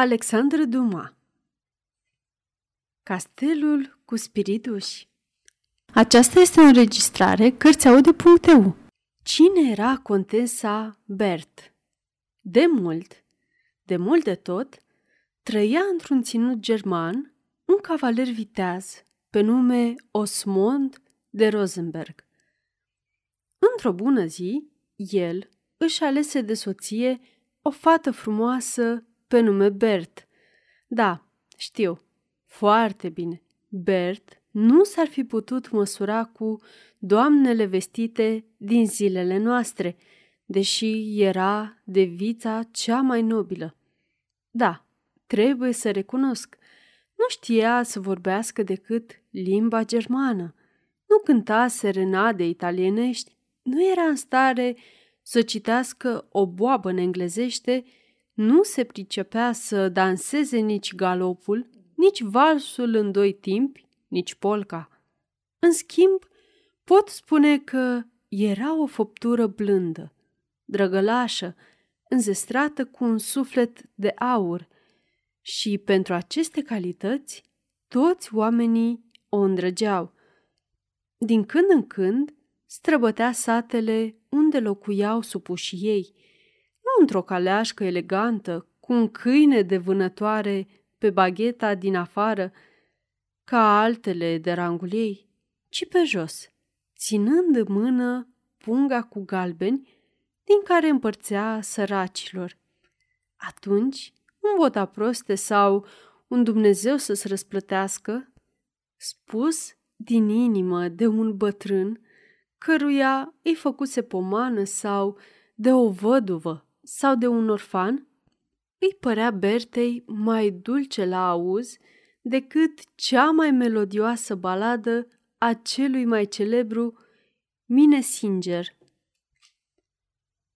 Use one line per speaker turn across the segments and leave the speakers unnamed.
Alexandru Duma Castelul cu spirituși Aceasta este o înregistrare Cărțiaude.eu Cine era contesa Bert? De mult, de mult de tot, trăia într-un ținut german un cavaler viteaz pe nume Osmond de Rosenberg. Într-o bună zi, el își alese de soție o fată frumoasă pe nume Bert. Da, știu, foarte bine. Bert nu s-ar fi putut măsura cu doamnele vestite din zilele noastre, deși era de vița cea mai nobilă. Da, trebuie să recunosc, nu știa să vorbească decât limba germană, nu cânta serenade italienești, nu era în stare să citească o boabă în englezește, nu se pricepea să danseze nici galopul, nici valsul în doi timpi, nici polca. În schimb, pot spune că era o făptură blândă, drăgălașă, înzestrată cu un suflet de aur și pentru aceste calități toți oamenii o îndrăgeau. Din când în când străbătea satele unde locuiau supușii ei, nu într-o caleașcă elegantă, cu un câine de vânătoare pe bagheta din afară, ca altele de rangul ei, ci pe jos, ținând în mână punga cu galbeni din care împărțea săracilor. Atunci, un bota proste sau un Dumnezeu să-ți răsplătească, spus din inimă de un bătrân căruia îi făcuse pomană sau de o văduvă sau de un orfan, îi părea Bertei mai dulce la auz decât cea mai melodioasă baladă a celui mai celebru Mine Singer.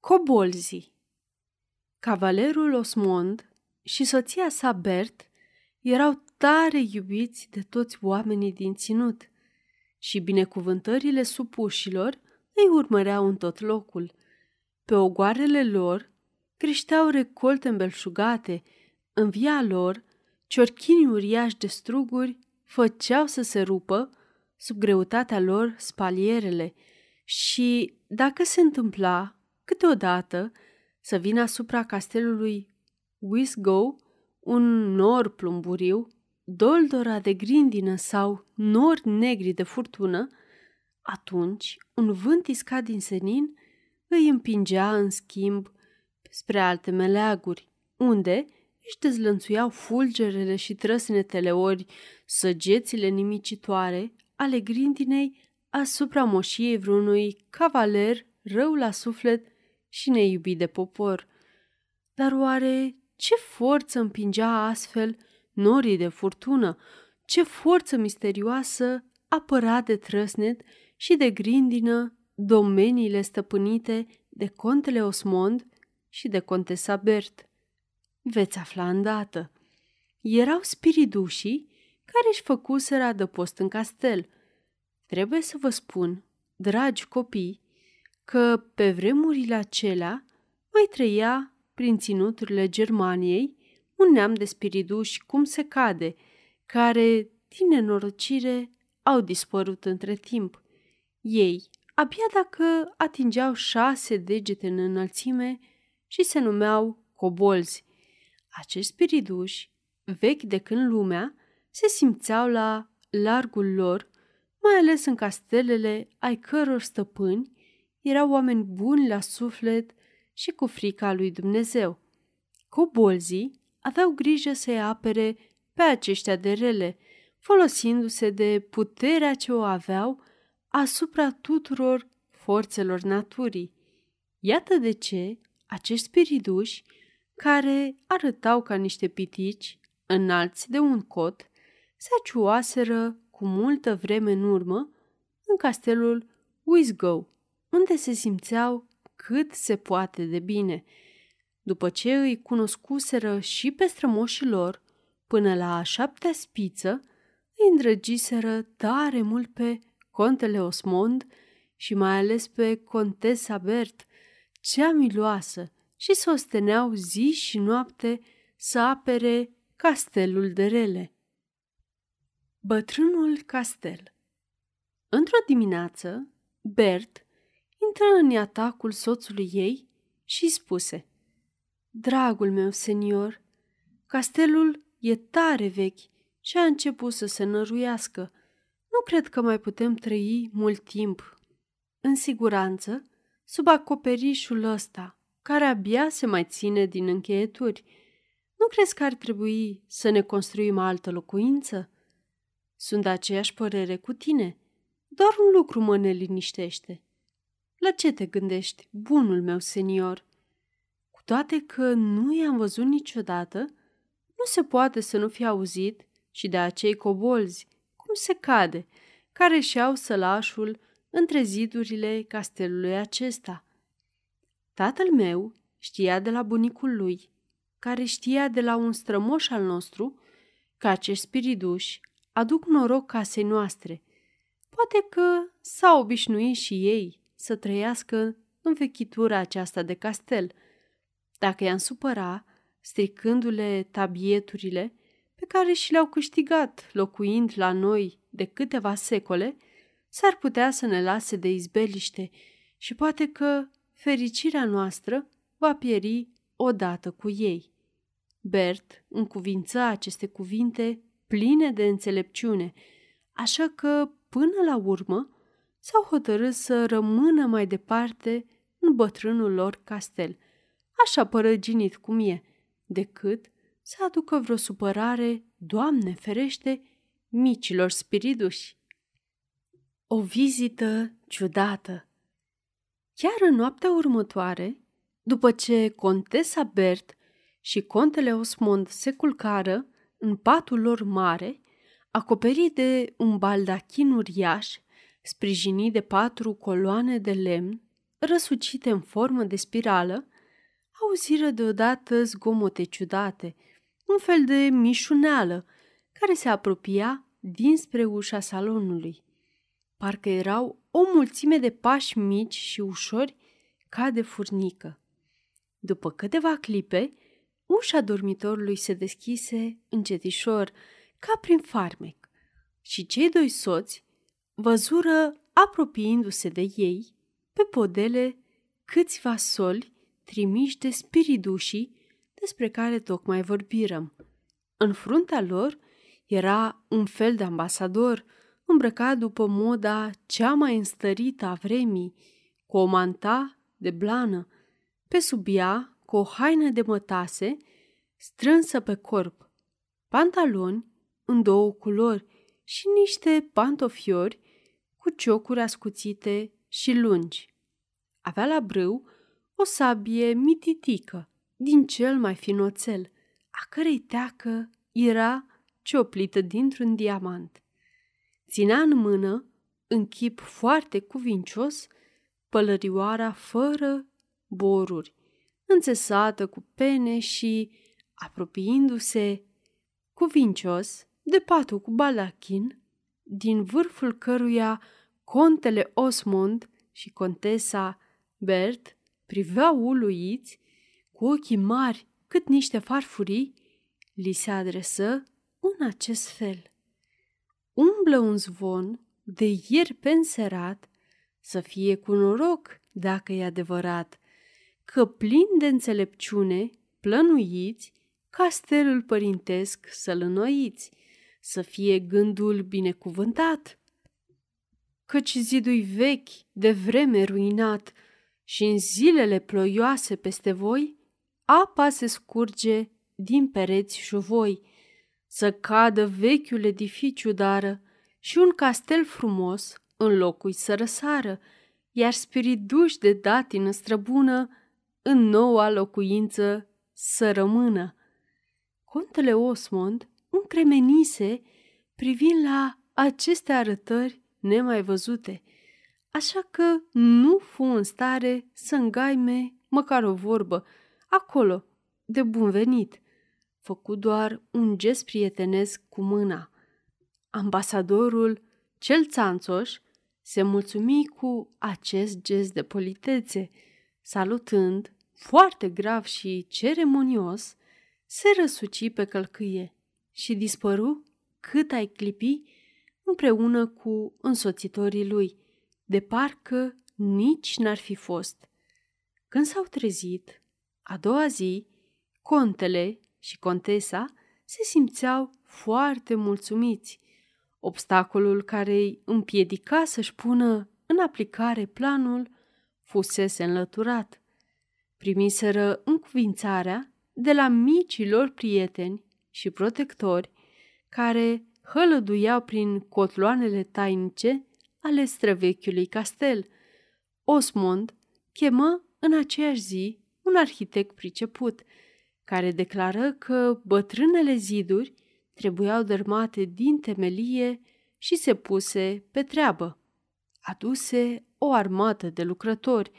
Cobolzi Cavalerul Osmond și soția sa Bert erau tare iubiți de toți oamenii din ținut și binecuvântările supușilor îi urmăreau în tot locul. Pe ogoarele lor creșteau recolte îmbelșugate, în via lor ciorchinii uriași de struguri făceau să se rupă sub greutatea lor spalierele. Și, dacă se întâmpla câteodată să vină asupra castelului Wisgo un nor plumburiu, doldora de grindină sau nori negri de furtună, atunci un vânt iscat din senin îi împingea în schimb spre alte meleaguri, unde își dezlănțuiau fulgerele și trăsnetele ori săgețile nimicitoare ale grindinei asupra moșiei vreunui cavaler rău la suflet și neiubit de popor. Dar oare ce forță împingea astfel norii de furtună, ce forță misterioasă apăra de trăsnet și de grindină domeniile stăpânite de contele Osmond și de contesa Bert. Veți afla îndată. Erau spiridușii care își făcuseră adăpost în castel. Trebuie să vă spun, dragi copii, că pe vremurile acelea mai trăia prin ținuturile Germaniei un neam de spiriduși cum se cade, care, din nenorocire, au dispărut între timp. Ei, abia dacă atingeau șase degete în înălțime și se numeau cobolzi. Acești spiriduși, vechi de când lumea, se simțeau la largul lor, mai ales în castelele ai căror stăpâni erau oameni buni la suflet și cu frica lui Dumnezeu. Cobolzii aveau grijă să-i apere pe aceștia de rele, folosindu-se de puterea ce o aveau asupra tuturor forțelor naturii. Iată de ce acești spiriduși, care arătau ca niște pitici, înalți de un cot, se aciuaseră cu multă vreme în urmă în castelul Wisgo, unde se simțeau cât se poate de bine. După ce îi cunoscuseră și pe strămoșii lor, până la a șaptea spiță, îi îndrăgiseră tare mult pe contele Osmond și mai ales pe contesa Bert, cea miloasă, și se osteneau zi și noapte să apere castelul de rele. Bătrânul castel Într-o dimineață, Bert intră în iatacul soțului ei și spuse Dragul meu, senior, castelul e tare vechi și a început să se năruiască. Nu cred că mai putem trăi mult timp. În siguranță, sub acoperișul ăsta, care abia se mai ține din încheieturi. Nu crezi că ar trebui să ne construim altă locuință? Sunt de aceeași părere cu tine. Doar un lucru mă neliniștește. La ce te gândești, bunul meu senior? Cu toate că nu i-am văzut niciodată, nu se poate să nu fi auzit și de acei cobolzi, cum se cade, care și-au sălașul între zidurile castelului acesta. Tatăl meu știa de la bunicul lui, care știa de la un strămoș al nostru, că acești spiriduși aduc noroc casei noastre. Poate că s-au obișnuit și ei să trăiască în vechitura aceasta de castel. Dacă i-am supăra, stricându-le tabieturile pe care și le-au câștigat locuind la noi de câteva secole, s-ar putea să ne lase de izbeliște și poate că fericirea noastră va pieri odată cu ei. Bert încuvință aceste cuvinte pline de înțelepciune, așa că, până la urmă, s-au hotărât să rămână mai departe în bătrânul lor castel, așa părăginit cum e, decât să aducă vreo supărare, Doamne ferește, micilor spiriduși. O vizită ciudată Chiar în noaptea următoare, după ce contesa Bert și contele Osmond se culcară în patul lor mare, acoperit de un baldachin uriaș, sprijinit de patru coloane de lemn, răsucite în formă de spirală, auziră deodată zgomote ciudate, un fel de mișuneală care se apropia dinspre ușa salonului. Parcă erau o mulțime de pași mici și ușori ca de furnică. După câteva clipe, ușa dormitorului se deschise încetișor, ca prin farmec, și cei doi soți văzură, apropiindu-se de ei, pe podele câțiva soli trimiși de spiridușii despre care tocmai vorbirăm. În fruntea lor era un fel de ambasador îmbrăcat după moda cea mai înstărită a vremii, cu o manta de blană, pe sub ea cu o haină de mătase strânsă pe corp, pantaloni în două culori și niște pantofiori cu ciocuri ascuțite și lungi. Avea la brâu o sabie mititică, din cel mai fin oțel, a cărei teacă era cioplită dintr-un diamant. Ținea în mână, în chip foarte cuvincios, pălărioara fără boruri, înțesată cu pene și, apropiindu-se cuvincios de patul cu balachin, din vârful căruia contele Osmond și contesa Bert priveau uluiți, cu ochii mari cât niște farfurii, li se adresă în acest fel – umblă un zvon de ieri penserat, să fie cu noroc dacă e adevărat, că plin de înțelepciune plănuiți castelul părintesc să-l înnoiți, să fie gândul binecuvântat. Căci zidul vechi, de vreme ruinat, și în zilele ploioase peste voi, apa se scurge din pereți șuvoi, să cadă vechiul edificiu dară și un castel frumos în locul să răsară, iar spiriduși de datină străbună în noua locuință să rămână. Contele Osmond încremenise privind la aceste arătări nemai văzute, așa că nu fu în stare să îngaime măcar o vorbă, acolo, de bun venit făcu doar un gest prietenesc cu mâna. Ambasadorul, cel țanțoș, se mulțumi cu acest gest de politețe, salutând, foarte grav și ceremonios, se răsuci pe călcâie și dispăru cât ai clipi împreună cu însoțitorii lui, de parcă nici n-ar fi fost. Când s-au trezit, a doua zi, contele și contesa se simțeau foarte mulțumiți. Obstacolul care îi împiedica să-și pună în aplicare planul fusese înlăturat. Primiseră încuvințarea de la micilor prieteni și protectori care hălăduiau prin cotloanele tainice ale străvechiului castel. Osmond chemă în aceeași zi un arhitect priceput, care declară că bătrânele ziduri trebuiau dărmate din temelie și se puse pe treabă. Aduse o armată de lucrători.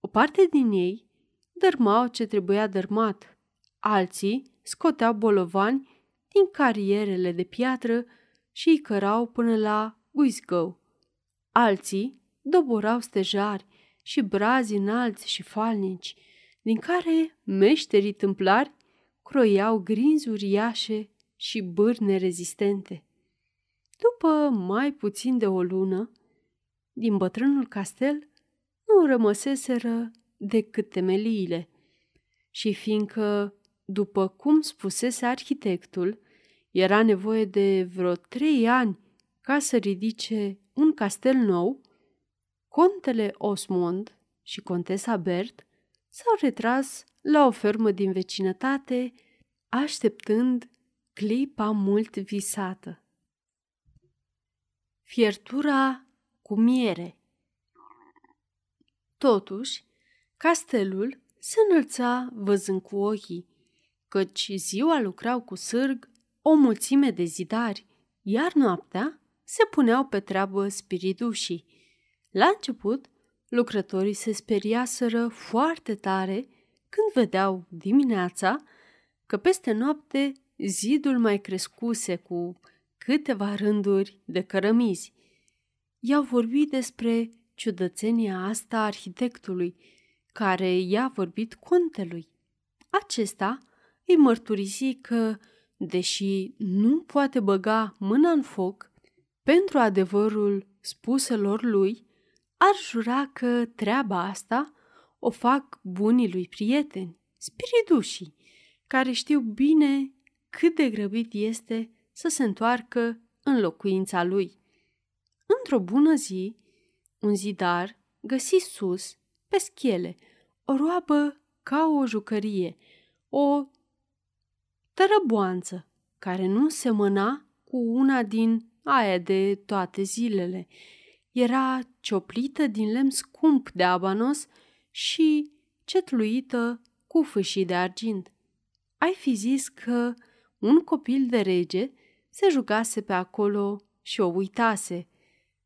O parte din ei dărmau ce trebuia dărmat, alții scoteau bolovani din carierele de piatră și îi cărau până la Wisgo. Alții doborau stejari și brazi înalți și falnici, din care meșterii tâmplari croiau grinzi uriașe și bârne rezistente. După mai puțin de o lună, din bătrânul castel nu rămăseseră decât temeliile. Și fiindcă, după cum spusese arhitectul, era nevoie de vreo trei ani ca să ridice un castel nou, contele Osmond și contesa Bert s-au retras la o fermă din vecinătate, așteptând clipa mult visată. Fiertura cu miere Totuși, castelul se înălța văzând cu ochii, căci ziua lucrau cu sârg o mulțime de zidari, iar noaptea se puneau pe treabă spiridușii. La început, lucrătorii se speriaseră foarte tare când vedeau dimineața că peste noapte zidul mai crescuse cu câteva rânduri de cărămizi. I-au vorbit despre ciudățenia asta a arhitectului, care i-a vorbit contelui. Acesta îi mărturisi că, deși nu poate băga mâna în foc, pentru adevărul spuselor lui, ar jura că treaba asta o fac bunii lui prieteni, spiridușii, care știu bine cât de grăbit este să se întoarcă în locuința lui. Într-o bună zi, un zidar găsi sus, pe schele, o roabă ca o jucărie, o tărăboanță care nu semăna cu una din aia de toate zilele. Era cioplită din lemn scump de abanos și cetluită cu fâșii de argint. Ai fi zis că un copil de rege se jucase pe acolo și o uitase.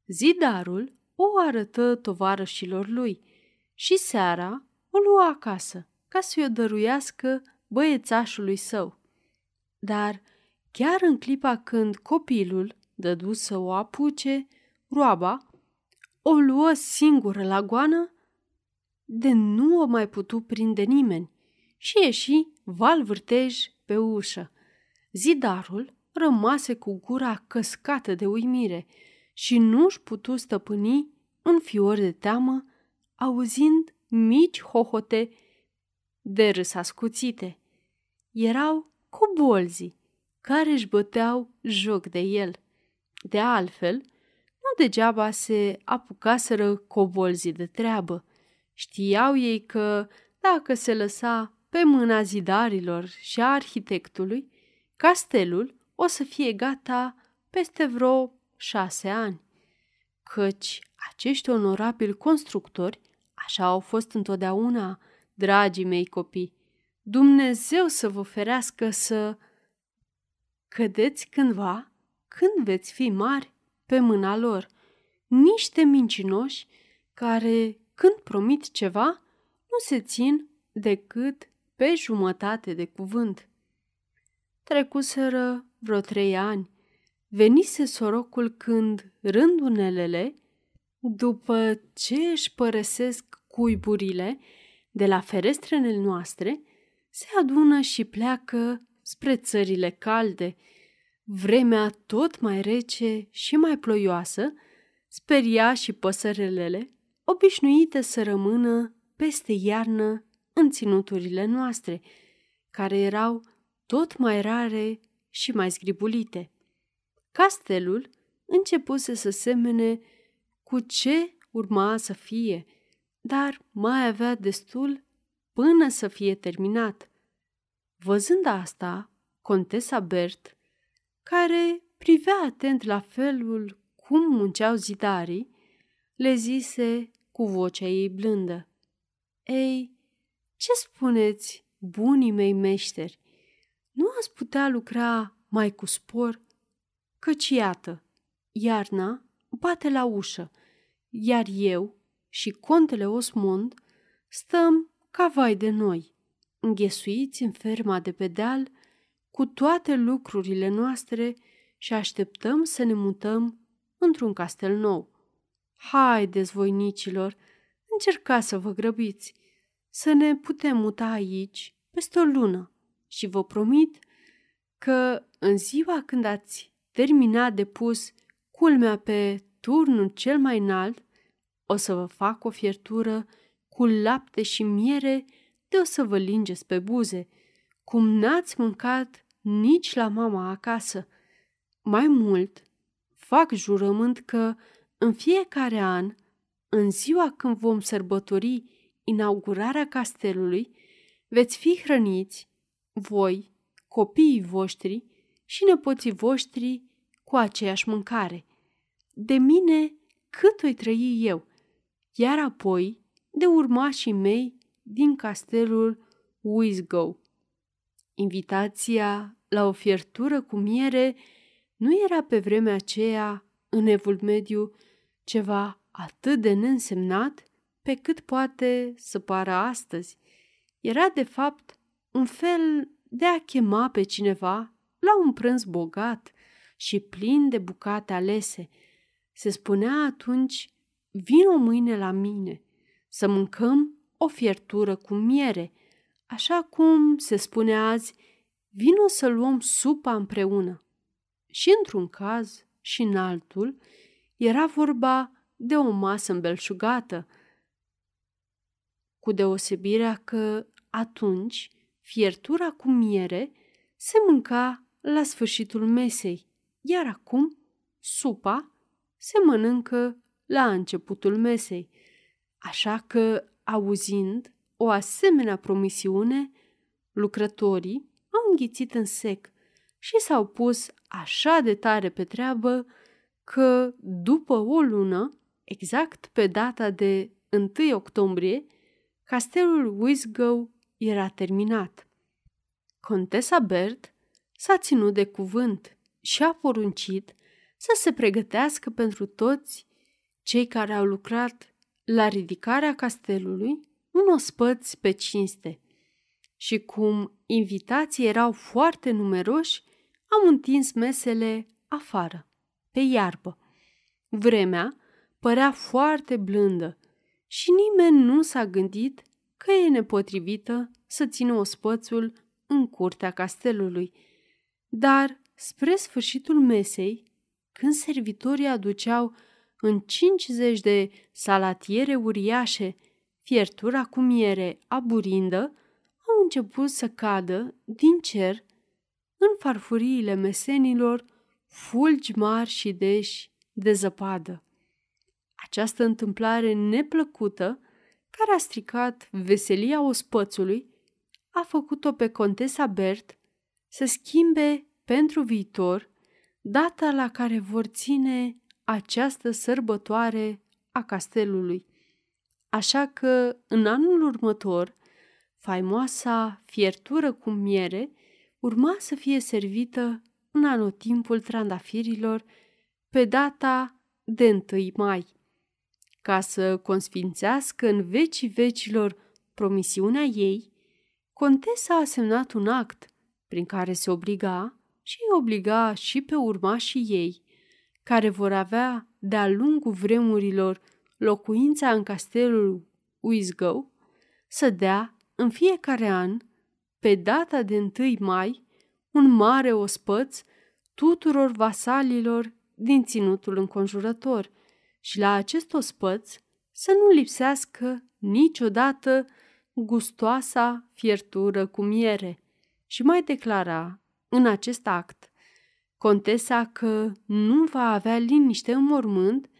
Zidarul o arătă tovarășilor lui și seara o lua acasă ca să-i o dăruiască băiețașului său. Dar chiar în clipa când copilul dădu să o apuce, roaba o luă singură la goană, de nu o mai putu prinde nimeni și ieși val vârtej pe ușă. Zidarul rămase cu gura căscată de uimire și nu-și putu stăpâni în fior de teamă, auzind mici hohote de râs ascuțite. Erau cobolzii care își băteau joc de el. De altfel, nu degeaba se apucaseră cobolzii de treabă. Știau ei că, dacă se lăsa pe mâna zidarilor și a arhitectului, castelul o să fie gata peste vreo șase ani. Căci acești onorabili constructori, așa au fost întotdeauna, dragii mei copii, Dumnezeu să vă ferească să cădeți cândva, când veți fi mari, pe mâna lor, niște mincinoși care, când promit ceva, nu se țin decât pe jumătate de cuvânt. Trecuseră vreo trei ani. Venise sorocul când rândunelele, după ce își părăsesc cuiburile de la ferestrele noastre, se adună și pleacă spre țările calde. Vremea tot mai rece și mai ploioasă speria și păsărelele, obișnuite să rămână peste iarnă în ținuturile noastre, care erau tot mai rare și mai zgribulite. Castelul începuse să semene cu ce urma să fie, dar mai avea destul până să fie terminat. Văzând asta, contesa Bert, care privea atent la felul cum munceau zidarii, le zise cu vocea ei blândă. Ei, ce spuneți, bunii mei meșteri? Nu ați putea lucra mai cu spor? Căci iată, iarna bate la ușă, iar eu și contele Osmond stăm ca vai de noi, înghesuiți în ferma de pe deal cu toate lucrurile noastre și așteptăm să ne mutăm într-un castel nou. Haideți, voinicilor, încercați să vă grăbiți, să ne putem muta aici peste o lună și vă promit că în ziua când ați terminat de pus culmea pe turnul cel mai înalt, o să vă fac o fiertură cu lapte și miere de o să vă lingeți pe buze, cum n-ați mâncat nici la mama acasă. Mai mult, fac jurământ că în fiecare an, în ziua când vom sărbători inaugurarea castelului, veți fi hrăniți, voi, copiii voștri și nepoții voștri cu aceeași mâncare. De mine cât o trăi eu, iar apoi de urmașii mei din castelul Wisgo. Invitația la o fiertură cu miere nu era pe vremea aceea, în evul mediu, ceva atât de neînsemnat pe cât poate să pară astăzi. Era, de fapt, un fel de a chema pe cineva la un prânz bogat și plin de bucate alese. Se spunea atunci, vino mâine la mine, să mâncăm o fiertură cu miere, așa cum se spune azi, vino să luăm supa împreună. Și într-un caz și în altul era vorba de o masă îmbelșugată, cu deosebirea că atunci fiertura cu miere se mânca la sfârșitul mesei, iar acum supa se mănâncă la începutul mesei. Așa că, auzind o asemenea promisiune, lucrătorii au înghițit în sec și s-au pus așa de tare pe treabă că, după o lună, exact pe data de 1 octombrie, castelul Wisgo era terminat. Contesa Bert s-a ținut de cuvânt și a poruncit să se pregătească pentru toți cei care au lucrat la ridicarea castelului un ospăț pe cinste. Și cum invitații erau foarte numeroși, au întins mesele afară, pe iarbă. Vremea părea foarte blândă și nimeni nu s-a gândit că e nepotrivită să țină ospățul în curtea castelului. Dar, spre sfârșitul mesei, când servitorii aduceau în 50 de salatiere uriașe fiertura cu miere aburindă, au început să cadă din cer în farfuriile mesenilor fulgi mari și deși de zăpadă. Această întâmplare neplăcută, care a stricat veselia ospățului, a făcut-o pe contesa Bert să schimbe pentru viitor data la care vor ține această sărbătoare a castelului. Așa că, în anul următor, faimoasa fiertură cu miere urma să fie servită în anotimpul trandafirilor pe data de 1 mai. Ca să consfințească în vecii vecilor promisiunea ei, contesa a semnat un act prin care se obliga și obliga și pe urmașii ei, care vor avea de-a lungul vremurilor locuința în castelul Uisgău, să dea în fiecare an pe data de 1 mai, un mare ospăț tuturor vasalilor din ținutul înconjurător și la acest ospăț să nu lipsească niciodată gustoasa fiertură cu miere și mai declara în acest act contesa că nu va avea liniște în mormânt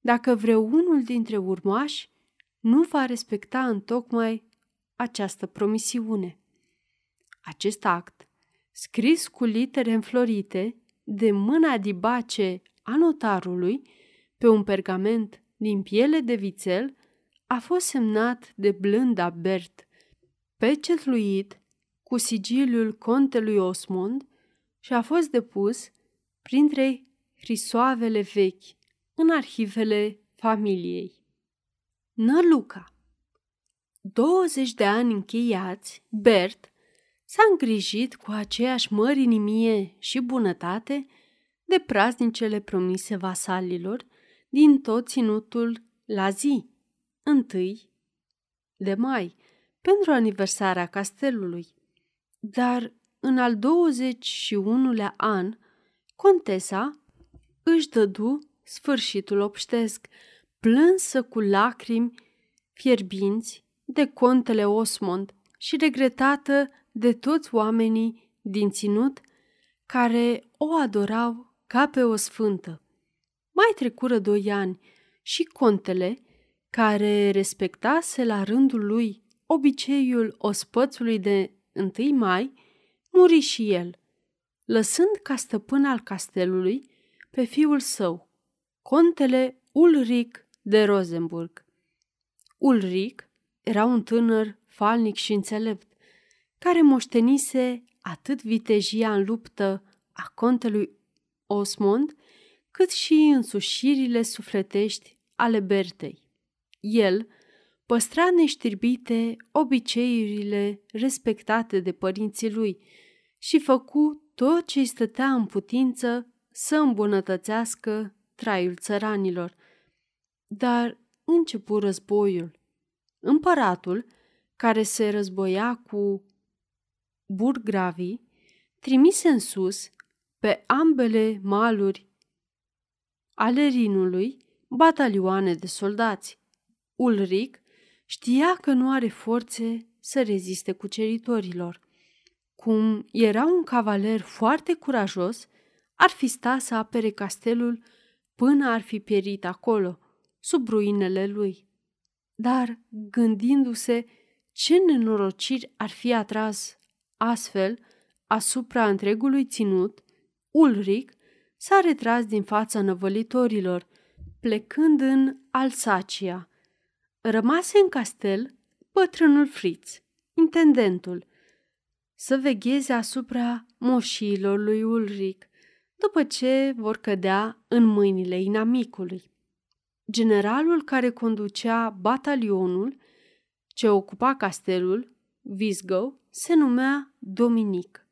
dacă vreunul dintre urmași nu va respecta în tocmai această promisiune. Acest act, scris cu litere înflorite de mâna dibace a notarului pe un pergament din piele de vițel, a fost semnat de blânda Bert, pecetluit cu sigiliul contelui Osmond și a fost depus printre hrisoavele vechi în arhivele familiei. Năluca 20 de ani încheiați, Bert s-a îngrijit cu aceeași mărinimie și bunătate de praznicele promise vasalilor din tot ținutul la zi, întâi de mai, pentru aniversarea castelului. Dar în al 21-lea an, contesa își dădu sfârșitul obștesc, plânsă cu lacrimi fierbinți de contele Osmond și regretată de toți oamenii din ținut care o adorau ca pe o sfântă. Mai trecură doi ani și contele, care respectase la rândul lui obiceiul ospățului de 1 mai, muri și el, lăsând ca stăpân al castelului pe fiul său, contele Ulric de Rosenburg. Ulric era un tânăr falnic și înțelept, care moștenise atât vitejia în luptă a contelui Osmond, cât și însușirile sufletești ale Bertei. El păstra neștirbite obiceiurile respectate de părinții lui și făcu tot ce îi stătea în putință să îmbunătățească traiul țăranilor. Dar începu războiul. Împăratul, care se războia cu burgravii, trimise în sus, pe ambele maluri ale Rinului, batalioane de soldați. Ulric știa că nu are forțe să reziste cuceritorilor. Cum era un cavaler foarte curajos, ar fi stat să apere castelul până ar fi pierit acolo, sub ruinele lui. Dar, gândindu-se ce nenorociri ar fi atras astfel asupra întregului ținut, Ulric s-a retras din fața năvălitorilor, plecând în Alsacia. Rămase în castel bătrânul Fritz, intendentul, să vegheze asupra moșiilor lui Ulric, după ce vor cădea în mâinile inamicului. Generalul care conducea batalionul ce ocupa castelul, Visgo, se numea Dominic.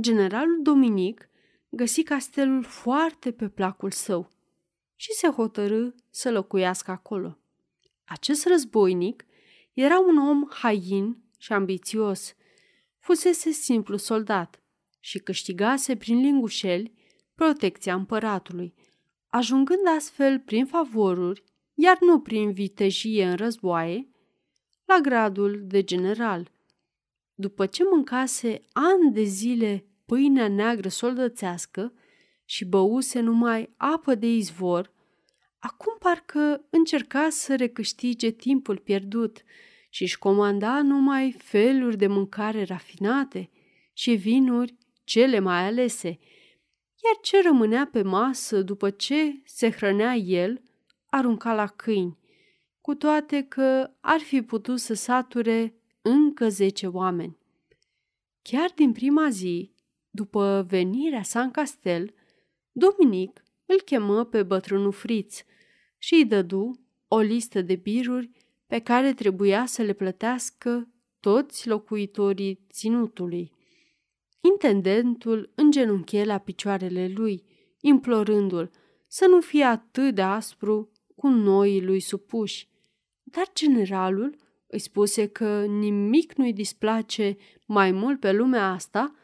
Generalul Dominic găsi castelul foarte pe placul său și se hotărâ să locuiască acolo. Acest războinic era un om hain și ambițios. Fusese simplu soldat și câștigase prin lingușeli protecția împăratului, ajungând astfel prin favoruri, iar nu prin vitejie în războaie, la gradul de general. După ce mâncase ani de zile pâinea neagră soldățească și băuse numai apă de izvor, acum parcă încerca să recâștige timpul pierdut și își comanda numai feluri de mâncare rafinate și vinuri cele mai alese, iar ce rămânea pe masă după ce se hrănea el, arunca la câini, cu toate că ar fi putut să sature încă zece oameni. Chiar din prima zi, după venirea sa în castel, Dominic îl chemă pe bătrânul Friț și îi dădu o listă de biruri pe care trebuia să le plătească toți locuitorii ținutului. Intendentul îngenunche la picioarele lui, implorându-l să nu fie atât de aspru cu noii lui supuși. Dar generalul Îi spuse că nimic nu-i displace mai mult pe lumea asta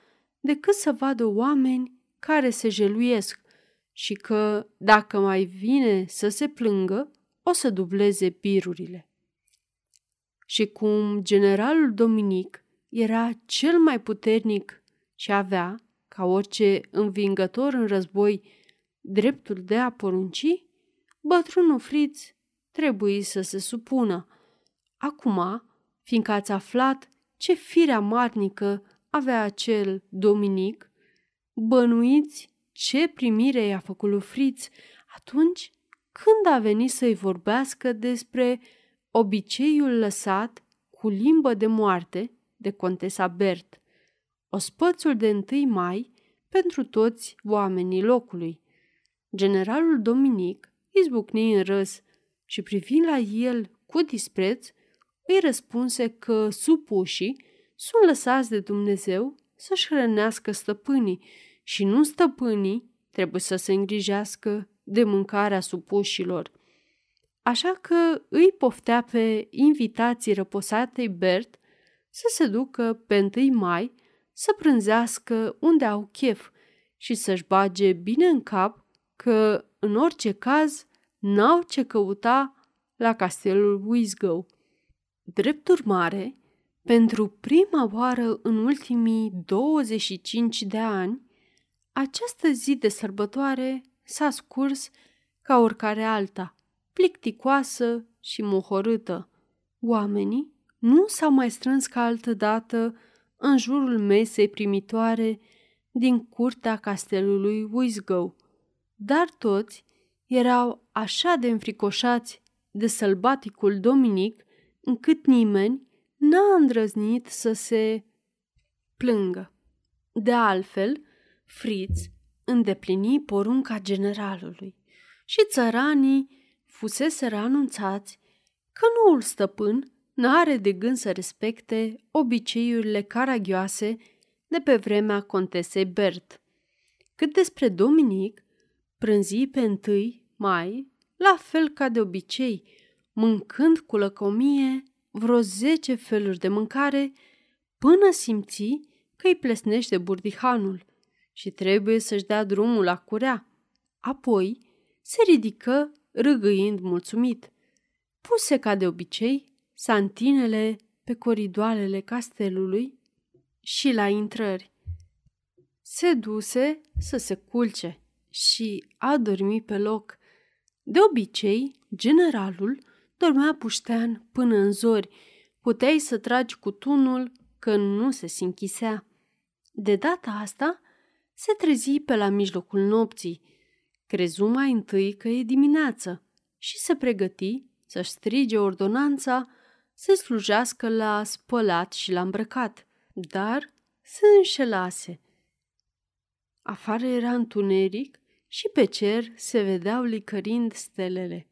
decât să vadă oameni care se jeluiesc și că, dacă mai vine să se plângă, o să dubleze birurile. Și cum generalul Dominic era cel mai puternic și avea, ca orice învingător în război, dreptul de a porunci, bătrânul Friț trebuie să se supună. Acum, fiindcă ați aflat ce fire amarnică avea acel Dominic, bănuiți ce primire i-a făcut lui Friț atunci când a venit să-i vorbească despre obiceiul lăsat cu limbă de moarte de contesa Bert, ospățul de 1 mai pentru toți oamenii locului. Generalul Dominic izbucni în râs și privind la el cu dispreț, îi răspunse că supușii sunt lăsați de Dumnezeu să-și hrănească stăpânii și nu stăpânii trebuie să se îngrijească de mâncarea supușilor. Așa că îi poftea pe invitații răposatei Bert să se ducă pe 1 mai să prânzească unde au chef și să-și bage bine în cap că, în orice caz, n-au ce căuta la castelul Wisgow. Drept urmare, pentru prima oară în ultimii 25 de ani, această zi de sărbătoare s-a scurs ca oricare alta, plicticoasă și mohorâtă. Oamenii nu s-au mai strâns ca altă dată în jurul mesei primitoare din curtea castelului Wisgow, dar toți erau așa de înfricoșați de sălbaticul Dominic, încât nimeni n-a îndrăznit să se plângă. De altfel, Fritz îndeplini porunca generalului și țăranii fuseseră anunțați că noul stăpân n-are de gând să respecte obiceiurile caragioase de pe vremea contesei Bert. Cât despre Dominic, prânzi pe întâi mai, la fel ca de obicei, mâncând cu lăcomie vreo zece feluri de mâncare, până simți că îi plesnește burdihanul și trebuie să-și dea drumul la curea. Apoi se ridică râgâind mulțumit. Puse ca de obicei santinele pe coridoarele castelului și la intrări. Se duse să se culce și a dormit pe loc. De obicei, generalul dormea puștean până în zori. Puteai să tragi cu tunul că nu se sinchisea. De data asta, se trezi pe la mijlocul nopții. Crezu mai întâi că e dimineață și se pregăti să-și strige ordonanța să slujească la spălat și la îmbrăcat, dar se înșelase. Afară era întuneric și pe cer se vedeau licărind stelele.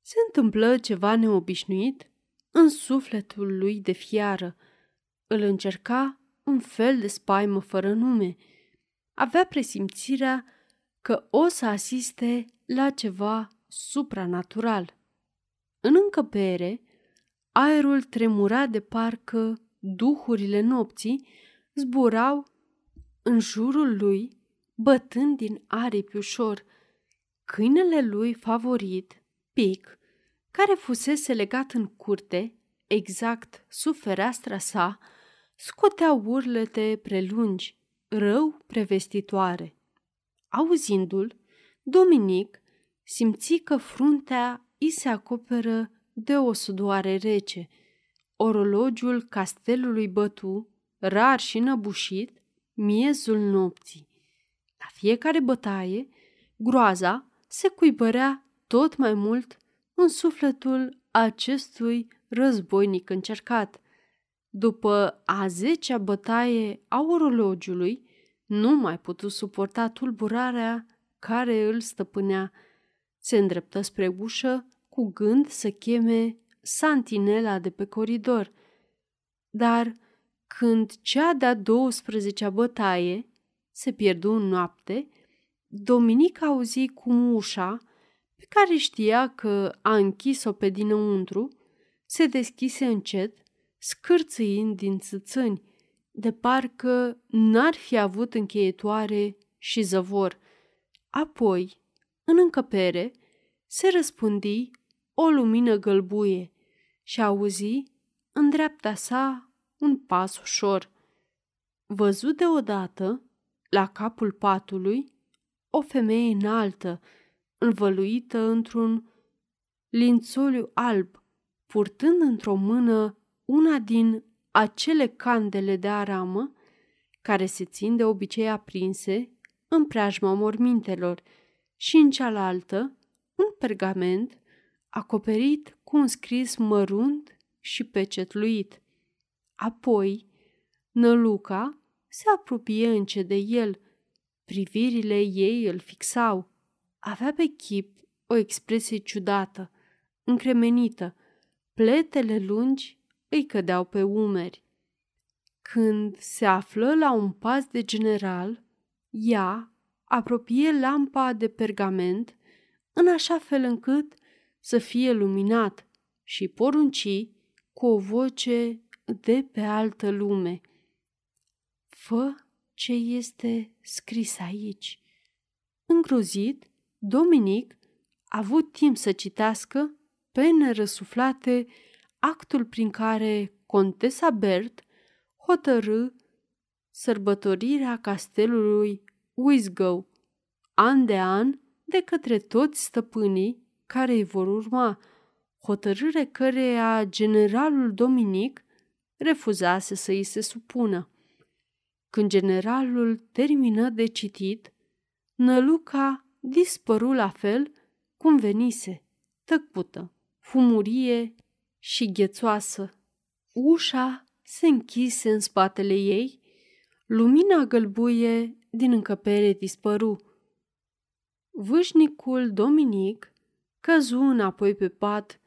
Se întâmplă ceva neobișnuit în sufletul lui de fiară. Îl încerca un fel de spaimă fără nume. Avea presimțirea că o să asiste la ceva supranatural. În încăpere, aerul tremura de parcă duhurile nopții zburau în jurul lui, bătând din aripi ușor. Câinele lui favorit, Pic, care fusese legat în curte, exact sub fereastra sa, scotea urlete prelungi, rău prevestitoare. Auzindu-l, Dominic simți că fruntea îi se acoperă de o sudoare rece. Orologiul castelului bătu, rar și năbușit, miezul nopții. La fiecare bătaie, groaza se cuibărea tot mai mult în sufletul acestui războinic încercat. După a zecea bătaie a orologiului, nu mai putu suporta tulburarea care îl stăpânea. Se îndreptă spre ușă cu gând să cheme santinela de pe coridor. Dar când cea de-a 12 bătaie se pierdu în noapte, Dominic auzi cum ușa, pe care știa că a închis-o pe dinăuntru, se deschise încet, scârțâind din țâțâni, de parcă n-ar fi avut încheietoare și zăvor. Apoi, în încăpere, se răspândi o lumină gălbuie și auzi în dreapta sa un pas ușor. Văzut deodată, la capul patului, o femeie înaltă, învăluită într-un lințoliu alb, purtând într-o mână una din acele candele de aramă care se țin de obicei aprinse în preajma mormintelor și în cealaltă un pergament acoperit cu un scris mărunt și pecetluit. Apoi, Năluca se apropie încet de el. Privirile ei îl fixau. Avea pe chip o expresie ciudată, încremenită. Pletele lungi îi cădeau pe umeri. Când se află la un pas de general, ea apropie lampa de pergament în așa fel încât să fie luminat și porunci cu o voce de pe altă lume. Fă ce este scris aici. Îngrozit, Dominic a avut timp să citească pe nerăsuflate actul prin care Contesa Bert hotărâ sărbătorirea castelului Wisgow, an de an, de către toți stăpânii care îi vor urma, hotărâre căreia generalul Dominic refuzase să îi se supună. Când generalul termină de citit, Năluca dispăru la fel cum venise, tăcută, fumurie și ghețoasă. Ușa se închise în spatele ei, lumina gălbuie din încăpere dispăru. Vâșnicul Dominic căzu înapoi pe pat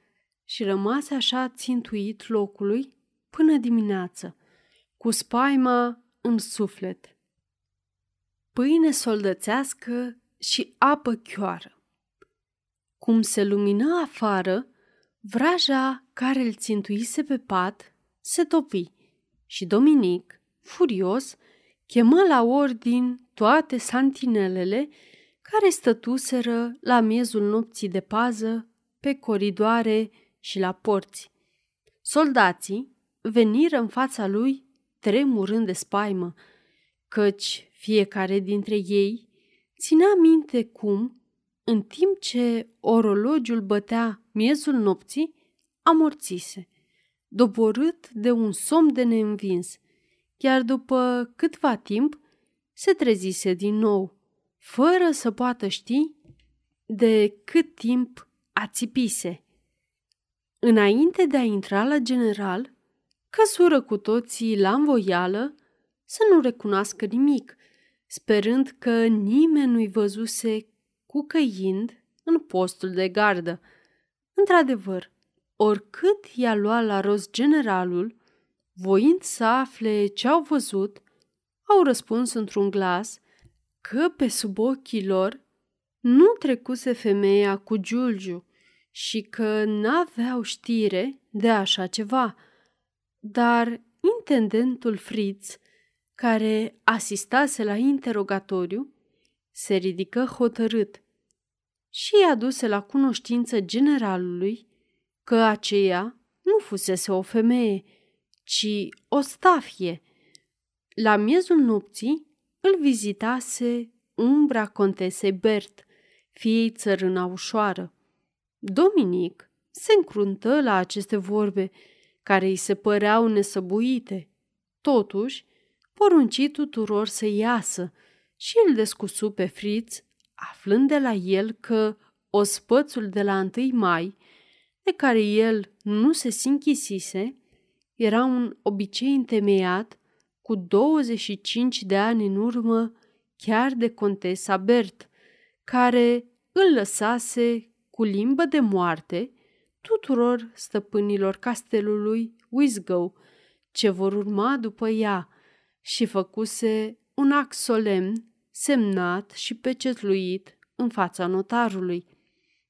și rămase așa țintuit locului până dimineață, cu spaima în suflet. Pâine soldățească și apă chioară. Cum se lumină afară, vraja care îl țintuise pe pat se topi și Dominic, furios, chemă la ordin toate santinelele care stătuseră la miezul nopții de pază, pe coridoare și la porți. Soldații veniră în fața lui tremurând de spaimă, căci fiecare dintre ei ținea minte cum, în timp ce orologiul bătea miezul nopții, amorțise, doborât de un somn de neînvins, iar după câtva timp se trezise din nou, fără să poată ști de cât timp ațipise. Înainte de a intra la general, căsură cu toții la învoială să nu recunoască nimic, sperând că nimeni nu-i văzuse cucăind în postul de gardă. Într-adevăr, oricât i-a luat la rost generalul, voind să afle ce au văzut, au răspuns într-un glas că pe sub ochii lor nu trecuse femeia cu Giulgiu și că n-aveau știre de așa ceva. Dar intendentul Fritz, care asistase la interogatoriu, se ridică hotărât și i-a duse la cunoștință generalului că aceea nu fusese o femeie, ci o stafie. La miezul nopții îl vizitase umbra contesei Bert, fiei țărâna ușoară. Dominic se încruntă la aceste vorbe, care îi se păreau nesăbuite. Totuși, porunci tuturor să iasă și îl descusu pe Fritz, aflând de la el că ospățul de la 1 mai, de care el nu se sinchisise, era un obicei întemeiat cu 25 de ani în urmă chiar de contesa Bert, care îl lăsase cu limbă de moarte tuturor stăpânilor castelului Wisgow, ce vor urma după ea, și făcuse un act solemn, semnat și pecetluit în fața notarului,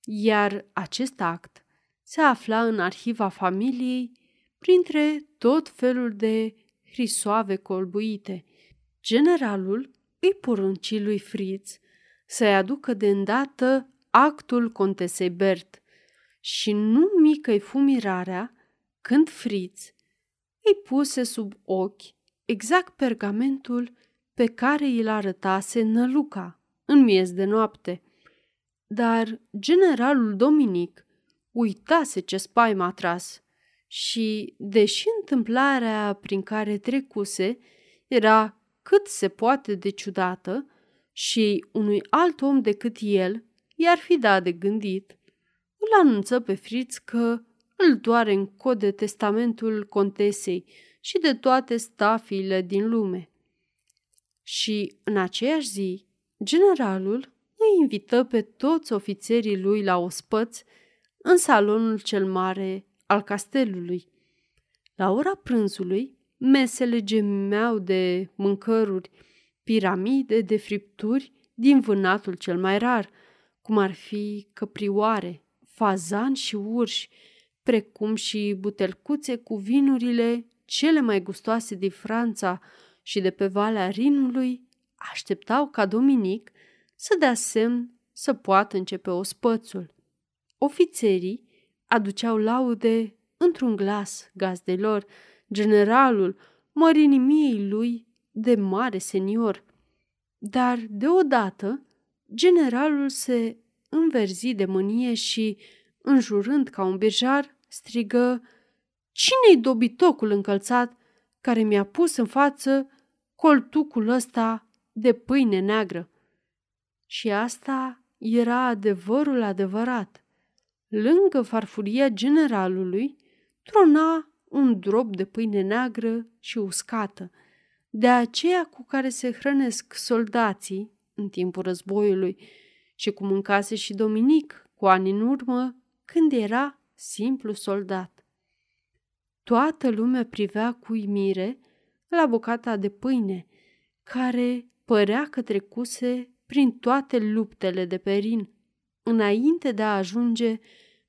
iar acest act se afla în arhiva familiei printre tot felul de hrisoave colbuite. Generalul îi porunci lui Fritz să-i aducă de îndată actul contesei Bert și nu mică-i fu mirarea când Fritz îi puse sub ochi exact pergamentul pe care îl arătase Năluca în miez de noapte. Dar generalul Dominic uitase ce spaima a tras și, deși întâmplarea prin care trecuse era cât se poate de ciudată și unui alt om decât el i-ar fi dat de gândit, îl anunță pe Fritz că îl doare în cod de testamentul contesei și de toate stafiile din lume. Și în aceeași zi, generalul îi invită pe toți ofițerii lui la ospăți în salonul cel mare al castelului. La ora prânzului, mesele gemeau de mâncăruri, piramide de fripturi din vânatul cel mai rar, cum ar fi căprioare, fazan și urși, precum și butelcuțe cu vinurile cele mai gustoase din Franța și de pe Valea Rinului, așteptau ca Dominic să dea semn să poată începe ospățul. Ofițerii aduceau laude într-un glas gazdelor, generalul, mărinimiei lui de mare senior. Dar deodată generalul se înverzi de mânie și, înjurând ca un birjar, strigă Cine-i dobitocul încălțat care mi-a pus în față coltucul ăsta de pâine neagră? Și asta era adevărul adevărat. Lângă farfuria generalului trona un drop de pâine neagră și uscată, de aceea cu care se hrănesc soldații în timpul războiului și cum mâncase și Dominic cu ani în urmă, când era simplu soldat. Toată lumea privea cu uimire la bucata de pâine, care părea că trecuse prin toate luptele de perin, înainte de a ajunge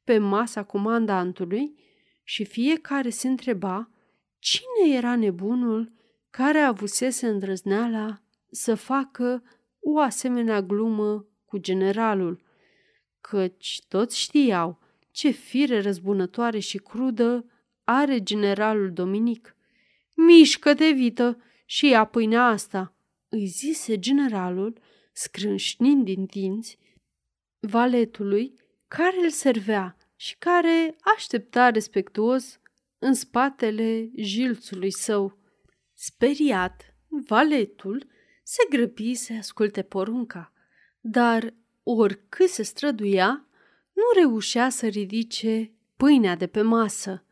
pe masa comandantului și fiecare se întreba cine era nebunul care avusese îndrăzneala să facă o asemenea glumă cu generalul, căci toți știau ce fire răzbunătoare și crudă are generalul Dominic. Mișcă-te, vită, și ia pâinea asta, îi zise generalul, scrânșnind din dinți, valetului care îl servea și care aștepta respectuos în spatele jilțului său. Speriat, valetul se grăbi să asculte porunca, dar oricât se străduia, nu reușea să ridice pâinea de pe masă.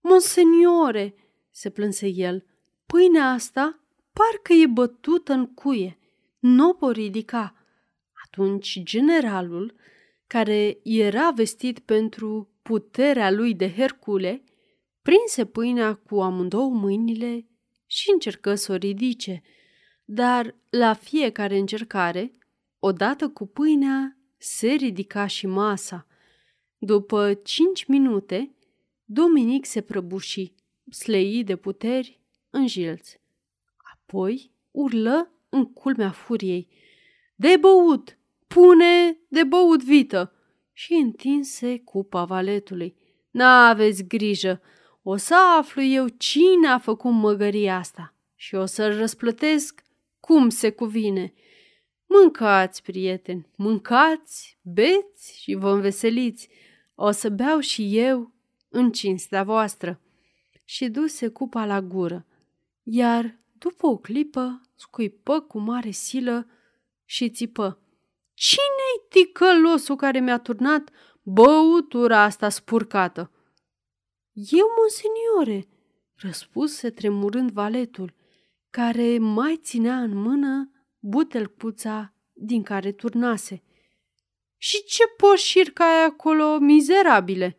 Monseniore, se plânse el, pâinea asta parcă e bătută în cuie, nu o pot ridica. Atunci generalul, care era vestit pentru puterea lui de Hercule, prinse pâinea cu amândouă mâinile și încercă să o ridice, dar la fiecare încercare, odată cu pâinea, se ridica și masa. După cinci minute, Dominic se prăbuși, slei de puteri, în jilț. Apoi urlă în culmea furiei. De băut! Pune de băut vită! Și întinse cupa valetului. N-aveți grijă! O să aflu eu cine a făcut măgăria asta și o să-l răsplătesc cum se cuvine. Mâncați, prieteni, mâncați, beți și vă înveseliți. O să beau și eu în cinstea voastră. Și duse cupa la gură, iar după o clipă scuipă cu mare silă și țipă. Cine-i ticălosul care mi-a turnat băutura asta spurcată? Eu, monseniore, răspuse tremurând valetul, care mai ținea în mână butelcuța din care turnase. Și ce poșirca ai acolo, mizerabile?"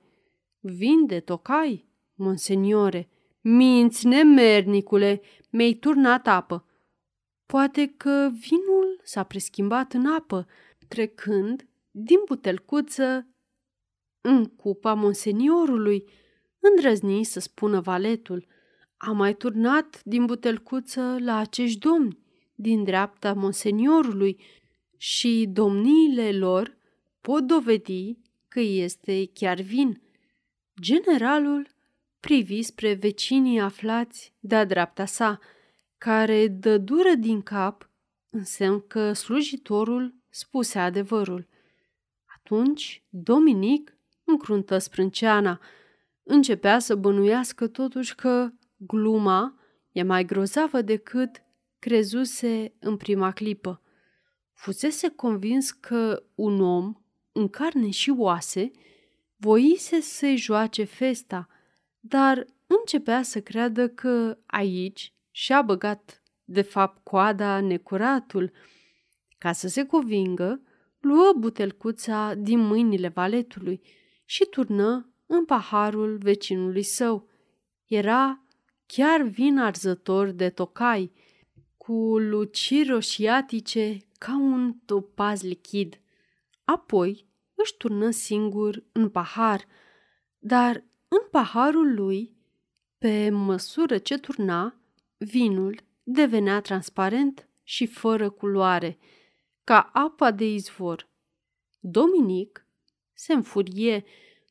Vin de tocai, monseniore. Minți, nemernicule, mi-ai turnat apă. Poate că vinul s-a preschimbat în apă, trecând din butelcuță În cupa monseniorului, îndrăzni să spună valetul. A mai turnat din butelcuță la acești domni, din dreapta monseniorului, și domniile lor pot dovedi că este chiar vin. Generalul privi spre vecinii aflați de-a dreapta sa, care dă dură din cap, însemn că slujitorul spuse adevărul. Atunci Dominic încruntă sprânceana. Începea să bănuiască totuși că gluma e mai grozavă decât crezuse în prima clipă. Fusese convins că un om, în carne și oase, voise să-i joace festa, dar începea să creadă că aici și-a băgat, de fapt, coada necuratul. Ca să se convingă, luă butelcuța din mâinile valetului și turnă în paharul vecinului său. Era chiar vin arzător de tocai, cu luciri roșiatice ca un topaz lichid. Apoi își turnă singur în pahar, dar în paharul lui, pe măsură ce turna, vinul devenea transparent și fără culoare, ca apa de izvor. Dominic se înfurie,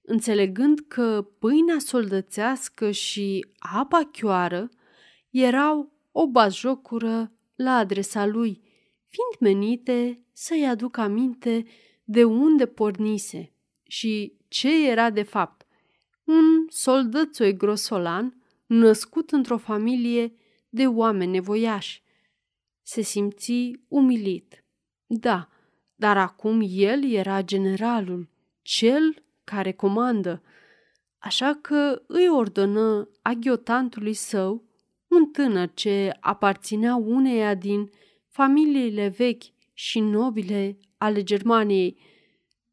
înțelegând că pâinea soldățească și apa chioară erau o bazjocură la adresa lui, fiind menite să-i aducă aminte de unde pornise și ce era de fapt. Un soldățoi grosolan născut într-o familie de oameni nevoiași. Se simți umilit. Da, dar acum el era generalul, cel care comandă, așa că îi ordonă aghiotantului său, un tânăr ce aparținea uneia din familiile vechi și nobile ale Germaniei.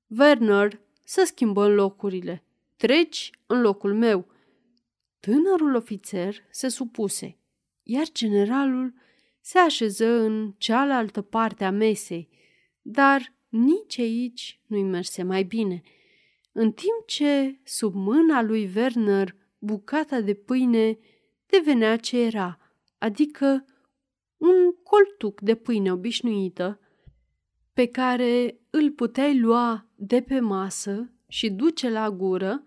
Werner, să schimbăm locurile. Treci în locul meu. Tânărul ofițer se supuse, iar generalul se așeză în cealaltă parte a mesei, dar nici aici nu-i merse mai bine. În timp ce, sub mâna lui Werner, bucata de pâine devenea ce era, adică un coltuc de pâine obișnuită, pe care îl puteai lua de pe masă și duce la gură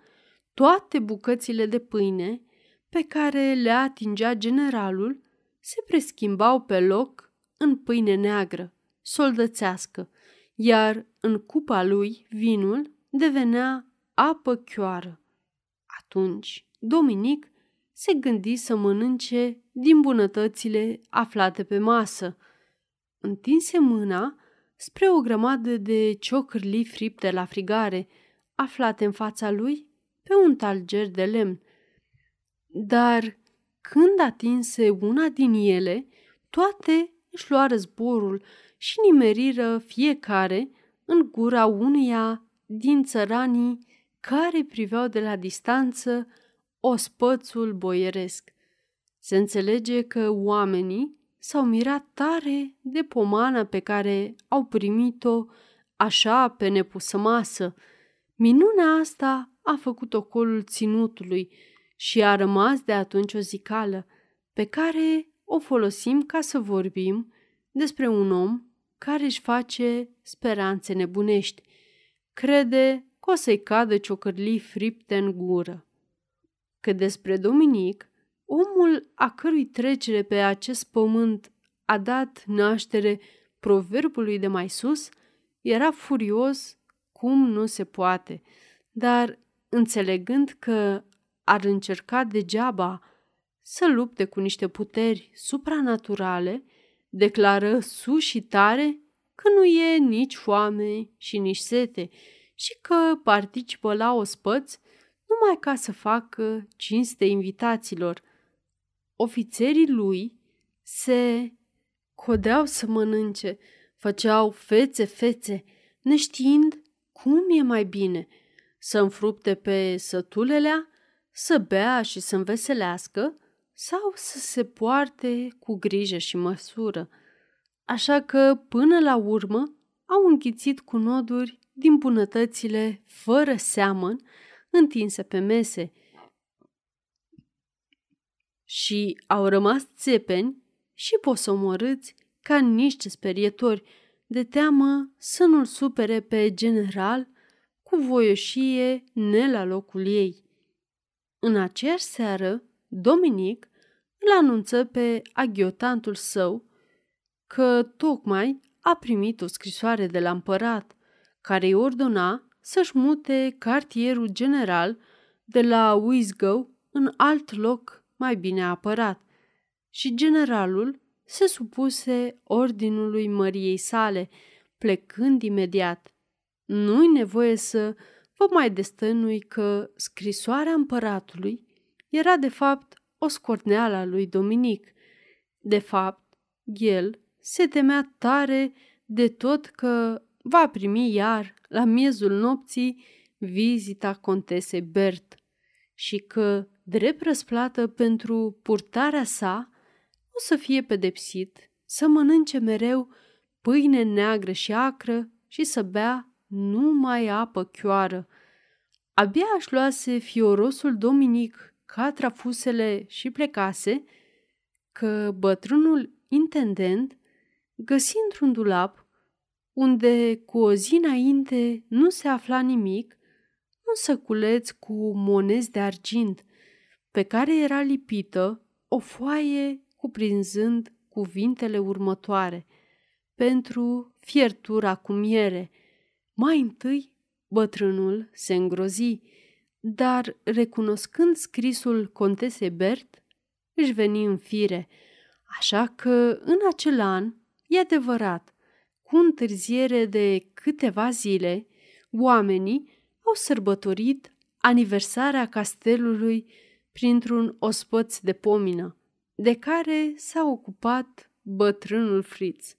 toate bucățile de pâine pe care le atingea generalul se preschimbau pe loc în pâine neagră, soldățească, iar în cupa lui vinul devenea apă chioară. Atunci Dominic se gândi să mănânce din bunătățile aflate pe masă. Întinse mâna spre o grămadă de ciocârli fripte la frigare, aflate în fața lui pe un talger de lemn. Dar când atinse una din ele, toate își luară zborul și nimeriră fiecare în gura unuia din țăranii care priveau de la distanță ospățul boieresc. Se înțelege că oamenii s-au mirat tare de pomana pe care au primit-o așa pe nepusă masă. Minunea asta a făcut ocolul ținutului și a rămas de atunci o zicală pe care o folosim ca să vorbim despre un om care își face speranțe nebunești. Crede că o să-i cadă ciocărlii fripte în gură. Că despre Dominic, omul a cărui trecere pe acest pământ a dat naștere proverbului de mai sus, era furios cum nu se poate, dar înțelegând că ar încerca degeaba să lupte cu niște puteri supranaturale, declară sus și tare că nu e nici foame și nici sete și că participă la ospăți numai ca să facă cinste invitaților. Ofițerii lui se codeau să mănânce, făceau fețe-fețe, neștiind cum e mai bine, să înfrupte pe sătulelea, să bea și să înveselească sau să se poarte cu grijă și măsură. Așa că, până la urmă, au înghițit cu noduri din bunătățile fără seamăn întinse pe mese și au rămas țepeni și posomorâți ca niște sperietori, de teamă să nu-l supere pe general cu voioșie ne la locul ei. În aceeași seară, Dominic îl anunță pe aghiotantul său că tocmai a primit o scrisoare de la împărat, care îi ordona să-și mute cartierul general de la Wisgow în alt loc mai bine apărat. Și generalul se supuse ordinului măriei sale, plecând imediat. Nu-i nevoie să vă mai destănui că scrisoarea împăratului era de fapt o scorneală a lui Dominic. De fapt, el se temea tare de tot că va primi iar, la miezul nopții, vizita contesei Bert și că, drept răsplată pentru purtarea sa, o să fie pedepsit să mănânce mereu pâine neagră și acră și să bea numai apă chioară. Abia aș luase fiorosul Dominic catrafusele și plecase, că bătrânul intendent găsi într-un dulap, unde cu o zi înainte nu se afla nimic, un săculeț cu monezi de argint, pe care era lipită o foaie cuprinzând cuvintele următoare pentru fiertura cu miere. Mai întâi, bătrânul se îngrozi, dar recunoscând scrisul contesei Bert, își veni în fire, așa că în acel an E adevărat, cu întârziere de câteva zile, oamenii au sărbătorit aniversarea castelului printr-un ospăț de pomină, de care s-a ocupat bătrânul Fritz.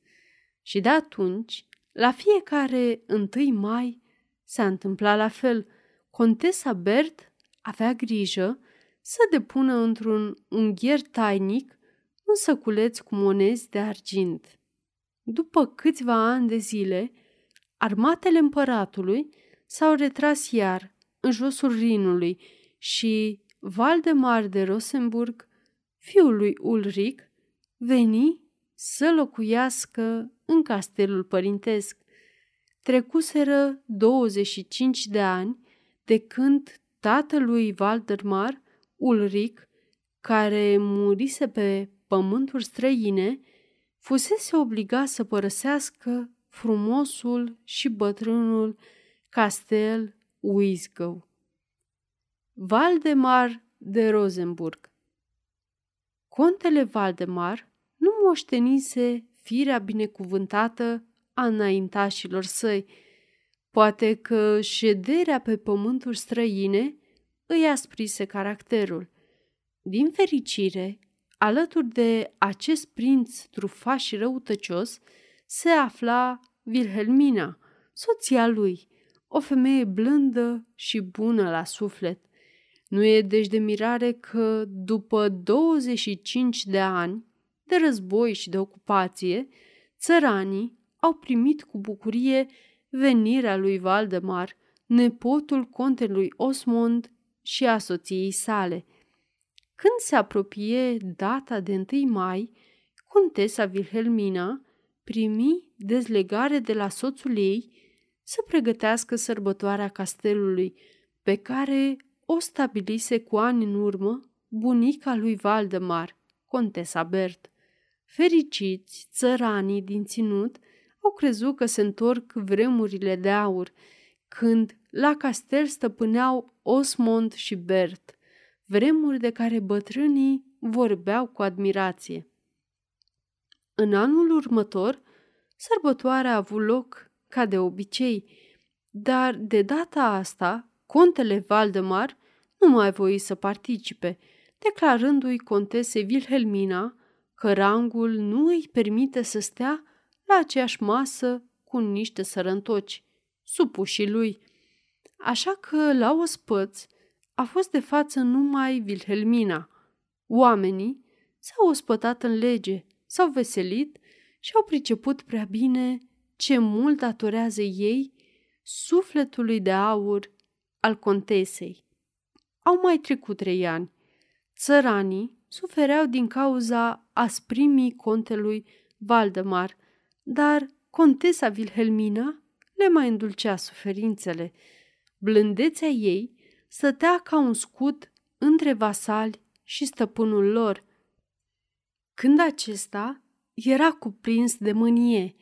Și de atunci, la fiecare întâi mai, s-a întâmplat la fel. Contesa Bert avea grijă să depună într-un ungher tainic un săculeț cu monezi de argint. După câțiva ani de zile, armatele împăratului s-au retras iar în josul Rinului și Valdemar de Rosenburg, fiul lui Ulric, veni să locuiască în castelul părintesc. Trecuseră 25 de ani de când tatălui Valdemar, Ulric, care murise pe pământuri străine, fusese obligat să părăsească frumosul și bătrânul castel Wisgow. Valdemar de Rosenburg Contele Valdemar nu moștenise firea binecuvântată a înaintașilor săi, poate că șederea pe pământuri străine îi asprise caracterul. Din fericire, Alături de acest prinț trufaș și răutăcios se afla Wilhelmina, soția lui, o femeie blândă și bună la suflet. Nu e deci de mirare că, după 25 de ani de război și de ocupație, țăranii au primit cu bucurie venirea lui Valdemar, nepotul contelui Osmond și a soției sale – când se apropie data de 1 mai, contesa Wilhelmina primi dezlegare de la soțul ei să pregătească sărbătoarea castelului, pe care o stabilise cu ani în urmă bunica lui Valdemar, contesa Bert. Fericiți, țăranii din ținut au crezut că se întorc vremurile de aur, când la castel stăpâneau Osmond și Bert – vremuri de care bătrânii vorbeau cu admirație. În anul următor, sărbătoarea a avut loc ca de obicei, dar de data asta, contele Valdemar nu mai voi să participe, declarându-i contese Wilhelmina că rangul nu îi permite să stea la aceeași masă cu niște sărăntoci, supușii lui. Așa că, la ospăț, a fost de față numai Wilhelmina. Oamenii s-au ospătat în lege, s-au veselit și au priceput prea bine ce mult datorează ei sufletului de aur al contesei. Au mai trecut trei ani. Țăranii sufereau din cauza asprimii contelui Valdemar, dar contesa Wilhelmina le mai îndulcea suferințele. Blândețea ei stătea ca un scut între vasali și stăpânul lor. Când acesta era cuprins de mânie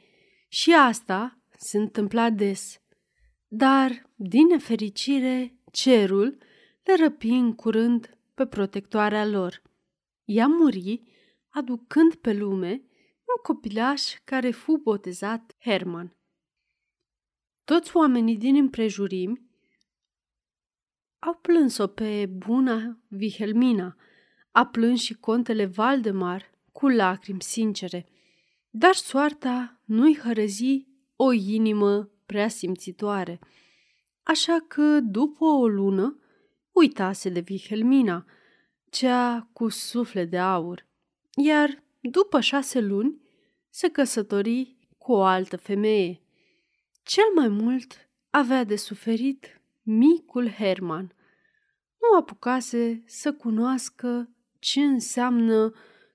și asta se întâmpla des. Dar, din nefericire, cerul le răpi în curând pe protectoarea lor. Ea muri, aducând pe lume un copilaș care fu botezat Herman. Toți oamenii din împrejurimi au plâns-o pe buna Vihelmina, a plâns și contele Valdemar cu lacrimi sincere, dar soarta nu-i hărăzi o inimă prea simțitoare. Așa că, după o lună, uitase de Vihelmina, cea cu suflet de aur, iar după șase luni se căsători cu o altă femeie. Cel mai mult avea de suferit micul Herman. Nu apucase să cunoască ce înseamnă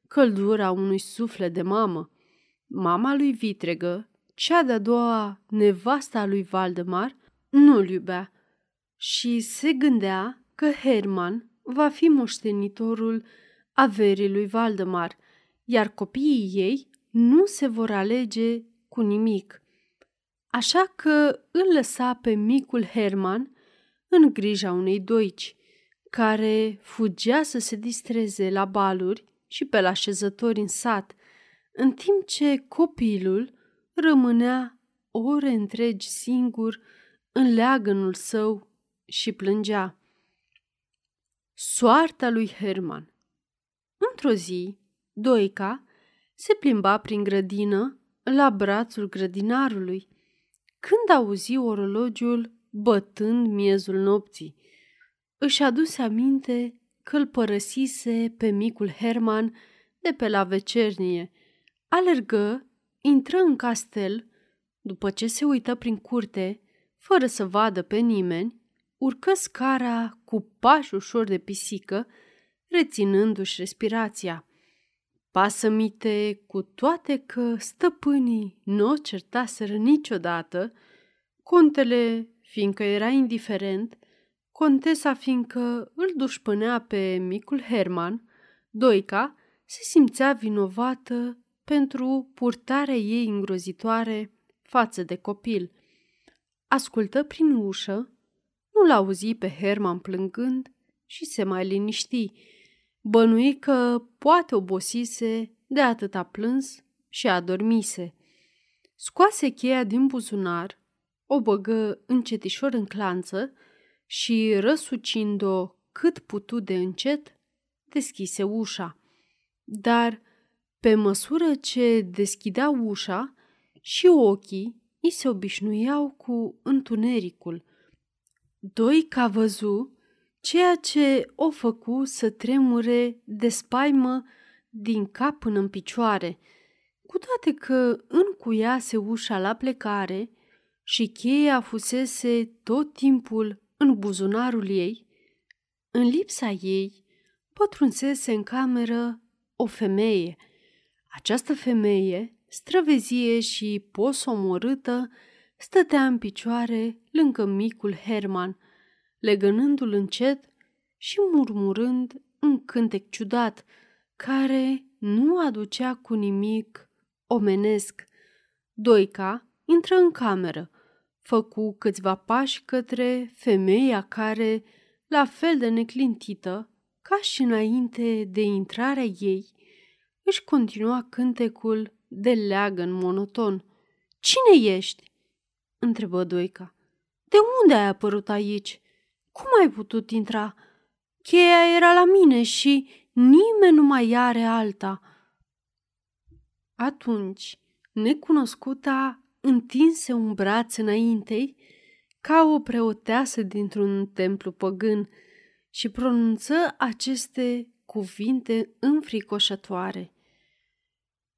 căldura unui suflet de mamă. Mama lui Vitregă, cea de-a doua nevasta lui Valdemar, nu-l iubea și se gândea că Herman va fi moștenitorul averii lui Valdemar, iar copiii ei nu se vor alege cu nimic. Așa că îl lăsa pe micul Herman în grija unei doici, care fugea să se distreze la baluri și pe la șezători în sat, în timp ce copilul rămânea ore întregi singur în leagănul său și plângea. Soarta lui Herman Într-o zi, Doica se plimba prin grădină la brațul grădinarului, când auzi orologiul bătând miezul nopții. Își aduse aminte că îl părăsise pe micul Herman de pe la vecernie. Alergă, intră în castel, după ce se uită prin curte, fără să vadă pe nimeni, urcă scara cu pași ușor de pisică, reținându-și respirația. Pasămite, cu toate că stăpânii nu o certaseră niciodată, contele, fiindcă era indiferent, contesa fiindcă îl dușpânea pe micul Herman, Doica se simțea vinovată pentru purtarea ei îngrozitoare față de copil. Ascultă prin ușă, nu l-auzi pe Herman plângând și se mai liniști. Bănui că poate obosise de atâta plâns și adormise. Scoase cheia din buzunar, o băgă încetișor în clanță și, răsucind-o cât putu de încet, deschise ușa. Dar, pe măsură ce deschidea ușa, și ochii îi se obișnuiau cu întunericul. Doi ca văzu ceea ce o făcu să tremure de spaimă din cap până în picioare, cu toate că încuiase ușa la plecare și cheia fusese tot timpul în buzunarul ei, în lipsa ei pătrunsese în cameră o femeie. Această femeie, străvezie și posomorâtă, stătea în picioare lângă micul Herman, legănându-l încet și murmurând un cântec ciudat, care nu aducea cu nimic omenesc. Doica intră în cameră, făcu câțiva pași către femeia care, la fel de neclintită, ca și înainte de intrarea ei, își continua cântecul de leagăn monoton. Cine ești?" întrebă Doica. De unde ai apărut aici? Cum ai putut intra? Cheia era la mine și nimeni nu mai are alta." Atunci, necunoscuta întinse un braț înaintei ca o preoteasă dintr-un templu păgân și pronunță aceste cuvinte înfricoșătoare.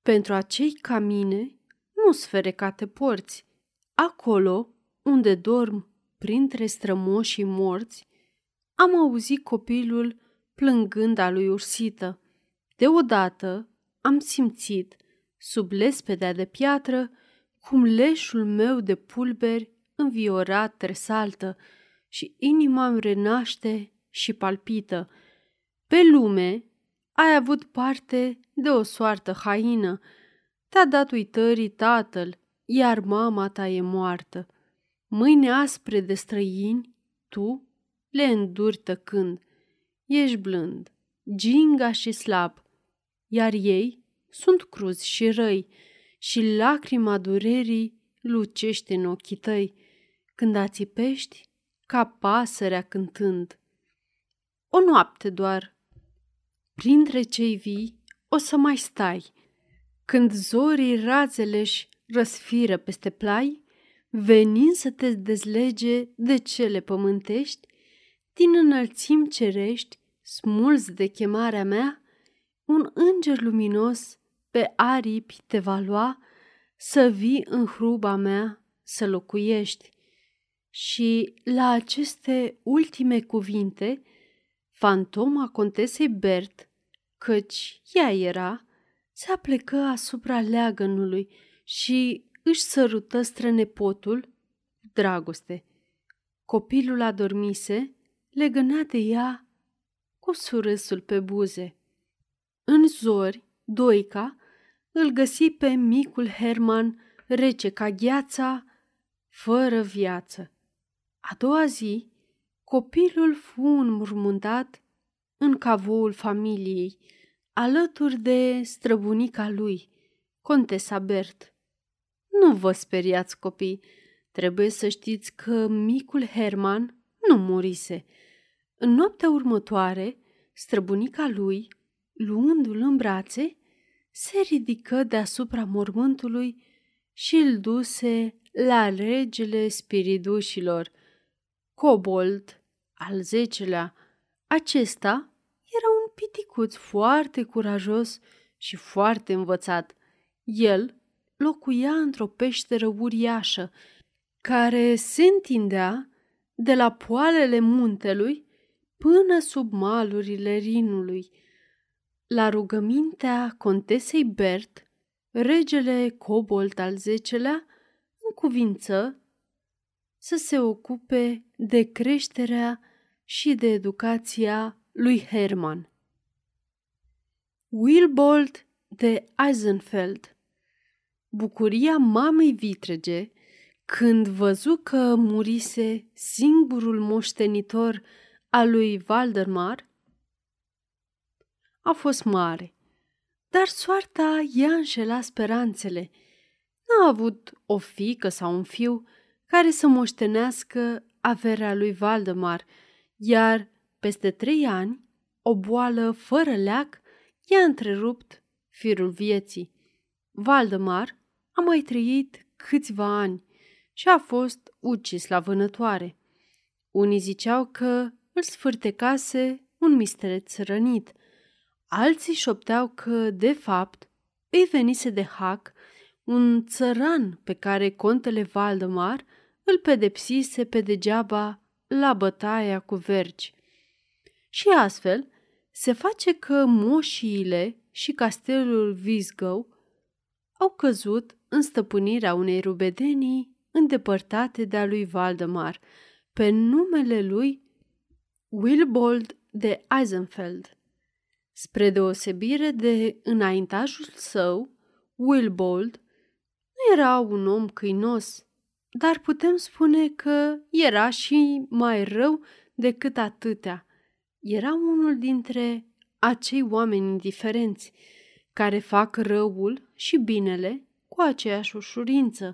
Pentru acei ca mine nu sferecate porți. Acolo, unde dorm printre strămoșii morți, am auzit copilul plângând a lui ursită. Deodată am simțit, sub lespedea de piatră, cum leșul meu de pulberi înviorat tresaltă și inima îmi renaște și palpită. Pe lume ai avut parte de o soartă haină, te-a dat uitării tatăl, iar mama ta e moartă. Mâine aspre de străini, tu le înduri tăcând. Ești blând, ginga și slab, iar ei sunt cruzi și răi și lacrima durerii lucește în ochii tăi când ațipești ca pasărea cântând. O noapte doar, printre cei vii o să mai stai, când zorii razele-și răsfiră peste plai, venind să te dezlege de cele pământești, din înălțim cerești, smulți de chemarea mea, un înger luminos pe aripi te va lua, să vii în hruba mea să locuiești. Și la aceste ultime cuvinte, fantoma contesei Bert, căci ea era, se aplecă asupra leagănului și își sărută strănepotul cu dragoste. Copilul adormise, legăna de ea cu surâsul pe buze. În zori, Doica îl găsi pe micul Herman rece ca gheața, fără viață. A doua zi, copilul fu înmormântat în cavoul familiei, alături de străbunica lui, contesa Bert. Nu vă speriați, copii, trebuie să știți că micul Herman nu murise. În noaptea următoare, străbunica lui, luându-l în brațe, se ridică deasupra mormântului și îl duse la regele spiridușilor. Cobold, al zecelea, acesta era un piticuț foarte curajos și foarte învățat. El locuia într-o peșteră uriașă, care se întindea de la poalele muntelui până sub malurile Rinului. La rugămintea contesei Bert, regele Cobolt al Zecelea încuvință să se ocupe de creșterea și de educația lui Herman. Wilbold de Eisenfeld Bucuria mamei vitrege când văzu că murise singurul moștenitor al lui Valdemar a fost mare, dar soarta i-a înșelat speranțele. N-a avut o fică sau un fiu care să moștenească averea lui Valdemar, iar peste trei ani, o boală fără leac i-a întrerupt firul vieții. Valdemar a mai trăit câțiva ani și a fost ucis la vânătoare. Unii ziceau că îl sfârtecase un mistreț rănit. Alții șopteau că, de fapt, îi venise de hac un țăran pe care contele Valdemar îl pedepsise pe degeaba la bătaia cu vergi. Și astfel se face că moșiile și castelul Visgău au căzut în stăpânirea unei rubedenii îndepărtate de-a lui Valdemar, pe numele lui Wilbold de Eisenfeld. Spre deosebire de înaintajul său, Wilbold nu era un om câinos, dar putem spune că era și mai rău decât atâtea. Era unul dintre acei oameni indiferenți care fac răul și binele cu aceeași ușurință.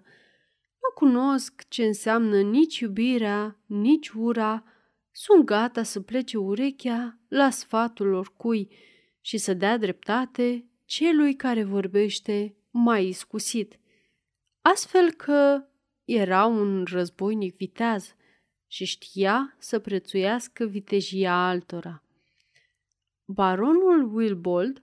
Nu cunosc ce înseamnă nici iubirea, nici ura, sunt gata să plece urechea la sfatul oricui și să dea dreptate celui care vorbește mai iscusit. Astfel că era un războinic viteaz și știa să prețuiască vitejia altora. Baronul Wilbold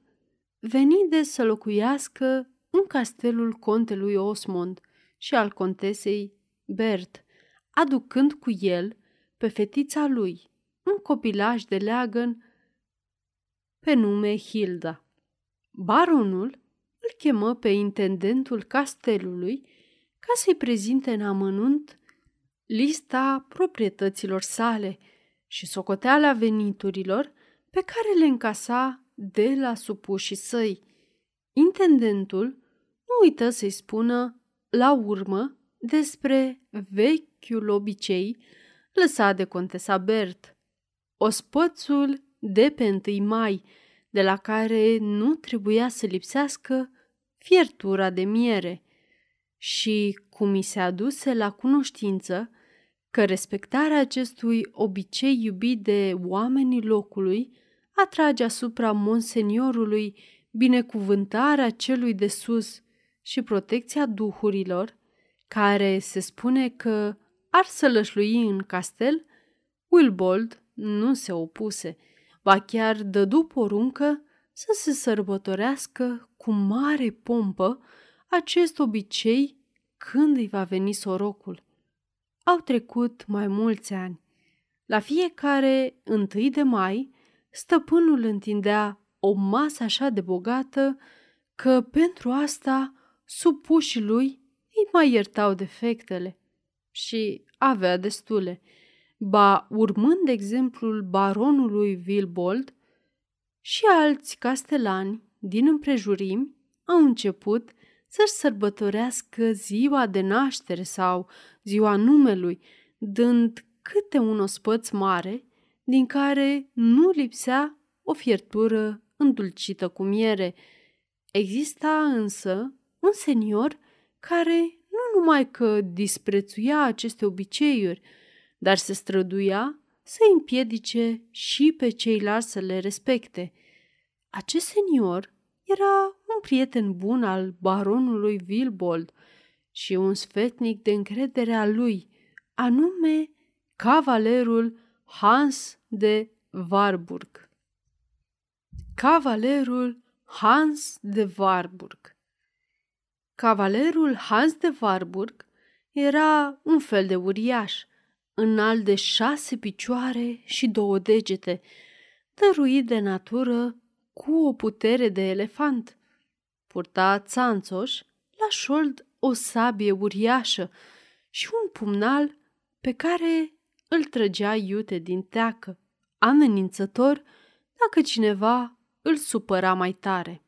veni de să locuiască în castelul contelui Osmond și al contesei Bert, aducând cu el pe fetița lui, un copilaj de leagăn pe nume Hilda. Baronul îl chemă pe intendentul castelului ca să-i prezinte în amănunt lista proprietăților sale și socoteala veniturilor pe care le încasa de la supușii săi. Intendentul nu uită să-i spună la urmă despre vechiul obicei lăsat de contesa Bert. Ospățul de pe 1 mai, de la care nu trebuia să lipsească fiertura de miere și cum i se aduse la cunoștință că respectarea acestui obicei iubit de oamenii locului atrage asupra monseniorului binecuvântarea celui de sus și protecția duhurilor, care se spune că ar sălășlui în castel, Wilbold nu se opuse, ba chiar dădu poruncă să se sărbătorească cu mare pompă acest obicei când îi va veni sorocul. Au trecut mai mulți ani. La fiecare întâi de mai, stăpânul întindea o masă așa de bogată că pentru asta supușii lui îi mai iertau defectele și avea destule. Ba, urmând exemplul baronului Wilbold și alți castelani din împrejurimi au început să-și sărbătorească ziua de naștere sau ziua numelui, dând câte un ospăț mare, din care nu lipsea o fiertură îndulcită cu miere. Exista însă un senior care nu numai că disprețuia aceste obiceiuri, dar se străduia să împiedice și pe ceilalți să le respecte. Acest senior era un prieten bun al baronului Wilbold și un sfetnic de încredere al lui, anume cavalerul Hans de Warburg. Cavalerul Hans de Warburg Cavalerul Hans de Warburg era un fel de uriaș, înalt de șase picioare și două degete, dăruit de natură cu o putere de elefant. Purta țanțoș, la șold o sabie uriașă și un pumnal pe care îl trăgea iute din teacă, amenințător dacă cineva îl supăra mai tare.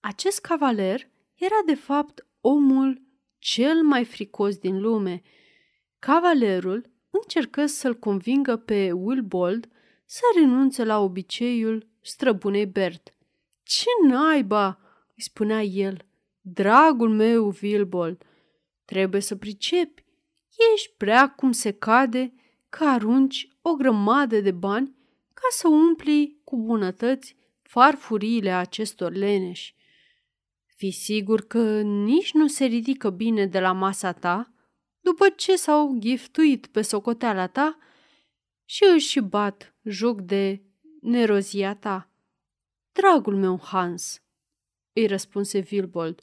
Acest cavaler era de fapt omul cel mai fricos din lume. Cavalerul încercă să-l convingă pe Wilbold să renunțe la obiceiul străbunei Bert. Ce naiba!" îi spunea el. Dragul meu, Wilbold, trebuie să pricepi. Ești prea cum se cade că arunci o grămadă de bani ca să umpli cu bunătăți farfuriile acestor leneși. Fii sigur că nici nu se ridică bine de la masa ta după ce s-au giftuit pe socoteala ta și își bat joc de nerozia ta. Dragul meu Hans, îi răspunse Wilbold,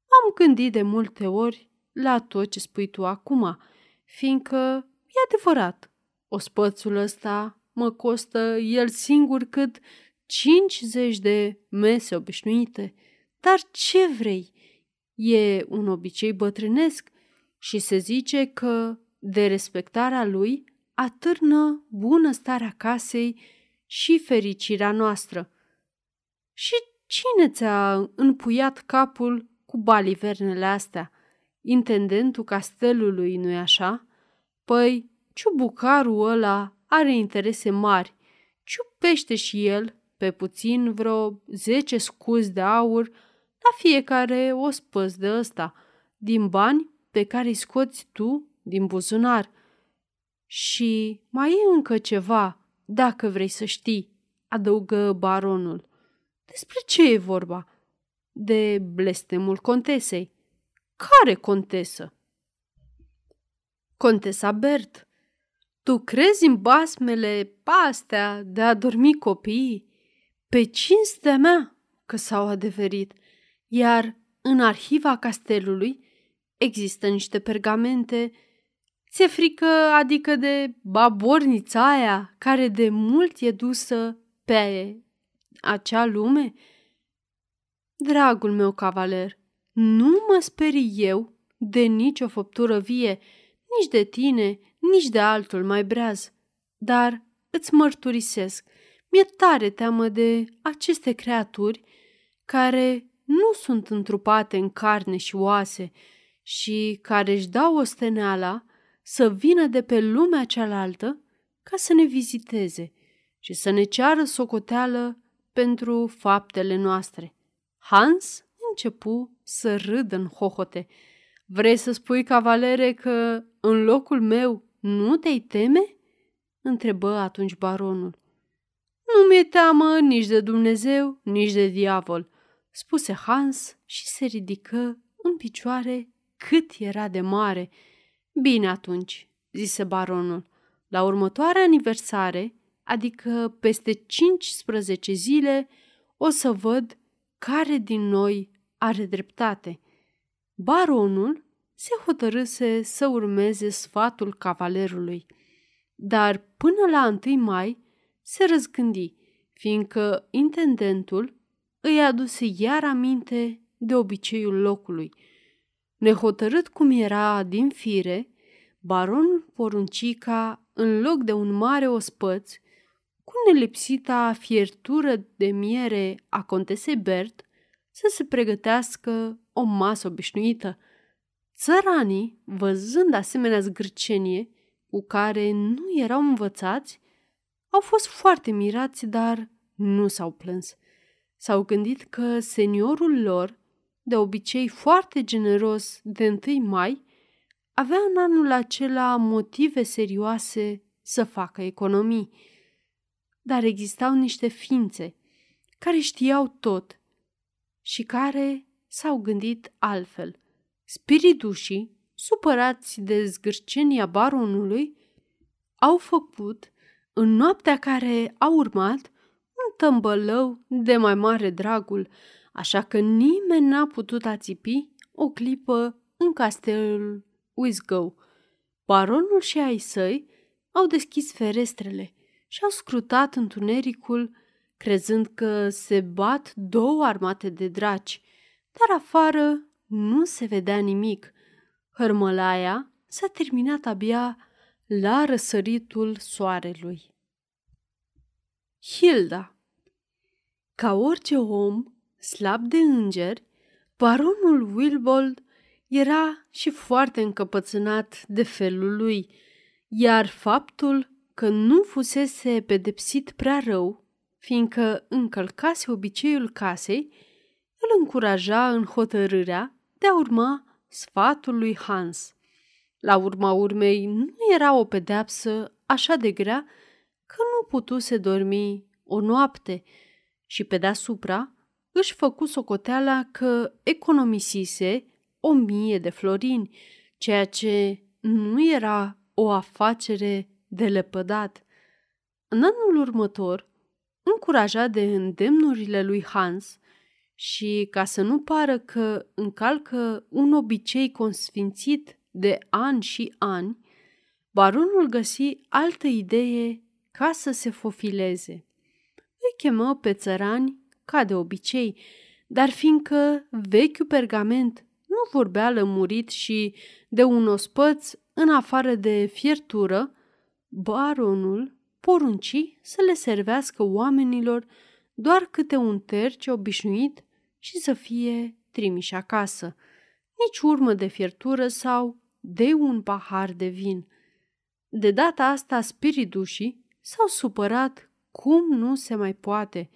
am gândit de multe ori la tot ce spui tu acum, fiindcă e adevărat, ospățul ăsta mă costă el singur cât 50 de mese obișnuite. Dar ce vrei? E un obicei bătrânesc și se zice că de respectarea lui atârnă bună starea casei și fericirea noastră. Și cine ți-a înpuiat capul cu balivernele astea? Intendentul castelului, nu-i așa? Păi, ciubucarul ăla are interese mari. Ciupește și el, pe puțin, vreo zece scuzi de aur la fiecare o spăs de ăsta, din bani pe care îi scoți tu din buzunar. Și mai e încă ceva, dacă vrei să știi, adăugă baronul. Despre ce e vorba? De blestemul contesei. Care contesă? Contesa Bert. Tu crezi în basmele pastea de a dormi copiii? Pe cinstea mea că s-au adeverit, iar în arhiva castelului există niște pergamente. Ți-e frică, adică de babornița aia care de mult e dusă pe acea lume? Dragul meu cavaler, nu mă sperii eu de nicio făptură vie, nici de tine, nici de altul mai breaz. Dar îți mărturisesc, mi-e tare teamă de aceste creaturi care nu sunt întrupate în carne și oase și care își dau osteneala să vină de pe lumea cealaltă ca să ne viziteze și să ne ceară socoteală pentru faptele noastre. Hans începu să râdă în hohote. Vrei să spui, cavalere, că în locul meu nu te-ai teme? întrebă atunci baronul. Nu mi-e teamă nici de Dumnezeu, nici de diavol, spuse Hans și se ridică în picioare cât era de mare. Bine atunci, zise baronul, la următoarea aniversare, adică peste 15 zile, o să văd care din noi are dreptate. Baronul se hotărâse să urmeze sfatul cavalerului, dar până la 1 mai se răzgândi, fiindcă intendentul îi aduse iar aminte de obiceiul locului. Nehotărât cum era din fire, baronul poruncica, în loc de un mare ospăț, cu nelipsita fiertură de miere a contesei Bert, să se pregătească o masă obișnuită. Țăranii, văzând asemenea zgârcenie cu care nu erau învățați, au fost foarte mirați, dar nu s-au plâns. S-au gândit că seniorul lor, de obicei foarte generos de 1 mai, avea în anul acela motive serioase să facă economii. Dar existau niște ființe care știau tot și care s-au gândit altfel. Spiritușii, supărați de zgârcenia baronului, au făcut, în noaptea care a urmat, un tămbălău de mai mare dragul, așa că nimeni n-a putut ațipi o clipă în castelul Wisgo. Baronul și ai săi au deschis ferestrele și au scrutat întunericul, crezând că se bat două armate de draci, dar afară nu se vedea nimic. Hărmălaia s-a terminat abia la răsăritul soarelui. Hilda Ca orice om slab de îngeri, baronul Wilbold era și foarte încăpățânat de felul lui, iar faptul că nu fusese pedepsit prea rău, fiindcă încălcase obiceiul casei, îl încuraja în hotărârea de a urma sfatul lui Hans. La urma urmei, nu era o pedeapsă așa de grea că nu putuse dormi o noapte și pe deasupra își făcu socoteala că economisise o mie de florini, ceea ce nu era o afacere de lepădat. În anul următor, încurajat de îndemnurile lui Hans și ca să nu pară că încalcă un obicei consfințit de ani și ani, baronul găsi altă idee ca să se fofileze. Îi chemă pe țărani, ca de obicei, dar fiindcă vechiul pergament nu vorbea lămurit și de un ospăț în afară de fiertură, baronul porunci să le servească oamenilor doar câte un terce obișnuit și să fie trimiși acasă. Nici urmă de fiertură sau de un pahar de vin. De data asta spiritușii s-au supărat cum nu se mai poate,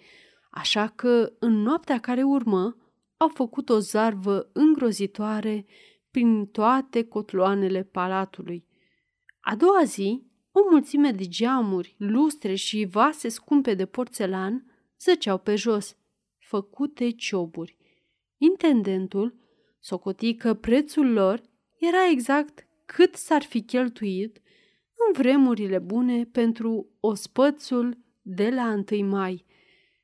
așa că în noaptea care urmă au făcut o zarvă îngrozitoare prin toate cotloanele palatului. A doua zi, o mulțime de geamuri, lustre și vase scumpe de porțelan zăceau pe jos, făcute cioburi. Intendentul socoti că prețul lor era exact cât s-ar fi cheltuit în vremurile bune pentru ospățul de la 1 mai.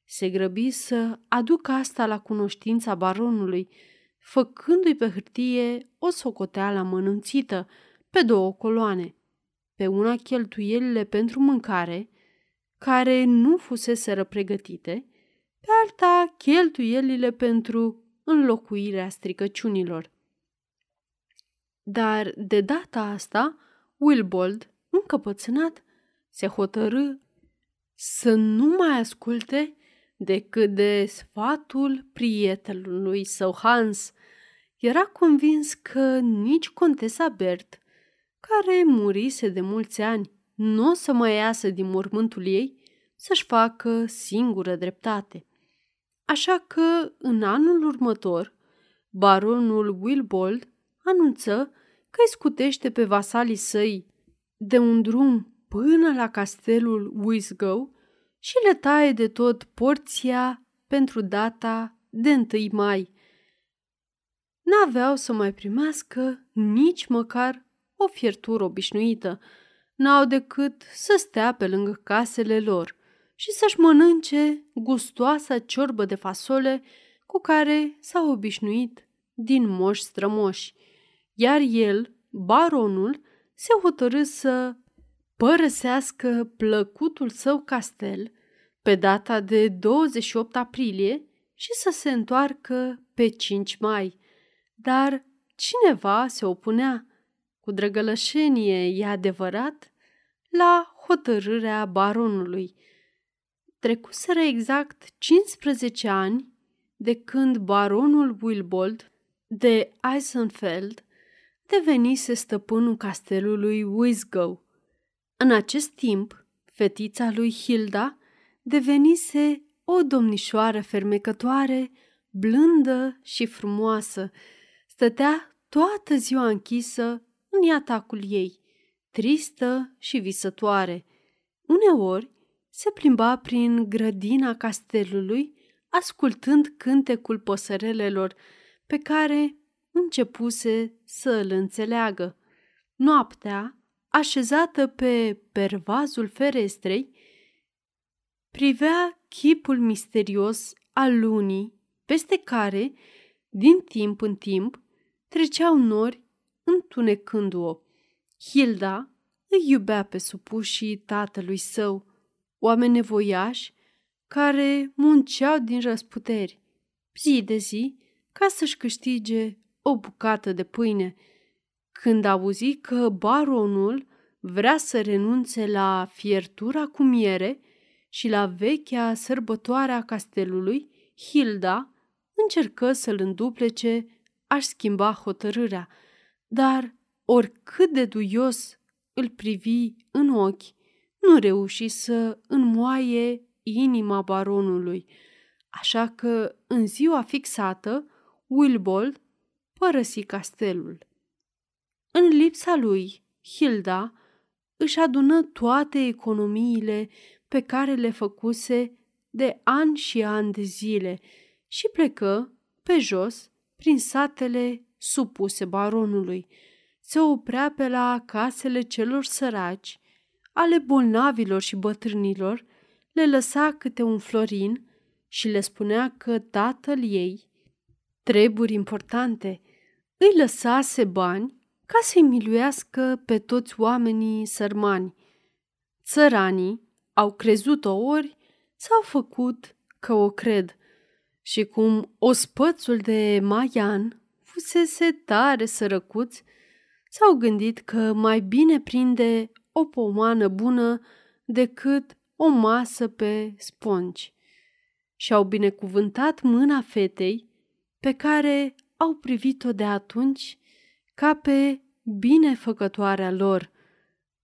Se grăbi să aducă asta la cunoștința baronului, făcându-i pe hârtie o socoteală amănunțită pe două coloane. Pe una cheltuielile pentru mâncare, care nu fuseseră pregătite, pe alta cheltuielile pentru înlocuirea stricăciunilor. Dar de data asta, Wilbold, încăpățânat, se hotărâ să nu mai asculte decât de sfatul prietenului său Hans. Era convins că nici contesa Bert, care murise de mulți ani, nu o să mai iasă din mormântul ei să-și facă singură dreptate. Așa că, în anul următor, baronul Wilbold anunță că îi scutește pe vasalii săi de un drum până la castelul Wisgow și le taie de tot porția pentru data de 1 mai. N-aveau să mai primească nici măcar o fiertură obișnuită. N-au decât să stea pe lângă casele lor și să-și mănânce gustoasa ciorbă de fasole cu care s-au obișnuit din moși strămoși. Iar el, baronul, se hotărâ să părăsească plăcutul său castel pe data de 28 aprilie și să se întoarcă pe 5 mai. Dar cineva se opunea, cu drăgălășenie e adevărat, la hotărârea baronului. Trecuseră exact 15 ani de când baronul Wilbold de Eisenfeld devenise stăpânul castelului Wisgow. În acest timp, fetița lui Hilda devenise o domnișoară fermecătoare, blândă și frumoasă. Stătea toată ziua închisă în iatacul ei, tristă și visătoare. Uneori se plimba prin grădina castelului, ascultând cântecul păsărelelor pe care începuse să îl înțeleagă. Noaptea, așezată pe pervazul ferestrei, privea chipul misterios al lunii, peste care, din timp în timp, treceau nori întunecându-o. Hilda îi iubea pe supușii tatălui său, oameni nevoiași care munceau din răsputeri, zi de zi, ca să-și câștige o bucată de pâine. Când auzi că baronul vrea să renunțe la fiertura cu miere și la vechea sărbătoare a castelului, Hilda încercă să-l înduplece, aș schimba hotărârea, dar oricât de duios îl privi în ochi, nu reuși să înmoaie inima baronului, așa că în ziua fixată, Wilbold părăsi castelul. În lipsa lui, Hilda își adună toate economiile pe care le făcuse de ani și ani de zile și plecă pe jos prin satele supuse baronului. Se oprea pe la casele celor săraci, ale bolnavilor și bătrânilor, le lăsa câte un florin și le spunea că tatăl ei, treburi importante, îi lăsase bani ca să-i miluiască pe toți oamenii sărmani. Țăranii au crezut-o ori s-au făcut că o cred și cum ospățul de Maian fusese tare sărăcuț, s-au gândit că mai bine prinde o pomană bună decât o masă pe spongi. Și-au binecuvântat mâna fetei pe care au privit-o de atunci ca pe binefăcătoarea lor,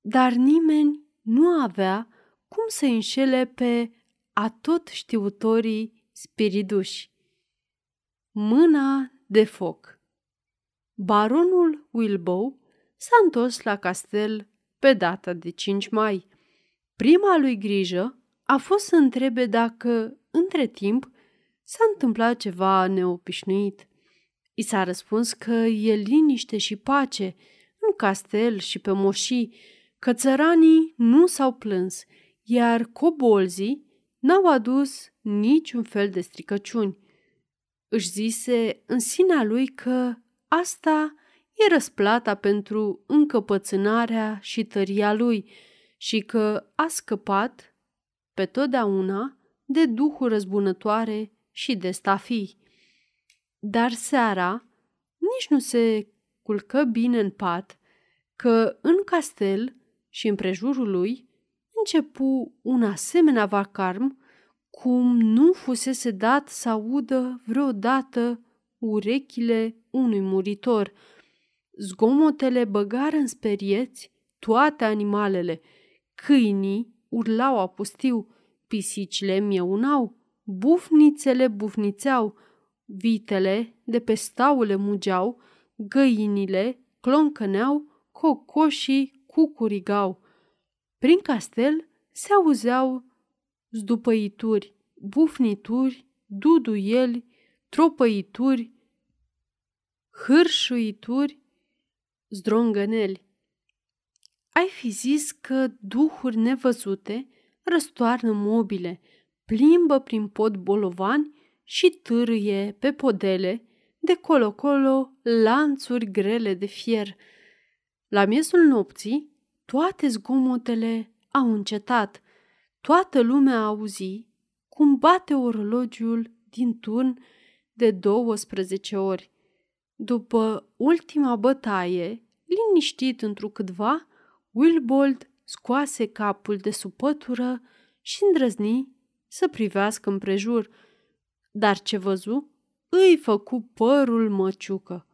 dar nimeni nu avea cum să înșele pe atot știutorii spiriduși. Mâna de foc Baronul Wilbow s-a întors la castel pe data de 5 mai. Prima lui grijă a fost să întrebe dacă, între timp, s-a întâmplat ceva neopișnuit. I s-a răspuns că e liniște și pace în castel și pe moșii, că țăranii nu s-au plâns, iar cobolzii n-au adus niciun fel de stricăciuni. Își zise în sinea lui că asta e răsplata pentru încăpățânarea și tăria lui și că a scăpat pe totdeauna de duhul răzbunătoare și de stafii. Dar seara nici nu se culcă bine în pat, că în castel și în prejurul lui începu un asemenea vacarm cum nu fusese dat să audă vreodată urechile unui muritor. Zgomotele băgară în sperieți toate animalele. Câinii urlau apustiu, pisicile mieunau, bufnițele bufnițeau, vitele de pe staule mugeau, găinile cloncăneau, cocoșii cucurigau. Prin castel se auzeau zdupăituri, bufnituri, duduieli, tropăituri, hârșuituri, zdrongăneli. Ai fi zis că duhuri nevăzute răstoarnă mobile, plimbă prin pod bolovani și târâie pe podele, de colo-colo lanțuri grele de fier. La miezul nopții, toate zgomotele au încetat. Toată lumea auzi cum bate orologiul din turn de 12 ori. După ultima bătaie, liniștit întrucâtva, Wilbold scoase capul de supătură și îndrăzni să privească împrejur. Dar ce văzu? Îi făcu părul măciucă.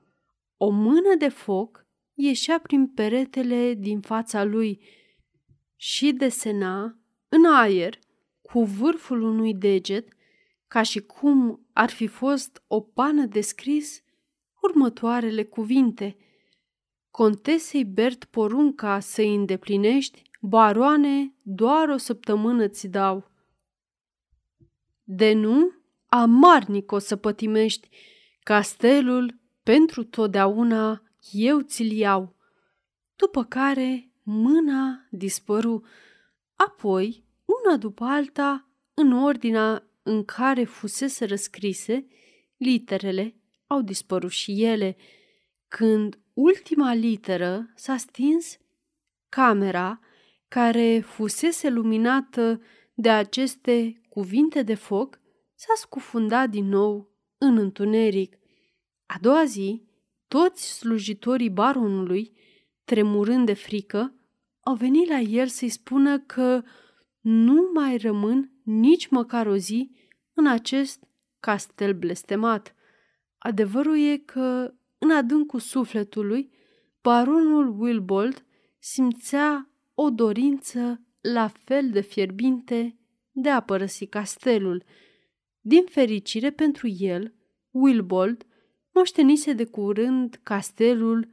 O mână de foc ieșea prin peretele din fața lui și desena în aer, cu vârful unui deget, ca și cum ar fi fost o pană de scris, următoarele cuvinte. Contesei Bert porunca să-i îndeplinești, baroane, doar o săptămână ți dau. De nu, amarnic o să pătimești, castelul pentru totdeauna eu ți-l iau. După care mâna dispăru, apoi, una după alta, în ordinea în care fusese răscrise, literele au dispărut și ele. Când ultima literă s-a stins, camera, care fusese luminată de aceste cuvinte de foc, s-a scufundat din nou în întuneric. A doua zi, toți slujitorii baronului, tremurând de frică, au venit la el să-i spună că nu mai rămân nici măcar o zi în acest castel blestemat. Adevărul e că, în adâncul sufletului, baronul Wilbold simțea o dorință la fel de fierbinte de a părăsi castelul. Din fericire pentru el, Wilbold moștenise de curând castelul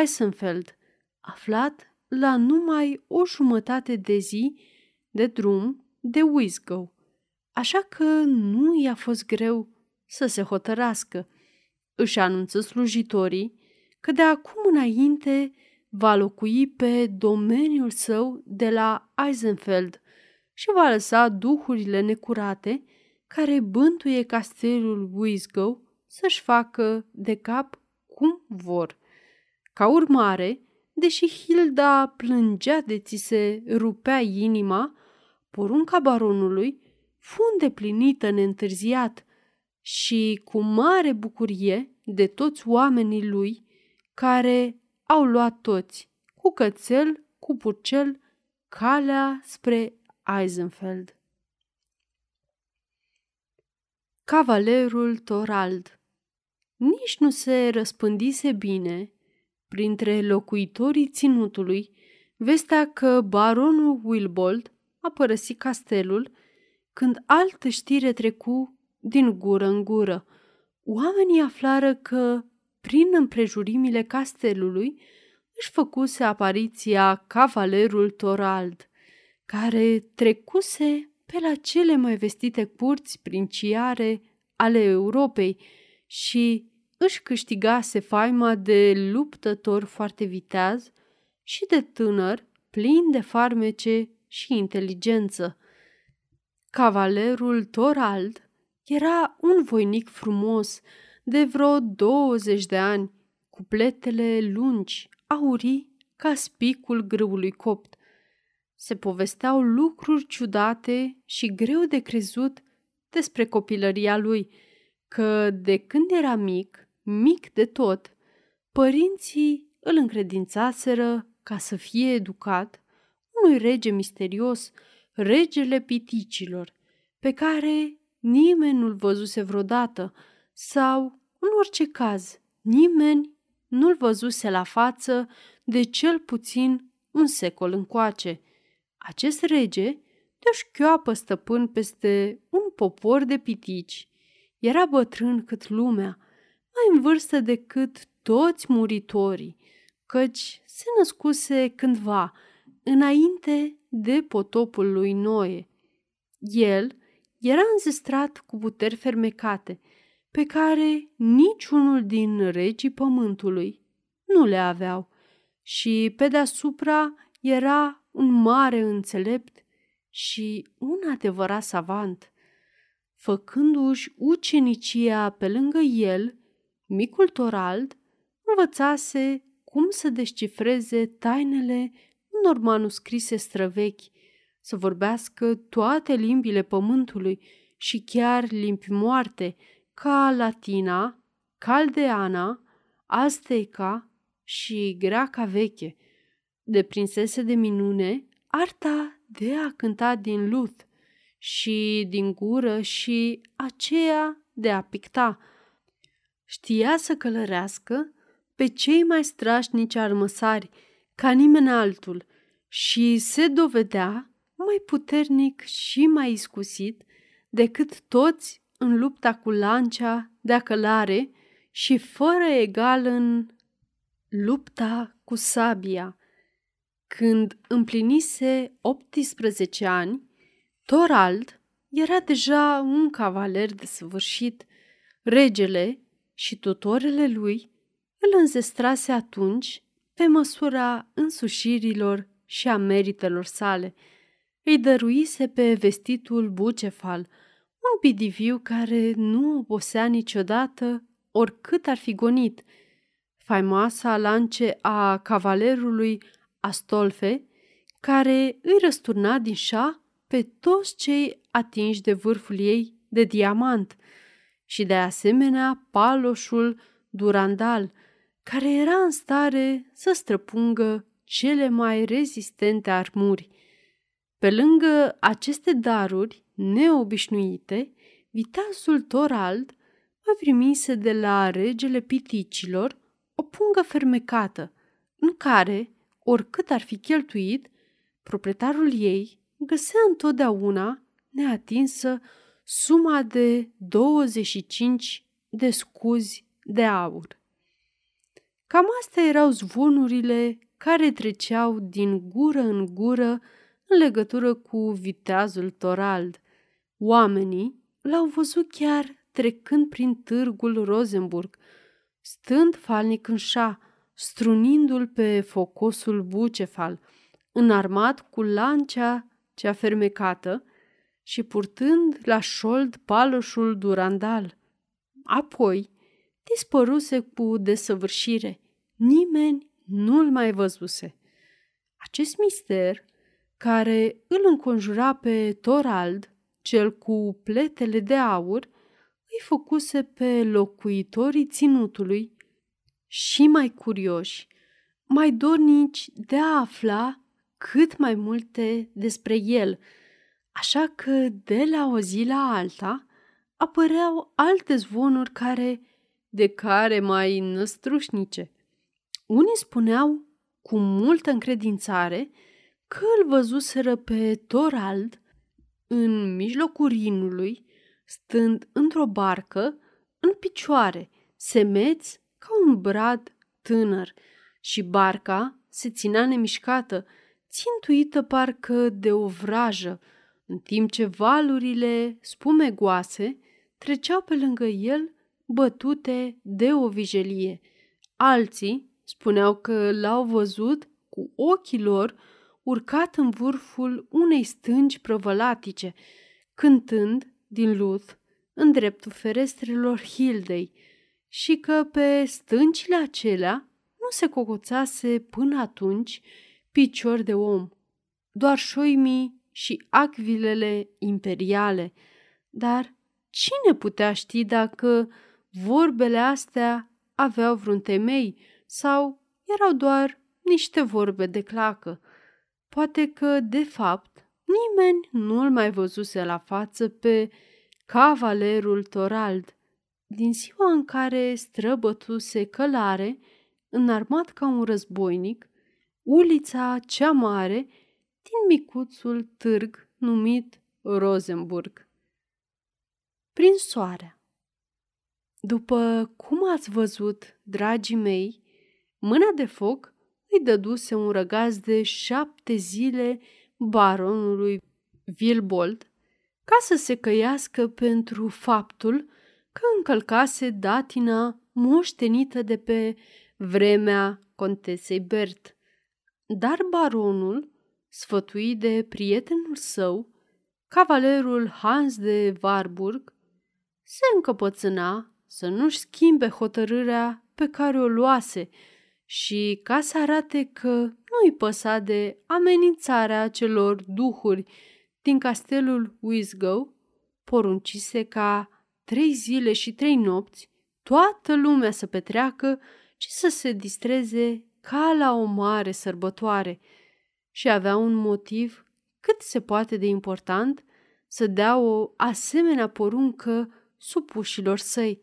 Eisenfeld, aflat la numai o jumătate de zi de drum de Wisgow, așa că nu i-a fost greu să se hotărască. Își anunță slujitorii că de acum înainte va locui pe domeniul său de la Eisenfeld și va lăsa duhurile necurate care bântuie castelul Wisgow să-și facă de cap cum vor. Ca urmare, deși Hilda plângea de ți se rupea inima, porunca baronului fu îndeplinită neîntârziat și cu mare bucurie de toți oamenii lui care au luat toți, cu cățel, cu purcel, calea spre Eisenfeld. Cavalerul Torald Nici nu se răspândise bine printre locuitorii ținutului vestea că baronul Wilbold a părăsit castelul când altă știre trecu din gură în gură. Oamenii aflară că, prin împrejurimile castelului, își făcuse apariția cavalerul Torald, care trecuse pe la cele mai vestite curți princiare ale Europei și își câștigase faima de luptător foarte viteaz și de tânăr plin de farmece și inteligență. Cavalerul Torald era un voinic frumos, de vreo 20 de ani, cu pletele lungi, aurii, ca spicul grâului copt. Se povesteau lucruri ciudate și greu de crezut despre copilăria lui, că de când era mic, mic de tot, părinții îl încredințaseră ca să fie educat unui rege misterios, regele piticilor, pe care nimeni nu-l văzuse vreodată sau, în orice caz, nimeni nu-l văzuse la față de cel puțin un secol încoace. Acest rege, de o șchioapă stăpân peste un popor de pitici, era bătrân cât lumea, mai în vârstă decât toți muritorii, căci se născuse cândva, înainte de potopul lui Noe. El era înzestrat cu puteri fermecate, pe care niciunul din regii pământului nu le aveau și pe deasupra era un mare înțelept și un adevărat savant. Făcându-și ucenicia pe lângă el, micul Torald învățase cum să descifreze tainele unor manuscrise străvechi, să vorbească toate limbile pământului și chiar limbi moarte, ca latina, caldeana, azteca și greaca veche. Deprinsese de minune arta de a cânta din lut și din gură și aceea de a picta. Știa să călărească pe cei mai strașnici armăsari, ca nimeni altul, și se dovedea mai puternic și mai iscusit decât toți în lupta cu lancea de călare și fără egal în lupta cu sabia. Când împlinise 18 ani, Torald era deja un cavaler de săvârșit. Regele și tutorele lui îl înzestrase atunci pe măsura însușirilor și a meritelor sale. Îi dăruise pe vestitul bucefal, un bidiviu care nu obosea niciodată oricât ar fi gonit. Faimoasa lance a cavalerului Astolfe, care îi răsturna din șa pe toți cei atinși de vârful ei de diamant și de asemenea paloșul Durandal, care era în stare să străpungă cele mai rezistente armuri. Pe lângă aceste daruri neobișnuite, viteazul Torald mai primise de la regele piticilor o pungă fermecată, în care, oricât ar fi cheltuit, proprietarul ei găsea întotdeauna neatinsă suma de 25 de scuzi de aur. Cam astea erau zvonurile care treceau din gură în gură în legătură cu viteazul Torald. Oamenii l-au văzut chiar trecând prin târgul Rosenburg, stând falnic în șa, strunindu-l pe focosul bucefal, înarmat cu lancea cea fermecată și purtând la șold paloșul durandal. Apoi dispăruse cu desăvârșire. Nimeni nu-l mai văzuse. Acest mister, care îl înconjura pe Torald, cel cu pletele de aur, îi făcuse pe locuitorii ținutului și mai curioși, mai dornici de a afla cât mai multe despre el, așa că de la o zi la alta apăreau alte zvonuri care, de care mai năstrușnice. Unii spuneau cu multă încredințare că îl văzuseră pe Torald în mijlocul Rinului, stând într-o barcă, în picioare, semeț ca un brad tânăr și barca se ținea nemișcată, țintuită parcă de o vrajă, în timp ce valurile spumegoase treceau pe lângă el bătute de o vijelie. Alții spuneau că l-au văzut cu ochii lor urcat în vârful unei stângi prăvălatice, cântând din luth în dreptul ferestrelor Hildei și că pe stâncile acelea nu se cocoțase până atunci picior de om, doar șoimii și acvilele imperiale. Dar cine putea ști dacă vorbele astea aveau vreun temei sau erau doar niște vorbe de clacă? Poate că, de fapt, nimeni nu îl mai văzuse la față pe cavalerul Torald. Din ziua în care străbătuse călare, înarmat ca un războinic, ulița cea mare din micuțul târg numit Rosenburg. Prin soare. După cum ați văzut, dragii mei, mâna de foc îi dăduse un răgaz de șapte zile baronului Vilbold ca să se căiască pentru faptul că încălcase datina moștenită de pe vremea contesei Bert. Dar baronul, sfătuit de prietenul său, cavalerul Hans de Warburg, se încăpățâna să nu-și schimbe hotărârea pe care o luase și ca să arate că nu-i păsa de amenințarea celor duhuri din castelul Wisgow, poruncise ca trei zile și trei nopți toată lumea să petreacă și să se distreze ca la o mare sărbătoare și avea un motiv cât se poate de important să dea o asemenea poruncă supușilor săi,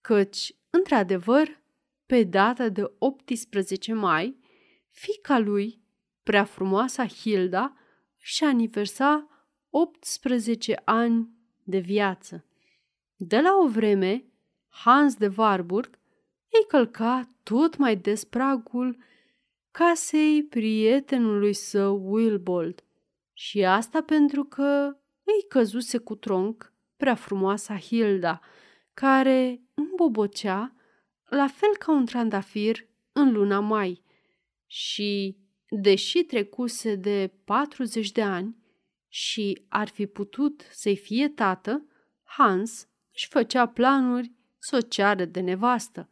căci, într-adevăr, pe data de 18 mai, fica lui, prea frumoasa Hilda, și aniversa 18 ani de viață. De la o vreme, Hans de Warburg îi călca tot mai des pragul casei prietenului său Wilbold și asta pentru că îi căzuse cu tronc prea frumoasa Hilda, care îmbobocea la fel ca un trandafir în luna mai și, deși trecuse de 40 de ani și ar fi putut să-i fie tată, Hans își făcea planuri sociale de nevastă.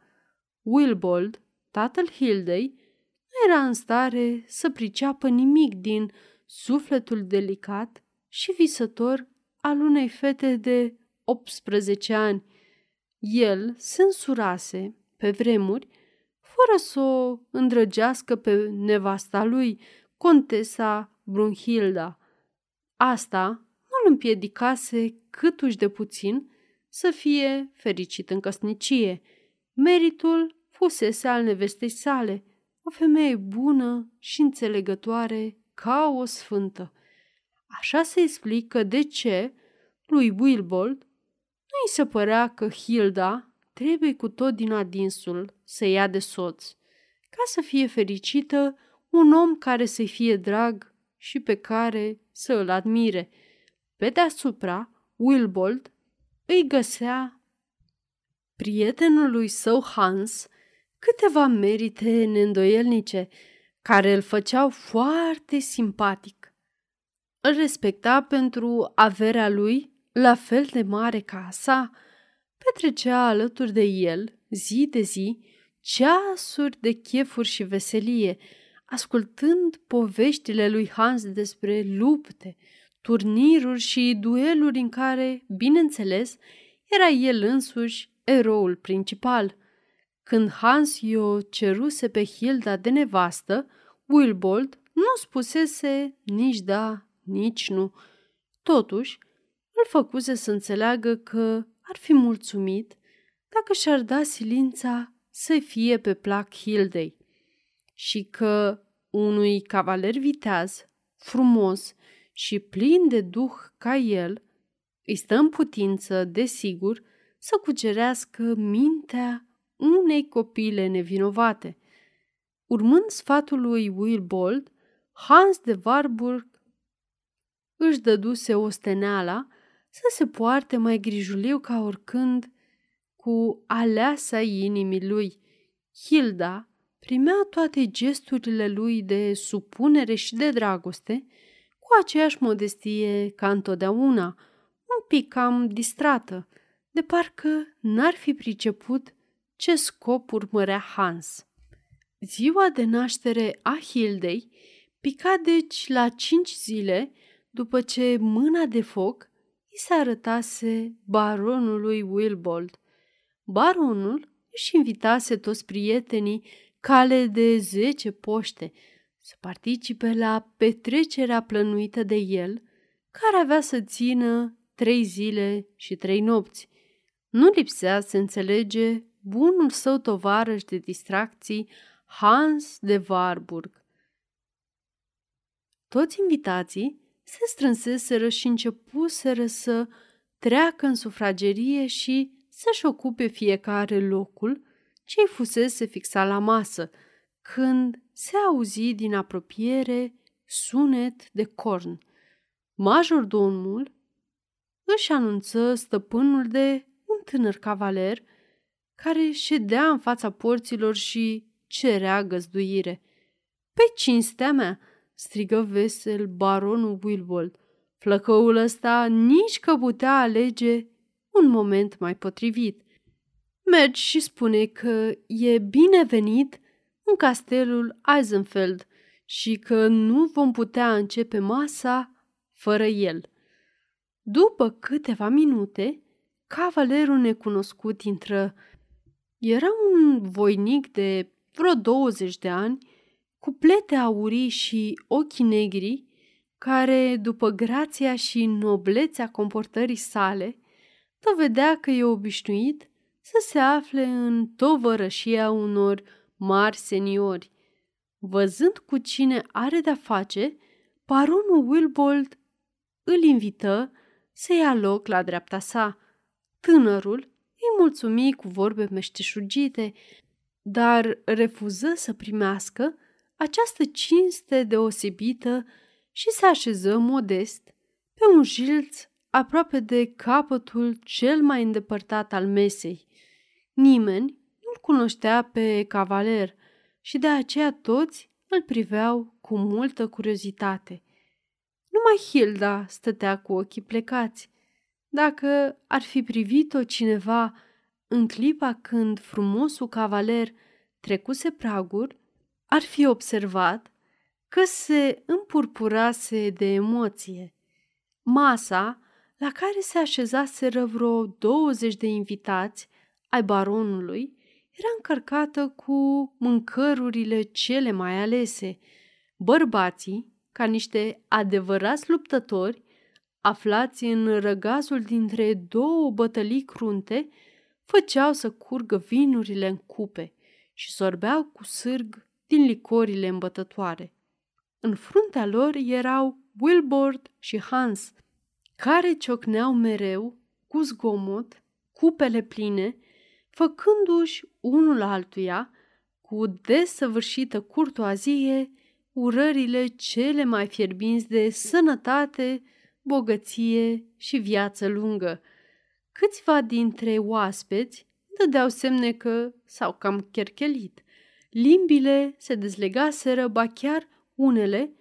Wilbold, tatăl Hildei, nu era în stare să priceapă nimic din sufletul delicat și visător al unei fete de 18 ani. El se însurase, pe vremuri, fără să o îndrăgească pe nevasta lui, contesa Brunhilda. Asta nu îl împiedicase câtuși de puțin să fie fericit în căsnicie. Meritul fusese al nevestei sale, o femeie bună și înțelegătoare ca o sfântă. Așa se explică de ce lui Wilbold nu îi se părea că Hilda trebuie cu tot din adinsul să ia de soț, ca să fie fericită un om care să-i fie drag și pe care să îl admire. Pe deasupra, Wilbold îi găsea prietenului său Hans câteva merite neîndoielnice care îl făceau foarte simpatic. Îl respecta pentru averea lui, la fel de mare ca a sa, petrecea alături de el, zi de zi, ceasuri de chefuri și veselie, ascultând poveștile lui Hans despre lupte, turniruri și dueluri în care, bineînțeles, era el însuși eroul principal. Când Hans i-o ceruse pe Hilda de nevastă, Wilbold nu spusese nici da, nici nu. Totuși, îl făcuse să înțeleagă că ar fi mulțumit dacă și-ar da silința să fie pe plac Hildei și că unui cavaler viteaz, frumos și plin de duh ca el, îi stă în putință, desigur, să cucerească mintea unei copile nevinovate. Urmând sfatul lui Will Bold, Hans de Warburg își dăduse osteneala să se poarte mai grijuliu ca oricând cu aleasa inimii lui. Hilda primea toate gesturile lui de supunere și de dragoste cu aceeași modestie ca întotdeauna, un pic cam distrată, de parcă n-ar fi priceput ce scop urmărea Hans. Ziua de naștere a Hildei pica deci la cinci zile după ce mâna de foc i se arătase baronului Wilbold. Baronul își invitase toți prietenii cale de zece poște să participe la petrecerea plănuită de el, care avea să țină trei zile și trei nopți. Nu lipsea, se înțelege, bunul său tovarăș de distracții, Hans de Warburg. Toți invitații se strânseseră și începuseră să treacă în sufragerie și să-și ocupe fiecare locul ce îi fusese fixat la masă, când se auzi din apropiere sunet de corn. Majordomul își anunță stăpânul de un tânăr cavaler care ședea în fața porților și cerea găzduire. Pe cinstea mea, strigă vesel baronul Wilbold. Flăcăul ăsta nici că putea alege un moment mai potrivit. Mergi și spune că e binevenit în castelul Eisenfeld și că nu vom putea începe masa fără el. După câteva minute, cavalerul necunoscut intră. Era un voinic de vreo 20 de ani, cu plete aurii și ochii negri, care, după grația și noblețea comportării sale, dovedea că e obișnuit să se afle în tovărășia unor mari seniori. Văzând cu cine are de-a face, baronul Wilbold îl invită să ia loc la dreapta sa. Tânărul îi mulțumi cu vorbe meșteșugite, dar refuză să primească această cinste deosebită și se așeză modest pe un jilț aproape de capătul cel mai îndepărtat al mesei. Nimeni nu-l cunoștea pe cavaler și de aceea toți îl priveau cu multă curiozitate. Numai Hilda stătea cu ochii plecați. Dacă ar fi privit-o cineva în clipa când frumosul cavaler trecuse pragul, ar fi observat că se împurpurase de emoție. Masa, la care se așezaseră vreo 20 de invitați ai baronului, era încărcată cu mâncărurile cele mai alese. Bărbații, ca niște adevărați luptători, aflați în răgazul dintre două bătălii crunte, făceau să curgă vinurile în cupe și sorbeau cu sârg din licorile îmbătătoare. În fruntea lor erau Wilbord și Hans, care ciocneau mereu, cu zgomot, cupele pline, făcându-și unul altuia, cu desăvârșită curtoazie, urările cele mai fierbinți de sănătate, bogăție și viață lungă. Câțiva dintre oaspeți dădeau semne că s-au cam cherchelit. Limbile se dezlegaseră, ba chiar unele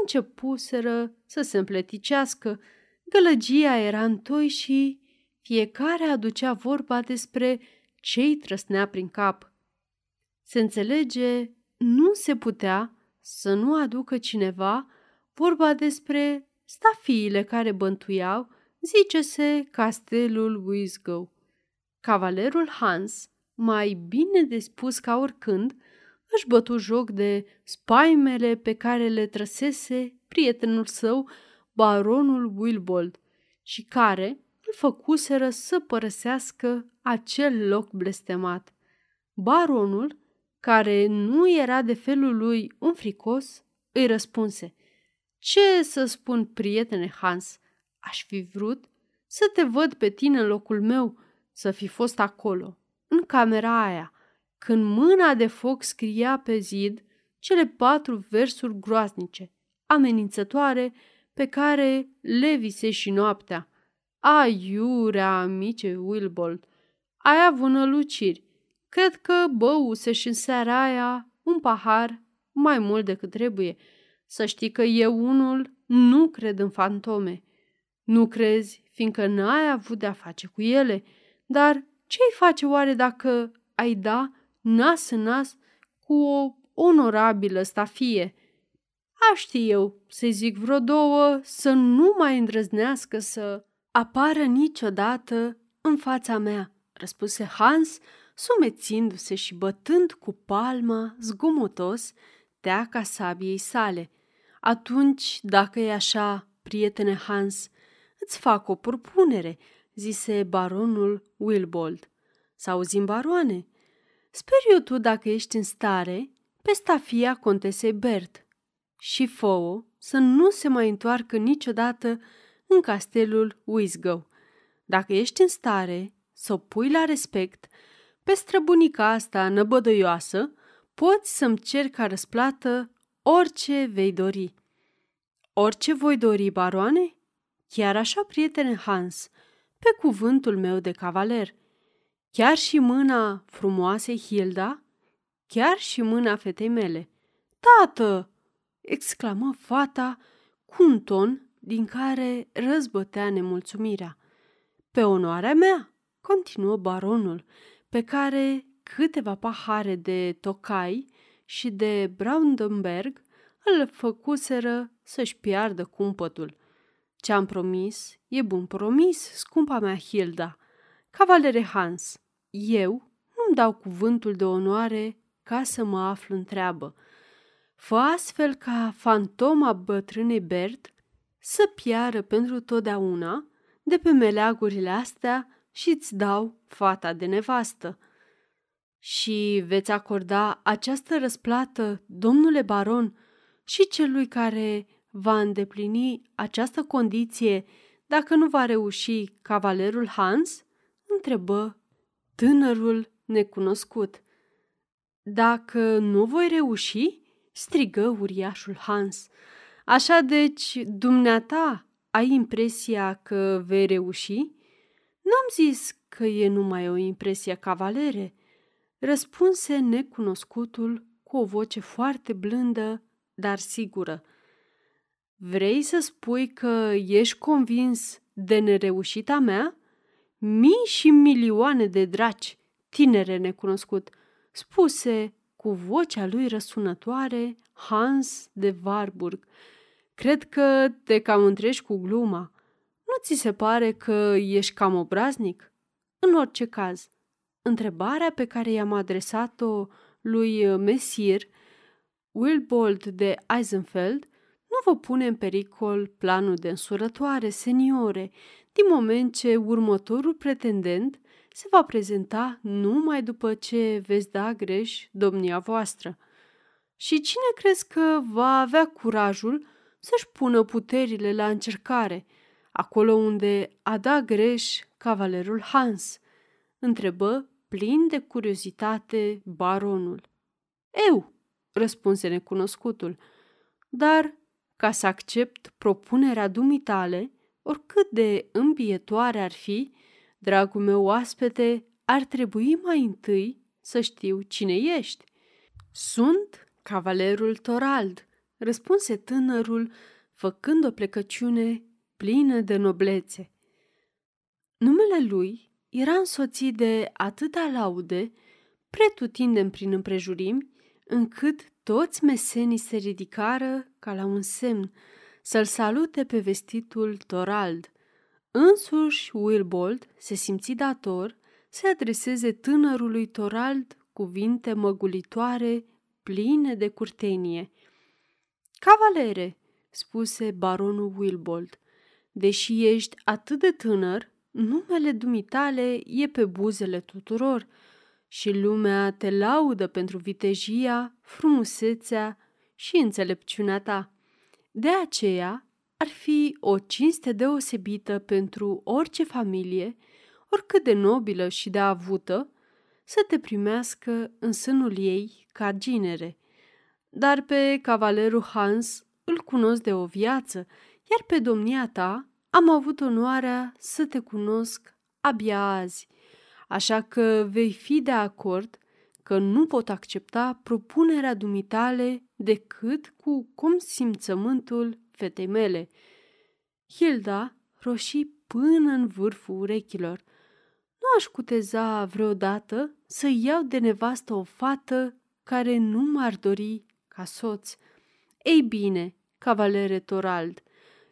începuseră să se împleticească. Gălăgia era întoi și fiecare aducea vorba despre ce-i trăsnea prin cap. Se înțelege, nu se putea să nu aducă cineva vorba despre stafiile care bântuiau, zice-se, castelul Wisgow. Cavalerul Hans, mai bine de spus ca oricând, își bătu joc de spaimele pe care le trăsese prietenul său, baronul Wilbold, și care îl făcuseră să părăsească acel loc blestemat. Baronul, care nu era de felul lui un fricos, îi răspunse, Ce să spun, prietene Hans, aș fi vrut să te văd pe tine în locul meu, să fi fost acolo, în camera aia, când mâna de foc scria pe zid cele patru versuri groaznice, amenințătoare, pe care le vise și noaptea. Aiurea, amice Wilbold, ai avut năluciri. Cred că băuse și în seara aia un pahar mai mult decât trebuie. Să știi că eu unul nu cred în fantome. Nu crezi, fiindcă n-ai avut de-a face cu ele, dar ce-i face oare dacă ai da nas în nas cu o onorabilă stafie? Aș ști eu să-i zic vreo două să nu mai îndrăznească să apară niciodată în fața mea, răspuse Hans, sumețindu-se și bătând cu palma zgomotos teaca sabiei sale. Atunci, dacă e așa, prietene Hans, îți fac o propunere, zise baronul Wilbold. Să auzim, baroane. Sper eu tu, dacă ești în stare, pe stafia contesei Bert și fă să nu se mai întoarcă niciodată în castelul Wisgow. Dacă ești în stare să o pui la respect pe străbunica asta năbădăioasă, poți să-mi cer ca răsplată orice vei dori. Orice voi dori, baroane? Chiar așa, prietene Hans, pe cuvântul meu de cavaler. Chiar și mâna frumoasei Hilda? Chiar și mâna fetei mele. Tată! exclamă fata cu un ton din care răzbătea nemulțumirea. Pe onoarea mea, continuă baronul, pe care câteva pahare de tocai și de Brandenberg îl făcuseră să-și piardă cumpătul. Ce-am promis e bun promis, scumpa mea Hilda. Cavalere Hans, eu nu-mi dau cuvântul de onoare ca să mă aflu în treabă. Fă astfel ca fantoma bătrânei Bert să piară pentru totdeauna de pe meleagurile astea și îți dau fata de nevastă. Și veți acorda această răsplată, domnule baron, și celui care va îndeplini această condiție dacă nu va reuși cavalerul Hans? întrebă tânărul necunoscut. Dacă nu voi reuși? strigă uriașul Hans. Așa deci, dumneata, ai impresia că vei reuși? N-am zis că e numai o impresie cavalere, răspunse necunoscutul cu o voce foarte blândă, dar sigură. Vrei să spui că ești convins de nereușita mea? Mii și milioane de draci, tinere necunoscut, spuse cu vocea lui răsunătoare Hans de Warburg. Cred că te cam întrești cu gluma. Nu ți se pare că ești cam obraznic? În orice caz, întrebarea pe care i-am adresat-o lui Messir Wilbold de Eisenfeld nu vă pune în pericol planul de însurătoare, seniore, din moment ce următorul pretendent se va prezenta numai după ce veți da greș domnia voastră. Și cine crezi că va avea curajul să-și pună puterile la încercare, acolo unde a dat greș cavalerul Hans? Întrebă plin de curiozitate baronul. Eu, răspunse necunoscutul, dar ca să accept propunerea dumitale, oricât de îmbietoare ar fi, dragul meu oaspete, ar trebui mai întâi să știu cine ești. Sunt cavalerul Torald, răspunse tânărul, făcând o plecăciune plină de noblețe. Numele lui era însoțit de atâta laude, pretutindem prin împrejurimi, încât toți mesenii se ridicară ca la un semn să-l salute pe vestitul Torald. Însuși Wilbold se simți dator să adreseze tânărului Torald cuvinte măgulitoare, pline de curtenie. Cavalere, spuse baronul Wilbold, deși ești atât de tânăr, numele dumitale e pe buzele tuturor – și lumea te laudă pentru vitejia, frumusețea și înțelepciunea ta. De aceea, ar fi o cinste deosebită pentru orice familie, oricât de nobilă și de avută, să te primească în sânul ei ca ginere. Dar pe cavalerul Hans îl cunosc de o viață, iar pe domnia ta am avut onoarea să te cunosc abia azi – așa că vei fi de acord că nu pot accepta propunerea dumitale decât cu consimțământul fetei mele. Hilda roșii până în vârful urechilor. Nu aș cuteza vreodată să iau de nevastă o fată care nu m-ar dori ca soț. Ei bine, cavalere Torald,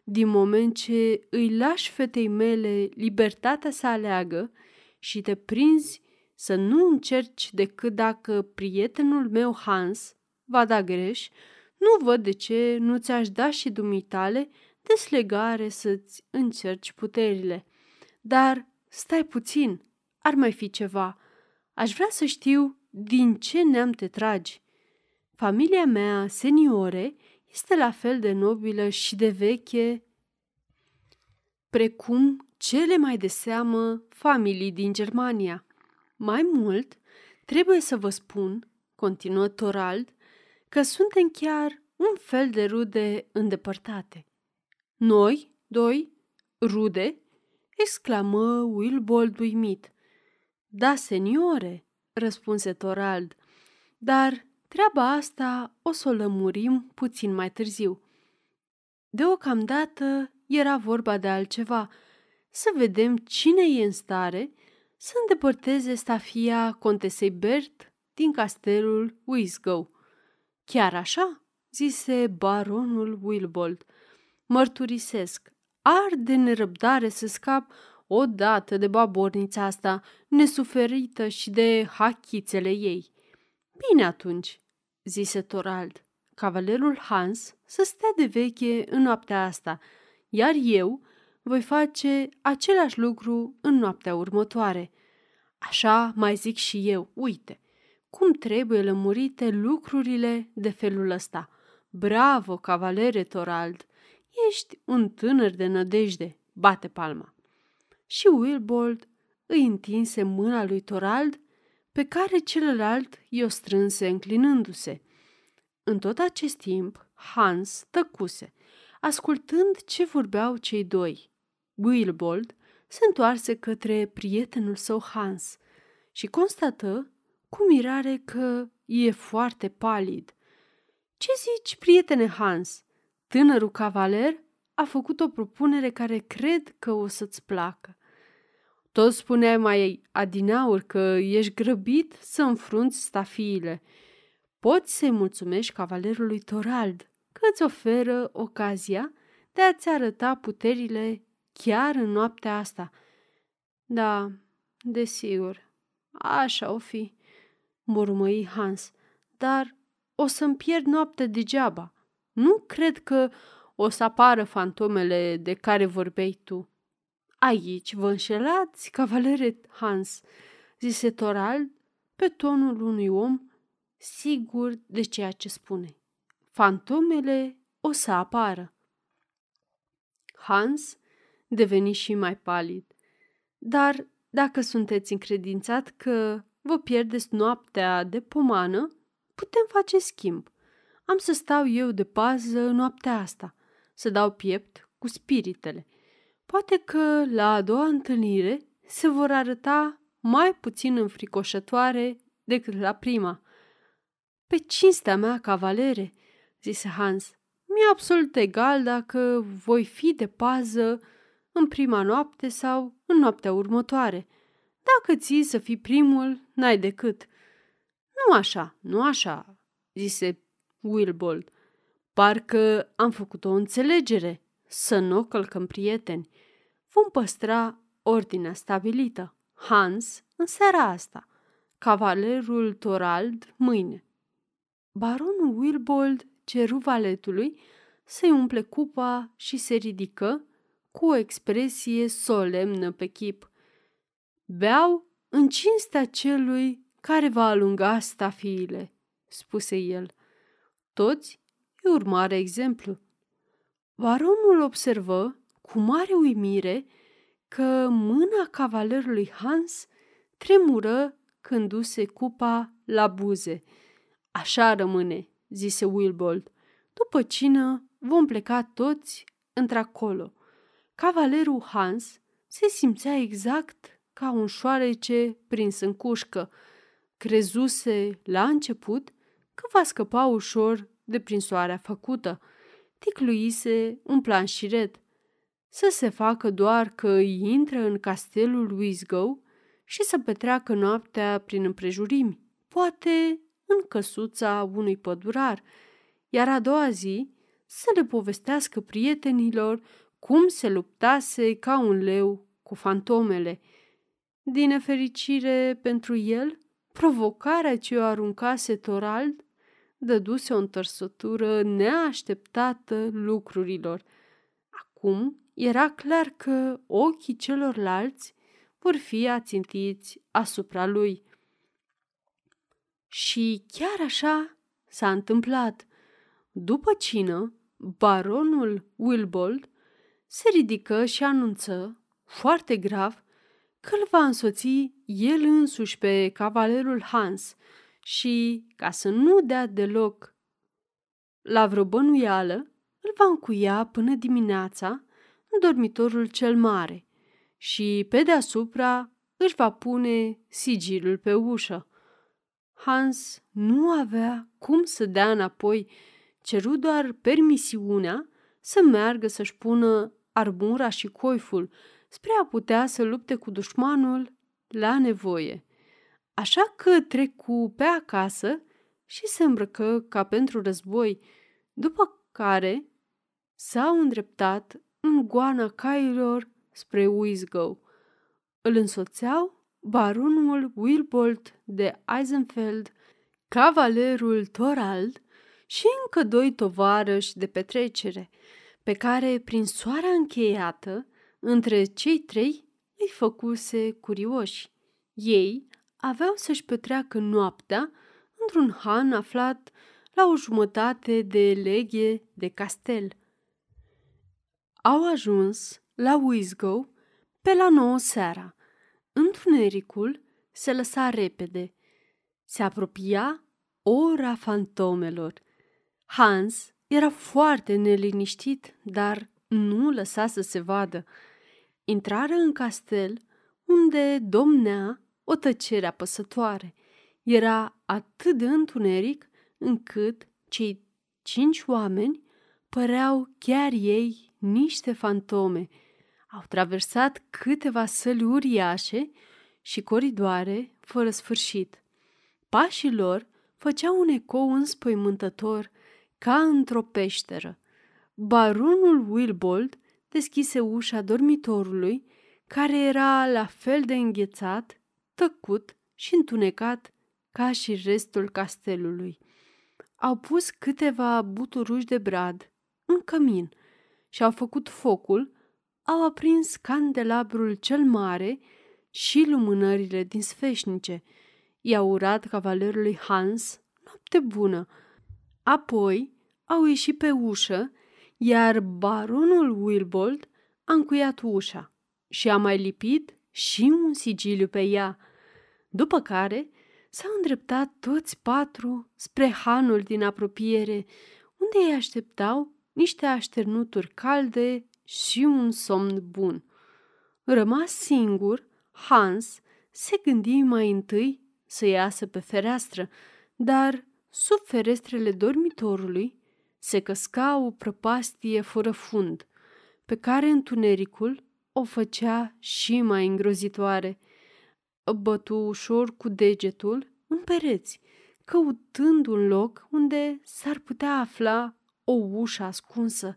din moment ce îi lași fetei mele libertatea să aleagă și te prinzi să nu încerci decât dacă prietenul meu Hans va da greș, nu văd de ce nu ți-aș da și dumitale deslegare să-ți încerci puterile. Dar stai puțin, ar mai fi ceva. Aș vrea să știu din ce neam te tragi. Familia mea, seniore, este la fel de nobilă și de veche precum cele mai de seamă familii din Germania. Mai mult, trebuie să vă spun, continuă Torald, că suntem chiar un fel de rude îndepărtate. Noi, doi, rude? exclamă Wilbold uimit. Da, seniore, răspunse Torald, dar treaba asta o să o lămurim puțin mai târziu. Deocamdată era vorba de altceva, să vedem cine e în stare să îndepărteze stafia contesei Bert din castelul Wisgow. Chiar așa? zise baronul Wilbold. Mărturisesc, ar de nerăbdare să scap odată de babornița asta nesuferită și de hachițele ei. Bine atunci, zise Torald. Cavalerul Hans să stea de veche în noaptea asta, iar eu voi face același lucru în noaptea următoare. Așa mai zic și eu, uite, cum trebuie lămurite lucrurile de felul ăsta. Bravo, cavalere Torald! Ești un tânăr de nădejde, bate palma. Și Wilbold îi întinse mâna lui Torald, pe care celălalt i-o strânse înclinându-se. În tot acest timp, Hans tăcuse, ascultând ce vorbeau cei doi. Wilbold se întoarse către prietenul său Hans și constată cu mirare că e foarte palid. Ce zici, prietene Hans? Tânărul cavaler a făcut o propunere care cred că o să-ți placă. Tot spuneai mai adinaur că ești grăbit să înfrunți stafiile. Poți să-i mulțumești cavalerului Torald că îți oferă ocazia de a-ți arăta puterile chiar în noaptea asta. Da, desigur, așa o fi, murmăi Hans, dar o să-mi pierd noaptea degeaba. Nu cred că o să apară fantomele de care vorbeai tu. Aici vă înșelați, cavalere Hans, zise Toral pe tonul unui om sigur de ceea ce spune. Fantomele o să apară. Hans deveni și mai palid. Dar dacă sunteți încredințat că vă pierdeți noaptea de pomană, putem face schimb. Am să stau eu de pază noaptea asta, să dau piept cu spiritele. Poate că la a doua întâlnire se vor arăta mai puțin înfricoșătoare decât la prima. Pe cinstea mea, cavalere, zise Hans, mi-e absolut egal dacă voi fi de pază în prima noapte sau în noaptea următoare. Dacă ții să fii primul, n-ai decât. Nu așa, nu așa, zise Wilbold. Parcă am făcut o înțelegere, să nu călcăm prieteni. Vom păstra ordinea stabilită. Hans în seara asta, cavalerul Torald mâine. Baronul Wilbold ceru valetului să-i umple cupa și se ridică cu o expresie solemnă pe chip. Beau în cinstea celui care va alunga stafiile, spuse el. Toți îi urmare exemplu. Baronul observă cu mare uimire că mâna cavalerului Hans tremură când duse cupa la buze. Așa rămâne, zise Wilbold. După cină vom pleca toți într-acolo. Cavalerul Hans se simțea exact ca un șoarece prins în cușcă. Crezuse la început că va scăpa ușor de prinsoarea făcută. Ticluise un plan șiret. să se facă doar că îi intră în castelul Wisgow și să petreacă noaptea prin împrejurimi, poate în căsuța unui pădurar, iar a doua zi să le povestească prietenilor cum se luptase ca un leu cu fantomele. Din nefericire pentru el, provocarea ce o aruncase Torald dăduse o întărsătură neașteptată lucrurilor. Acum era clar că ochii celorlalți vor fi ațintiți asupra lui. Și chiar așa s-a întâmplat. După cină, baronul Wilbold se ridică și anunță, foarte grav, că îl va însoți el însuși pe cavalerul Hans și, ca să nu dea deloc la vreo bănuială, îl va încuia până dimineața în dormitorul cel mare și, pe deasupra, își va pune sigilul pe ușă. Hans nu avea cum să dea înapoi, ceru doar permisiunea să meargă să-și pună armura și coiful spre a putea să lupte cu dușmanul la nevoie. Așa că trecu pe acasă și se îmbrăcă ca pentru război, după care s-au îndreptat în goana cailor spre Wisgow. Îl însoțeau baronul Wilbold de Eisenfeld, cavalerul Torald și încă doi tovarăși de petrecere, pe care, prin soarea încheiată, între cei trei îi făcuse curioși. Ei aveau să-și petreacă noaptea într-un han aflat la o jumătate de leghe de castel. Au ajuns la Wisgow pe la nouă seara. Întunericul se lăsa repede. Se apropia ora fantomelor. Hans era foarte neliniștit, dar nu lăsa să se vadă. Intrară în castel, unde domnea o tăcere apăsătoare. Era atât de întuneric încât cei cinci oameni păreau chiar ei niște fantome. Au traversat câteva săli uriașe și coridoare fără sfârșit. Pașii lor făceau un ecou înspăimântător ca într-o peșteră. Baronul Wilbold deschise ușa dormitorului, care era la fel de înghețat, tăcut și întunecat ca și restul castelului. Au pus câteva buturuși de brad în cămin și au făcut focul, au aprins candelabrul cel mare și lumânările din sfeșnice. I-au urat cavalerului Hans noapte bună. Apoi au ieșit pe ușă, iar baronul Wilbold a încuiat ușa și a mai lipit și un sigiliu pe ea, după care s-au îndreptat toți patru spre hanul din apropiere, unde îi așteptau niște așternuturi calde și un somn bun. Rămas singur, Hans se gândi mai întâi să iasă pe fereastră, dar sub ferestrele dormitorului se căsca o prăpastie fără fund, pe care întunericul o făcea și mai îngrozitoare. Bătu ușor cu degetul în pereți, căutând un loc unde s-ar putea afla o ușă ascunsă,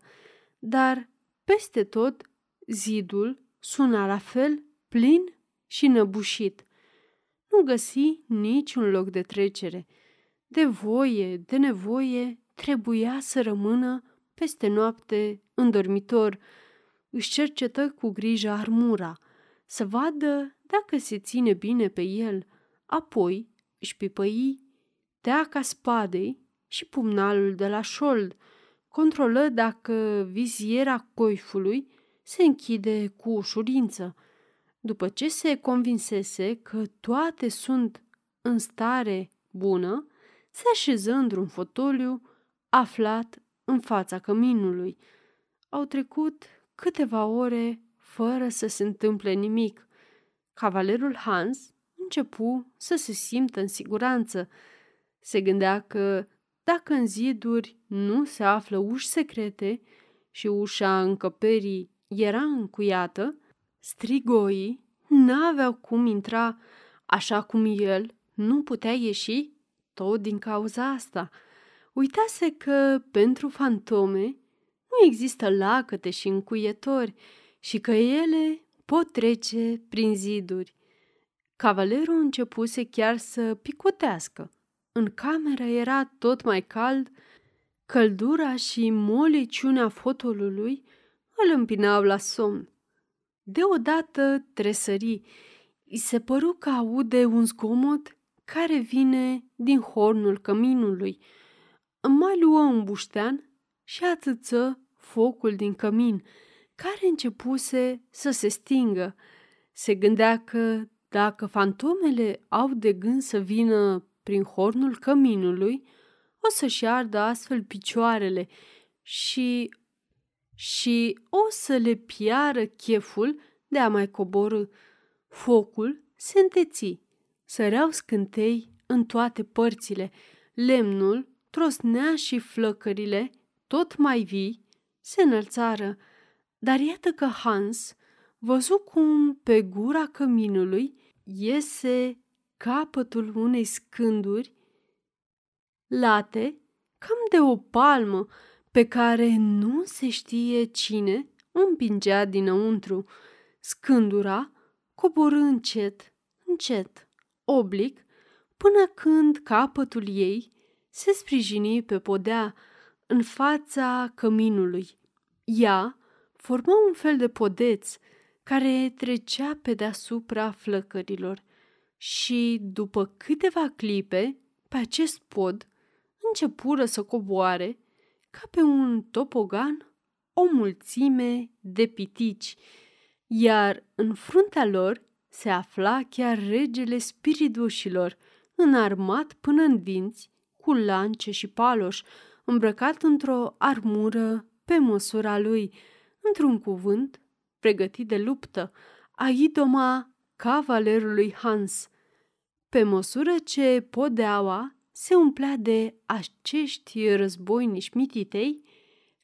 dar peste tot zidul suna la fel plin și năbușit. Nu găsi niciun loc de trecere. De voie, de nevoie, trebuia să rămână peste noapte în dormitor. Își cercetă cu grijă armura, să vadă dacă se ține bine pe el. Apoi își pipăi teaca spadei și pumnalul de la șold. Controlă dacă viziera coifului se închide cu ușurință. După ce se convinsese că toate sunt în stare bună, se așeză într-un fotoliu aflat în fața căminului. Au trecut câteva ore fără să se întâmple nimic. Cavalerul Hans începu să se simtă în siguranță. Se gândea că dacă în ziduri nu se află uși secrete și ușa încăperii era încuiată, strigoii n-aveau cum intra așa cum el nu putea ieși tot din cauza asta. Uitase că pentru fantome nu există lacăte și încuietori și că ele pot trece prin ziduri. Cavalerul începuse chiar să picotească. În cameră era tot mai cald, căldura și moliciunea fotolului îl împinau la somn. Deodată tresări. I se păru că aude un zgomot care vine din hornul căminului. Mai luă un buștean și atâță focul din cămin, care începuse să se stingă. Se gândea că dacă fantomele au de gând să vină prin hornul căminului, o să-și ardă astfel picioarele și, și o să le piară cheful de a mai coborâ. Focul se înteți, săreau scântei în toate părțile, lemnul trosnea și flăcările, tot mai vii, se înălțară. Dar iată că Hans văzu cum pe gura căminului iese capătul unei scânduri late, cam de o palmă, pe care nu se știe cine împingea dinăuntru. Scândura coborâ încet, încet, oblic, până când capătul ei se sprijini pe podea în fața căminului. Ea forma un fel de podeț care trecea pe deasupra flăcărilor și, după câteva clipe, pe acest pod începură să coboare, ca pe un topogan, o mulțime de pitici, iar în fruntea lor se afla chiar regele spiridușilor, înarmat până în dinți, cu lance și paloș, îmbrăcat într-o armură pe măsura lui, într-un cuvânt, pregătit de luptă, a idoma cavalerului Hans. Pe măsură ce podeaua se umplea de acești războinici mititei,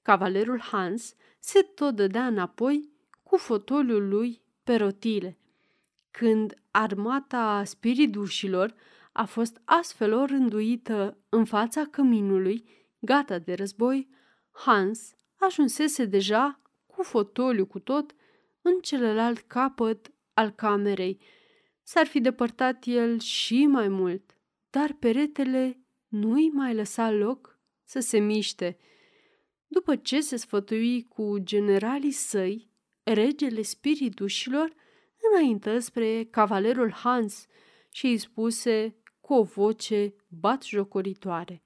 cavalerul Hans se tot dădea înapoi cu fotoliul lui pe rotile. Când armata spiridușilor a fost astfel o rânduită în fața căminului, gata de război, Hans ajunsese deja cu fotoliu cu tot în celălalt capăt al camerei. S-ar fi depărtat el și mai mult, dar peretele nu-i mai lăsa loc să se miște. După ce se sfătui cu generalii săi, regele spiritușilor înaintă spre cavalerul Hans și îi spuse cu o voce batjocoritoare.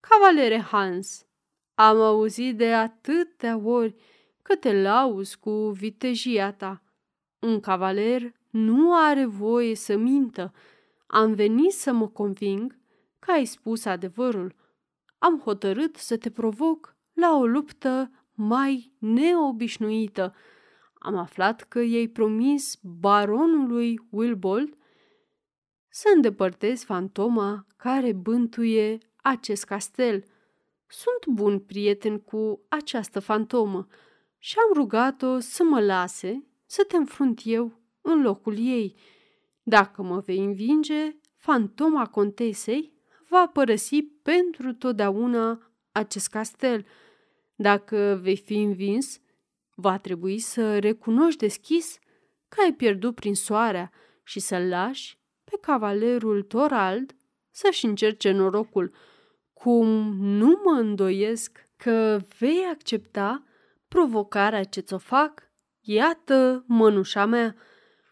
Cavalere Hans, am auzit de atâtea ori că te lauzi cu vitejia ta. Un cavaler nu are voie să mintă. Am venit să mă conving că ai spus adevărul. Am hotărât să te provoc la o luptă mai neobișnuită. Am aflat că i-ai promis baronului Wilbold să îndepărtezi fantoma care bântuie acest castel. Sunt bun prieten cu această fantomă și am rugat-o să mă lase să te înfrunt eu în locul ei. Dacă mă vei învinge, fantoma contesei va părăsi pentru totdeauna acest castel. Dacă vei fi învins, va trebui să recunoști deschis că ai pierdut prin soarea și să-l lași pe cavalerul Torald să-și încerce norocul, cum nu mă îndoiesc că vei accepta provocarea ce ți-o fac, iată mănușa mea.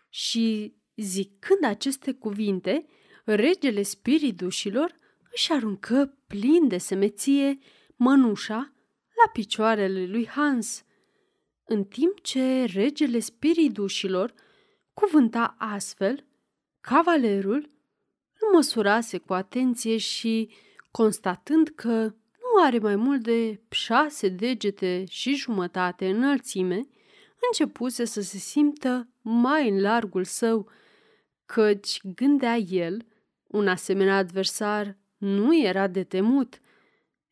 Și zicând aceste cuvinte, regele spiritușilor își aruncă plin de semeție mănușa la picioarele lui Hans. În timp ce regele spiritușilor cuvânta astfel, cavalerul îl măsurase cu atenție și, constatând că nu are mai mult de șase degete și jumătate înălțime, începuse să se simtă mai în largul său, căci, gândea el, un asemenea adversar nu era de temut.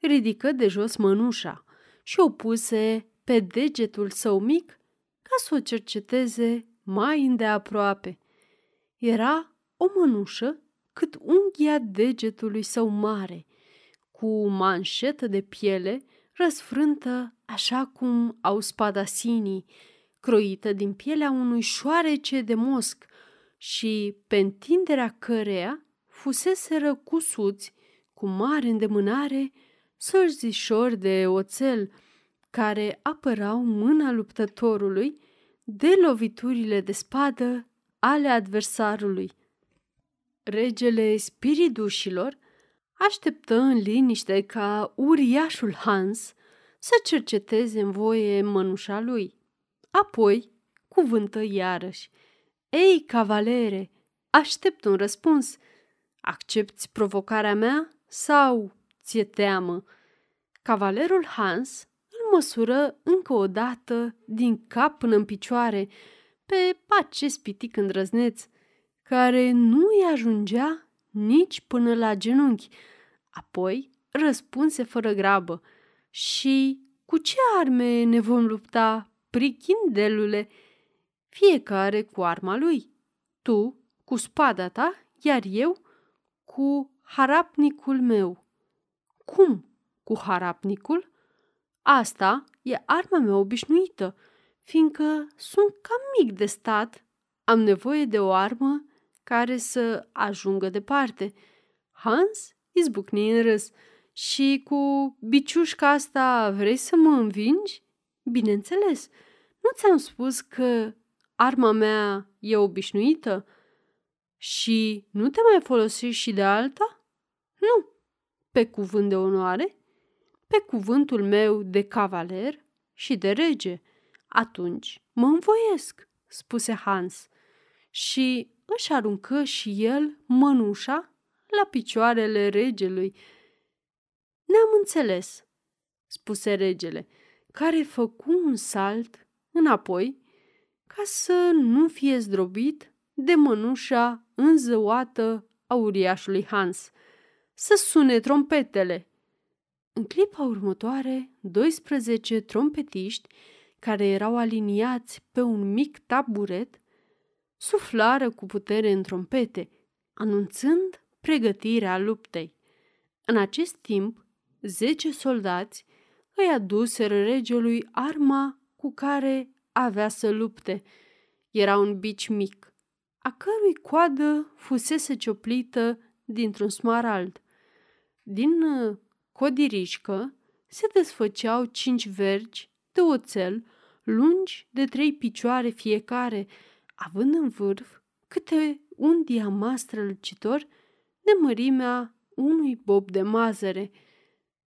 Ridică de jos mănușa și o puse pe degetul său mic ca să o cerceteze mai îndeaproape. Era o mănușă cât unghia degetului său mare, cu manșetă de piele răsfrântă așa cum au spadasinii, croită din pielea unui șoarece de mosc și pe întinderea căreia fuseseră cusuți cu mare îndemânare sărzișori de oțel care apărau mâna luptătorului de loviturile de spadă ale adversarului. Regele spiridușilor așteptă în liniște ca uriașul Hans să cerceteze în voie mănușa lui. Apoi cuvântă iarăși. Ei, cavalere, aștept un răspuns. Accepti provocarea mea sau ți-e teamă? Cavalerul Hans îl măsură încă o dată din cap până în picioare pe acest pitic îndrăzneț, care nu îi ajungea nici până la genunchi. Apoi răspunse fără grabă. Și cu ce arme ne vom lupta, prichindelule? Fiecare cu arma lui. Tu cu spada ta, iar eu cu harapnicul meu. Cum? Cu harapnicul? Asta e arma mea obișnuită, fiindcă sunt cam mic de stat, am nevoie de o armă care să ajungă departe. Hans izbucni în râs. Și cu biciușca asta vrei să mă învingi? Bineînțeles, nu ți-am spus că arma mea e obișnuită? Și nu te mai folosești și de alta? Nu. Pe cuvânt de onoare? Pe cuvântul meu de cavaler și de rege. Atunci mă învoiesc, spuse Hans. Și își aruncă și el mănușa la picioarele regelui. Ne-am înțeles, spuse regele, care făcu un salt înapoi ca să nu fie zdrobit de mănușa înzăuată a uriașului Hans. Să sune trompetele! În clipa următoare, 12 trompetiști, care erau aliniați pe un mic taburet, suflară cu putere în trompete, anunțând pregătirea luptei. În acest timp, zece soldați îi aduseră regelui arma cu care avea să lupte. Era un bici mic, a cărui coadă fusese cioplită dintr-un smarald. Din uh, codirișcă se desfăceau cinci vergi de oțel lungi de trei picioare fiecare, având în vârf câte un diamant strălucitor de mărimea unui bob de mazăre.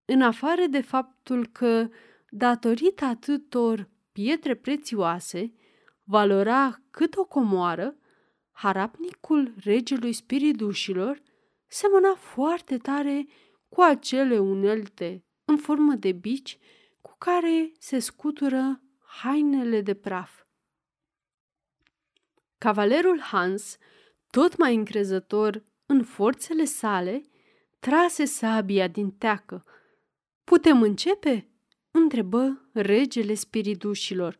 În afară de faptul că, datorită atâtor pietre prețioase, valora cât o comoară, harapnicul regelui spiridușilor semăna foarte tare cu acele unelte în formă de bici cu care se scutură hainele de praf. Cavalerul Hans, tot mai încrezător în forțele sale, trase sabia din teacă. Putem începe?" întrebă regele spiridușilor.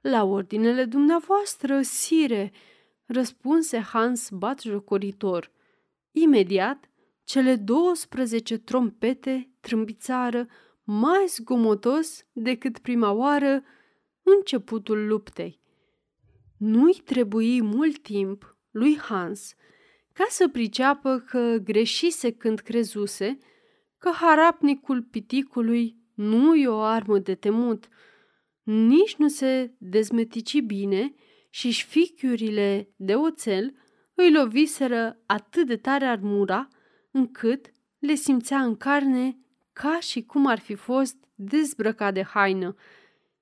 La ordinele dumneavoastră, sire, răspunse Hans batjocoritor. Imediat, cele 12 trompete trâmbițară mai zgomotos decât prima oară începutul luptei. Nu-i trebuie mult timp lui Hans ca să priceapă că greșise când crezuse că harapnicul piticului nu e o armă de temut, nici nu se dezmetici bine și șfichiurile de oțel îi loviseră atât de tare armura încât le simțea în carne ca și cum ar fi fost dezbrăcat de haină,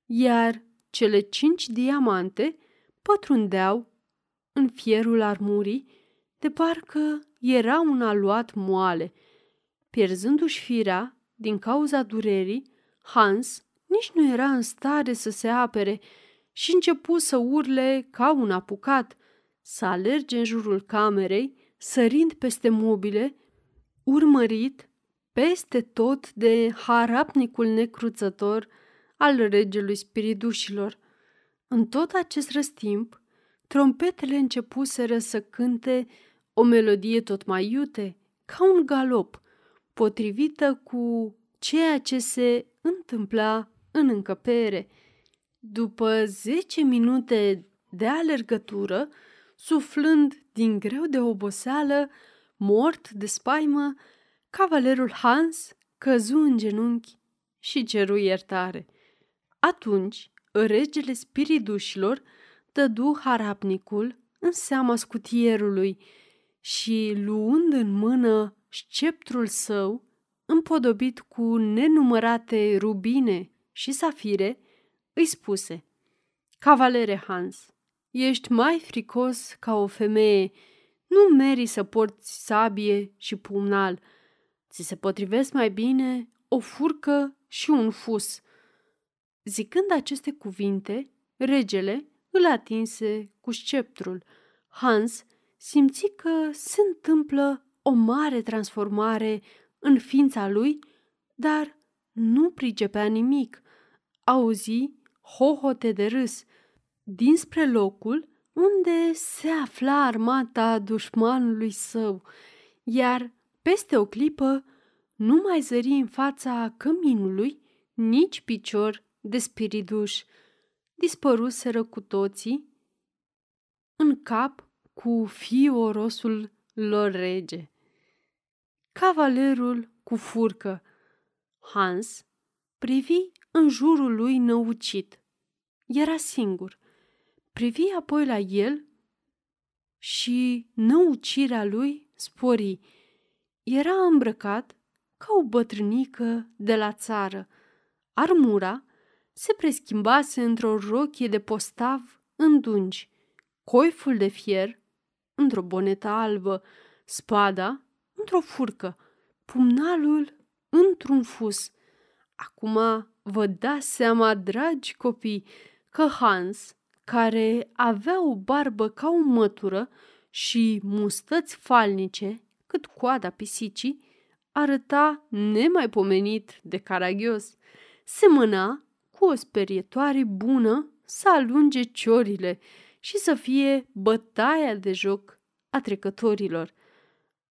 iar cele cinci diamante pătrundeau în fierul armurii de parcă era un aluat moale. Pierzându-și firea din cauza durerii, Hans nici nu era în stare să se apere și începu să urle ca un apucat, să alerge în jurul camerei, sărind peste mobile, urmărit peste tot de harapnicul necruțător al regelui spiridușilor. În tot acest răstimp, trompetele începuseră să cânte o melodie tot mai iute, ca un galop, potrivită cu ceea ce se întâmpla în încăpere. După zece minute de alergătură, suflând din greu de oboseală, mort de spaimă, cavalerul Hans căzu în genunchi și ceru iertare. Atunci, regele spiridușilor dădu harapnicul în seama scutierului și, luând în mână sceptrul său, împodobit cu nenumărate rubine și safire, îi spuse Cavalere Hans, ești mai fricos ca o femeie, nu meri să porți sabie și pumnal. Ți se potrivesc mai bine o furcă și un fus. Zicând aceste cuvinte, regele îl atinse cu sceptrul. Hans simți că se întâmplă o mare transformare în ființa lui, dar nu pricepea nimic. Auzi hohote de râs dinspre locul unde se afla armata dușmanului său, iar peste o clipă nu mai zări în fața căminului nici picior de spiriduș. Dispăruseră cu toții în cap cu fiorosul lor rege. Cavalerul cu furcă. Hans privi în jurul lui năucit. Era singur. Privi apoi la el și năucirea lui spori. Era îmbrăcat ca o bătrânică de la țară. Armura se preschimbase într-o rochie de postav în dungi, coiful de fier într-o bonetă albă, spada într-o furcă, pumnalul într-un fus. Acum vă dați seama, dragi copii, că Hans, care avea o barbă ca o mătură și mustăți falnice, cât coada pisicii, arăta nemaipomenit de caragios. Semăna cu o sperietoare bună să alunge ciorile și să fie bătaia de joc a trecătorilor.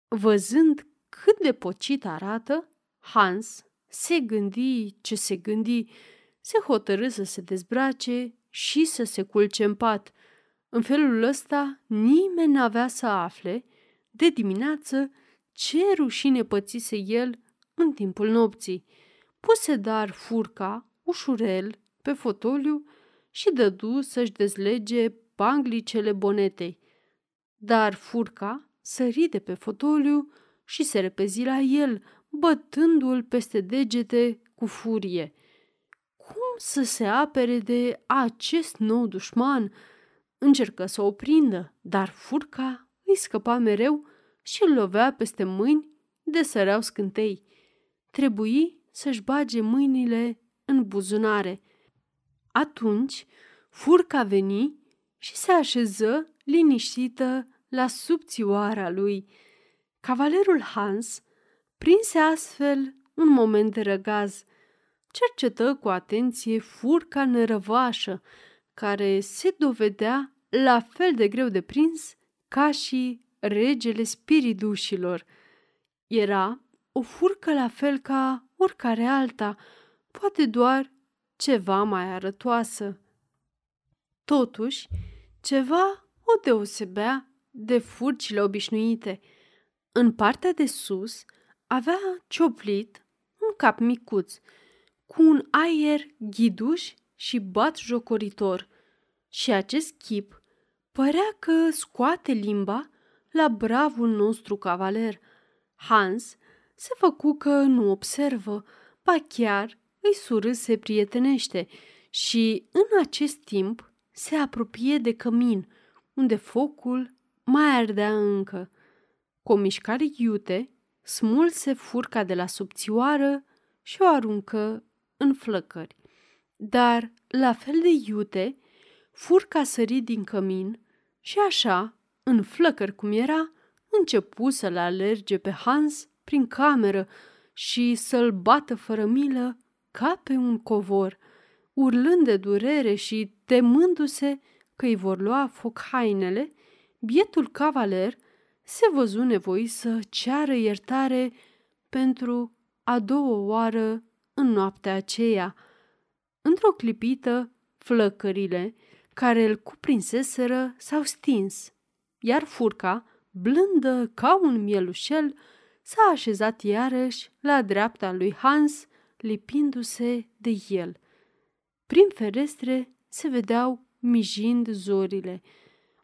Văzând cât de pocit arată, Hans se gândi ce se gândi, se hotărâ să se dezbrace și să se culce în pat. În felul ăsta nimeni n-avea să afle de dimineață ce rușine pățise el în timpul nopții. Puse dar furca, ușurel, pe fotoliu și dădu să-și dezlege panglicele bonetei. Dar furca sări de pe fotoliu și se repezi la el, bătându-l peste degete cu furie. Cum să se apere de acest nou dușman? Încercă să o prindă, dar furca îi scăpa mereu și îl lovea peste mâini de săreau scântei. Trebuie să-și bage mâinile în buzunare. Atunci, furca veni și se așeză liniștită la subțioara lui. Cavalerul Hans prinse astfel un moment de răgaz. Cercetă cu atenție furca nărăvașă, care se dovedea la fel de greu de prins ca și regele spiridușilor. Era o furcă la fel ca oricare alta, poate doar ceva mai arătoasă. Totuși, ceva o deosebea de furcile obișnuite. În partea de sus avea cioplit un cap micuț, cu un aer ghiduș și bat jocoritor, și acest chip părea că scoate limba la bravul nostru cavaler. Hans se făcu că nu observă, ba chiar îi surâse prietenește și în acest timp se apropie de cămin, unde focul mai ardea încă. Cu o mișcare iute, smulse furca de la subțioară și o aruncă în flăcări. Dar, la fel de iute, furca sări din cămin și așa, în flăcări cum era, începu să-l alerge pe Hans prin cameră și să-l bată fără milă ca pe un covor. urlând de durere și temându-se că îi vor lua foc hainele, bietul cavaler se văzu nevoit să ceară iertare pentru a doua oară în noaptea aceea. Într-o clipită, flăcările care îl cuprinseseră s-au stins, iar furca, blândă ca un mielușel, s-a așezat iarăși la dreapta lui Hans, lipindu-se de el. Prin ferestre se vedeau mijind zorile.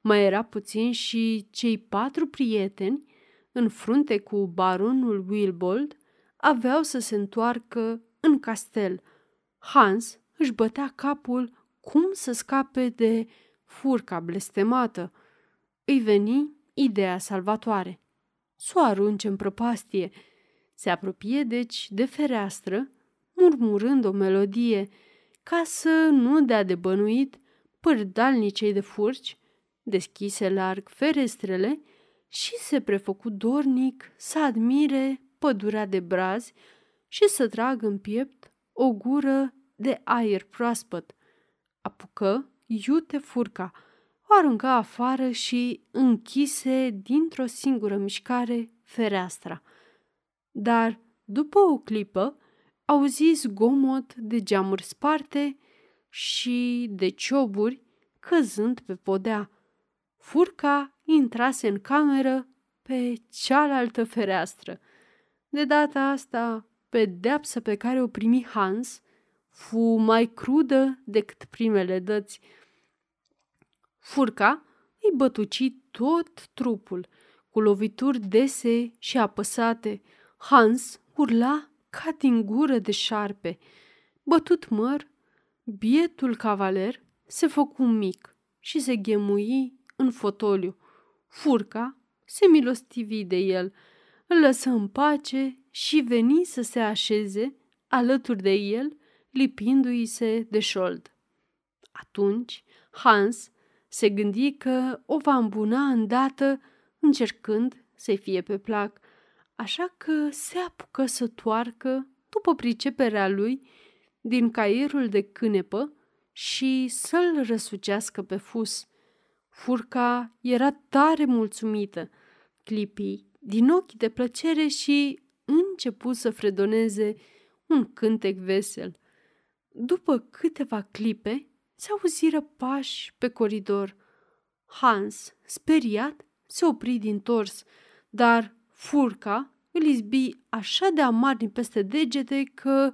Mai era puțin și cei patru prieteni, în frunte cu baronul Wilbold, aveau să se întoarcă în castel. Hans își bătea capul cum să scape de furca blestemată. Îi veni ideea salvatoare. Să o arunce în prăpastie. Se apropie deci de fereastră, murmurând o melodie, ca să nu dea de bănuit pârdalnicei de furci, deschise larg ferestrele și se prefăcu dornic să admire pădurea de brazi și să tragă în piept o gură de aer proaspăt. Apucă iute furca, o arunca afară și închise dintr-o singură mișcare fereastra. Dar, după o clipă, auzi zgomot de geamuri sparte și de cioburi căzând pe podea. Furca intrase în cameră pe cealaltă fereastră. De data asta, pedeapsa pe care o primi Hans fu mai crudă decât primele dăți. Furca îi bătuci tot trupul, cu lovituri dese și apăsate. Hans urla ca din gură de șarpe. Bătut măr, bietul cavaler se făcu mic și se ghemui în fotoliu. Furca se milostivi de el, îl lăsă în pace și veni să se așeze alături de el, lipindu-i se de șold. Atunci Hans se gândi că o va îmbuna îndată, încercând să-i fie pe plac, așa că se apucă să toarcă, după priceperea lui, din caierul de cânepă și să-l răsucească pe fus. Furca era tare mulțumită, clipii din ochi de plăcere și începu să fredoneze un cântec vesel. După câteva clipe, se auziră pași pe coridor. Hans, speriat, se opri din tors, dar furca îl izbi așa de amarnic peste degete că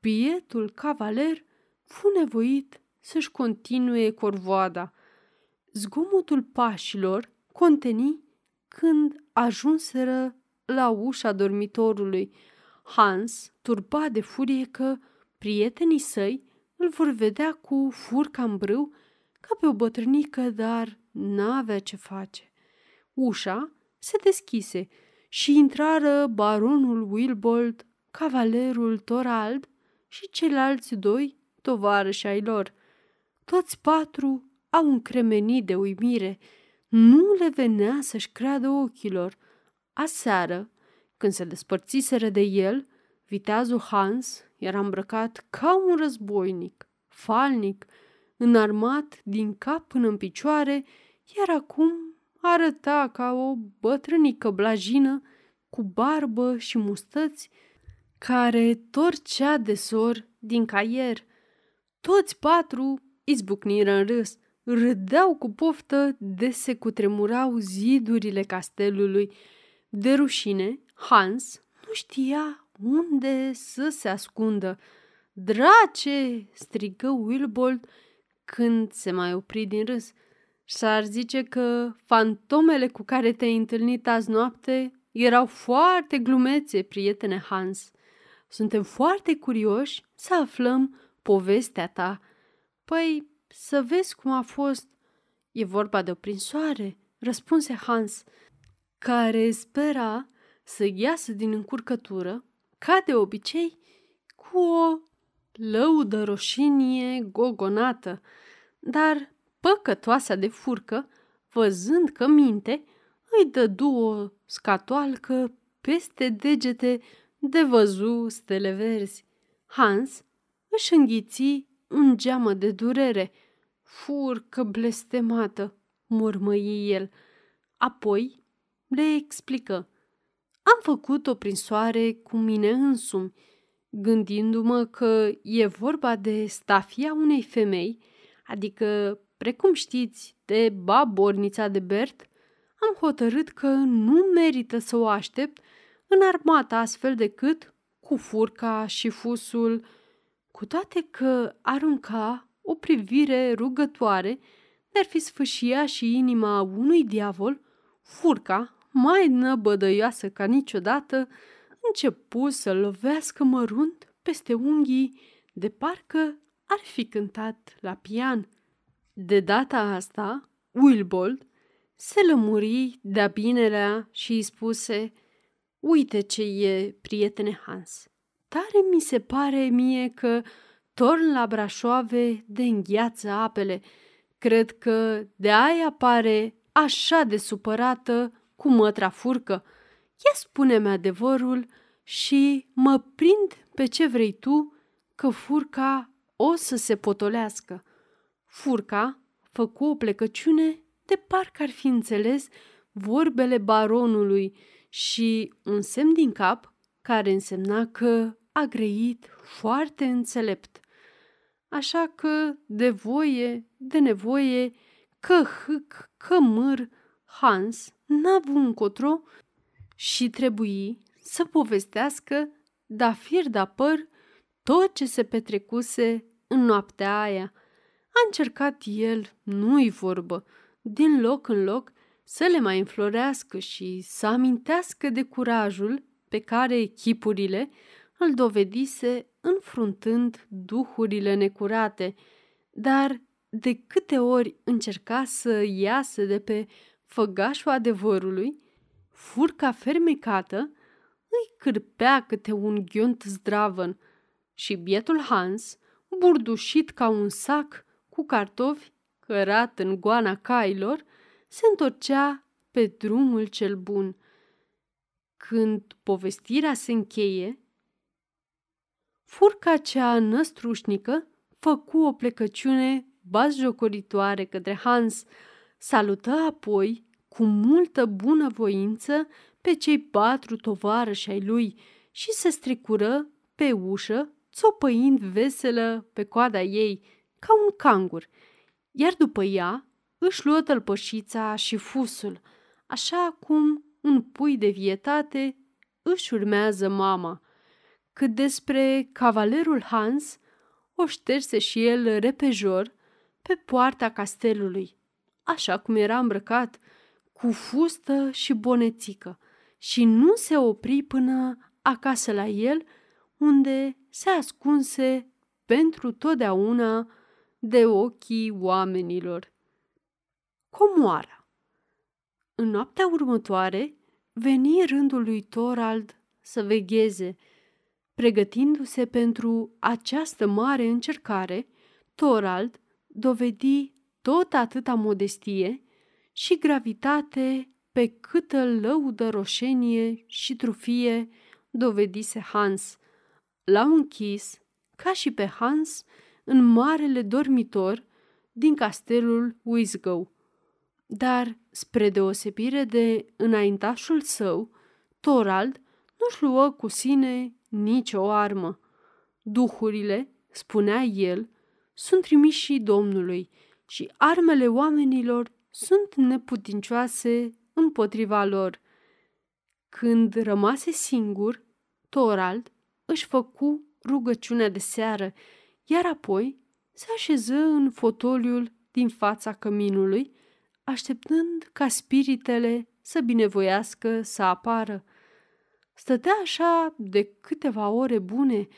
bietul cavaler fu nevoit să-și continue corvoada. Zgomotul pașilor conteni când ajunseră la ușa dormitorului. Hans turba de furie că prietenii săi îl vor vedea cu furca în brâu ca pe o bătrânică, dar n-avea ce face. Ușa se deschise și intrară baronul Wilbold, cavalerul Torald și ceilalți doi tovarăși ai lor. Toți patru au încremenit de uimire. Nu le venea să-și creadă ochilor. Aseară, când se despărțiseră de el, viteazul Hans era îmbrăcat ca un războinic, falnic, înarmat din cap până în picioare, iar acum arăta ca o bătrânică blajină cu barbă și mustăți care torcea de sor din caier. Toți patru izbucniră în râs, râdeau cu poftă de se cutremurau zidurile castelului. De rușine, Hans nu știa unde să se ascundă. Drace!" strigă Wilbold când se mai opri din râs. S-ar zice că fantomele cu care te-ai întâlnit azi noapte erau foarte glumețe, prietene Hans. Suntem foarte curioși să aflăm povestea ta. Păi, să vezi cum a fost. E vorba de o prinsoare, răspunse Hans, care spera să iasă din încurcătură, ca de obicei, cu o lăudă roșinie gogonată, dar păcătoasa de furcă, văzând că minte, îi dădu o scatoalcă peste degete de văzu stele verzi. Hans își înghiți un geamă de durere. Furcă blestemată, murmăi el. Apoi le explică. Am făcut-o prin soare cu mine însumi, gândindu-mă că e vorba de stafia unei femei, adică, precum știți, de babornița de Bert, am hotărât că nu merită să o aștept în armata astfel decât cu furca și fusul, cu toate că arunca o privire rugătoare de-ar fi sfâșia și inima unui diavol, furca, mai năbădăioasă ca niciodată, începu să lovească mărunt peste unghii, de parcă ar fi cântat la pian. De data asta, Wilbold se lămuri de-a binelea și îi spuse Uite ce e, prietene Hans, tare mi se pare mie că torn la brașoave de îngheață apele. Cred că de aia pare așa de supărată cu mătra furcă. Ia spune-mi adevărul și mă prind pe ce vrei tu că furca o să se potolească. Furca făcu o plecăciune de parcă ar fi înțeles vorbele baronului și un semn din cap care însemna că a grăit foarte înțelept. Așa că, de voie, de nevoie, că hâc, că mâr, Hans n-a avut încotro și trebuie să povestească da fir da păr tot ce se petrecuse în noaptea aia. A încercat el, nu-i vorbă, din loc în loc, să le mai înflorească și să amintească de curajul pe care echipurile îl dovedise înfruntând duhurile necurate, dar de câte ori încerca să iasă de pe făgașul adevărului, furca fermecată îi cârpea câte un ghiont zdravăn și bietul Hans, burdușit ca un sac cu cartofi cărat în goana cailor, se întorcea pe drumul cel bun. Când povestirea se încheie, furca cea năstrușnică făcu o plecăciune bazjocoritoare către Hans, salută apoi cu multă bunăvoință pe cei patru tovarăși ai lui și se strecură pe ușă, țopăind veselă pe coada ei, ca un cangur, iar după ea își luă tălpășița și fusul, așa cum un pui de vietate își urmează mama. Cât despre cavalerul Hans, o șterse și el repejor pe poarta castelului, așa cum era îmbrăcat, cu fustă și bonețică, și nu se opri până acasă la el, unde se ascunse pentru totdeauna de ochii oamenilor. Comoara În noaptea următoare veni rândul lui Torald să vegheze. Pregătindu-se pentru această mare încercare, Torald dovedi tot atâta modestie și gravitate pe câtă lăudă roșenie și trufie dovedise Hans. L-au închis, ca și pe Hans, în marele dormitor din castelul Wisgow. Dar, spre deosebire de înaintașul său, Torald nu-și luă cu sine nicio armă. Duhurile, spunea el, sunt trimiși Domnului și armele oamenilor sunt neputincioase împotriva lor. Când rămase singur, Torald își făcu rugăciunea de seară, iar apoi se așeză în fotoliul din fața căminului, așteptând ca spiritele să binevoiască să apară. Stătea așa de câteva ore bune,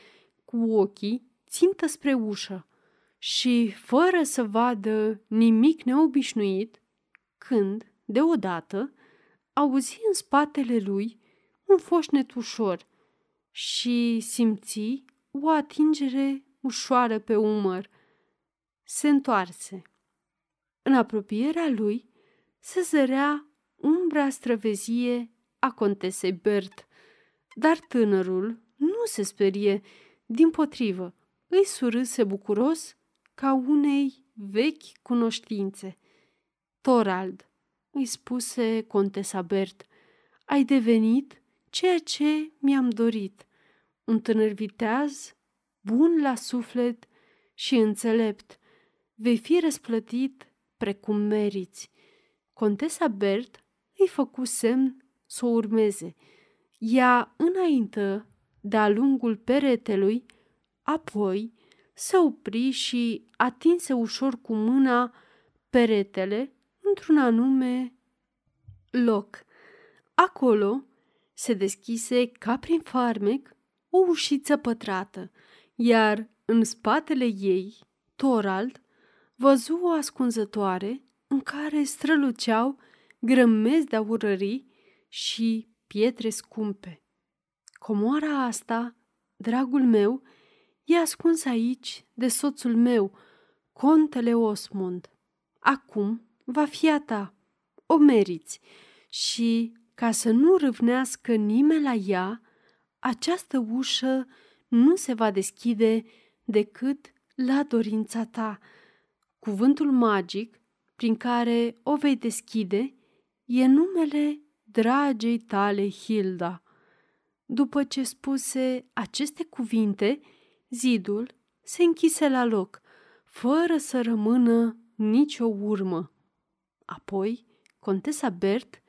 cu ochii țintă spre ușă și fără să vadă nimic neobișnuit, când, deodată, auzi în spatele lui un foșnet ușor și simți o atingere ușoară pe umăr. Se întoarse. În apropierea lui se zărea umbra străvezie a contesei Bert, dar tânărul nu se sperie, din potrivă, îi surâse bucuros ca unei vechi cunoștințe. Torald, îi spuse contesa Bert, ai devenit ceea ce mi-am dorit, un tânăr viteaz, bun la suflet și înțelept. Vei fi răsplătit precum meriți. Contesa Bert îi făcu semn să o urmeze. Ea înaintă de-a lungul peretelui, apoi se opri și atinse ușor cu mâna peretele într-un anume loc. Acolo se deschise ca prin farmec o ușiță pătrată, iar în spatele ei, Torald văzu o ascunzătoare în care străluceau grămezi de aurării și pietre scumpe. Comoara asta, dragul meu, e ascuns aici de soțul meu, contele Osmund. Acum va fi a ta. O meriți și, ca să nu râvnească nimeni la ea, această ușă nu se va deschide decât la dorința ta. Cuvântul magic prin care o vei deschide e numele dragei tale Hilda. După ce spuse aceste cuvinte, zidul se închise la loc, fără să rămână nicio urmă. Apoi, contesa Bert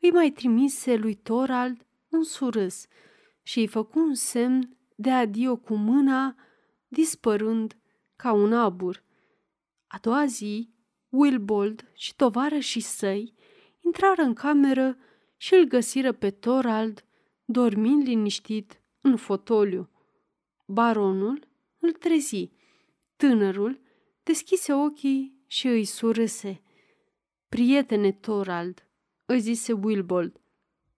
îi mai trimise lui Torald un surâs și îi făcu un semn de adio cu mâna, dispărând ca un abur. A doua zi, Wilbold și tovarășii săi intrară în cameră și îl găsiră pe Torald dormind liniștit în fotoliu. Baronul îl trezi. Tânărul deschise ochii și îi surâse. Prietene Torald, îi zise Wilbold,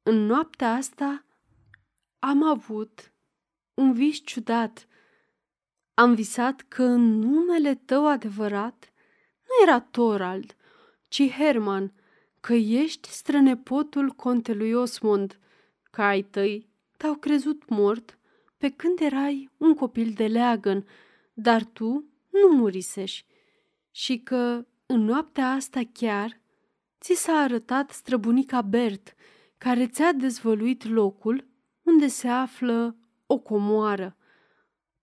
în noaptea asta am avut un vis ciudat. Am visat că în numele tău adevărat nu era Torald, ci Herman, că ești strănepotul contelui Osmond, că ai tăi te-au crezut mort pe când erai un copil de leagăn, dar tu nu murisești și că în noaptea asta chiar ți s-a arătat străbunica Bert, care ți-a dezvăluit locul unde se află o comoară.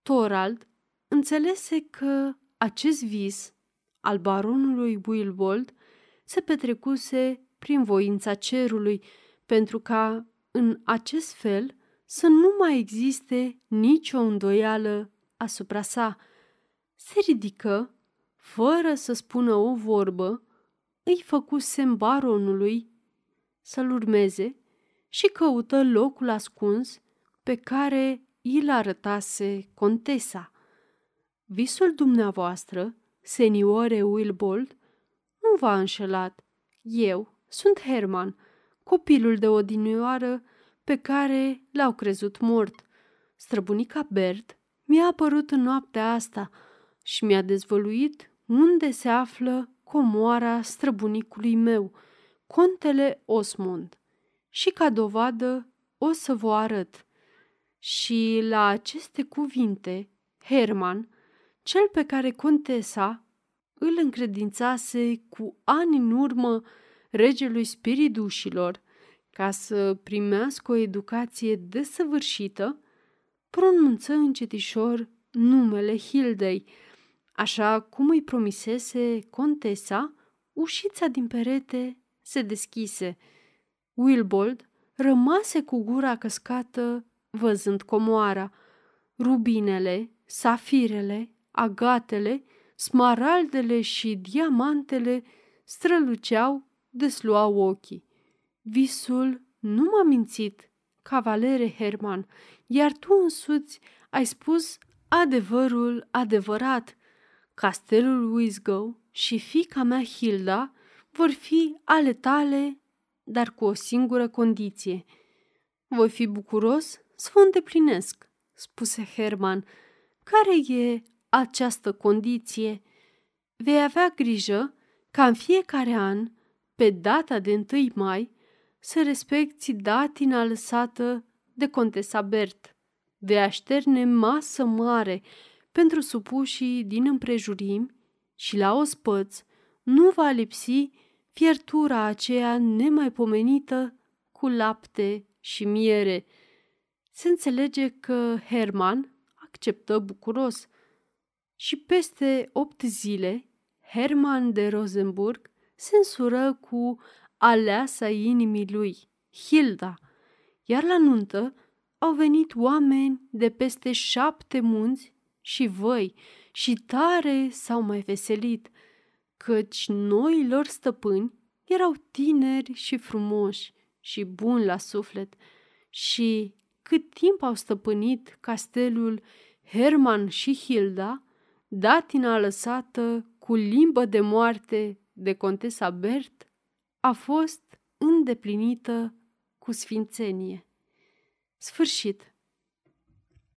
Torald înțelese că acest vis al baronului Wilbold se petrecuse prin voința cerului, pentru ca în acest fel să nu mai existe nicio îndoială asupra sa. Se ridică, fără să spună o vorbă, îi făcu semn baronului să-l urmeze și căută locul ascuns pe care îl arătase contesa. Visul dumneavoastră, seniore Wilbold, nu v-a înșelat. Eu sunt Herman, copilul de odinioară pe care l-au crezut mort. Străbunica Bert mi-a apărut în noaptea asta și mi-a dezvăluit unde se află comoara străbunicului meu, contele Osmond. Și ca dovadă o să vă arăt. Și la aceste cuvinte, Herman, cel pe care contesa îl încredințase cu ani în urmă regelui spiridușilor, ca să primească o educație desăvârșită, pronunță încetișor numele Hildei, așa cum îi promisese contesa, ușița din perete se deschise. Wilbold rămase cu gura căscată văzând comoara. Rubinele, safirele, agatele, smaraldele și diamantele străluceau, desluau ochii. Visul nu m-a mințit, cavalere Herman, iar tu însuți ai spus adevărul adevărat. Castelul Wisgo și fica mea Hilda vor fi ale tale, dar cu o singură condiție. Voi fi bucuros să vă îndeplinesc, spuse Herman. Care e această condiție? Vei avea grijă ca în fiecare an, pe data de 1 mai, să respecti datina lăsată de contesa Bert. Vei așterne masă mare pentru supușii din împrejurimi și la ospăț nu va lipsi fiertura aceea nemaipomenită cu lapte și miere. Se înțelege că Herman acceptă bucuros și peste opt zile Herman de Rosenburg se însură cu aleasa inimii lui, Hilda, iar la nuntă au venit oameni de peste șapte munți și văi și tare s-au mai veselit, căci noilor stăpâni erau tineri și frumoși și buni la suflet. Și cât timp au stăpânit castelul Herman și Hilda, datina lăsată cu limbă de moarte de contesa Bert a fost îndeplinită cu sfințenie. Sfârșit.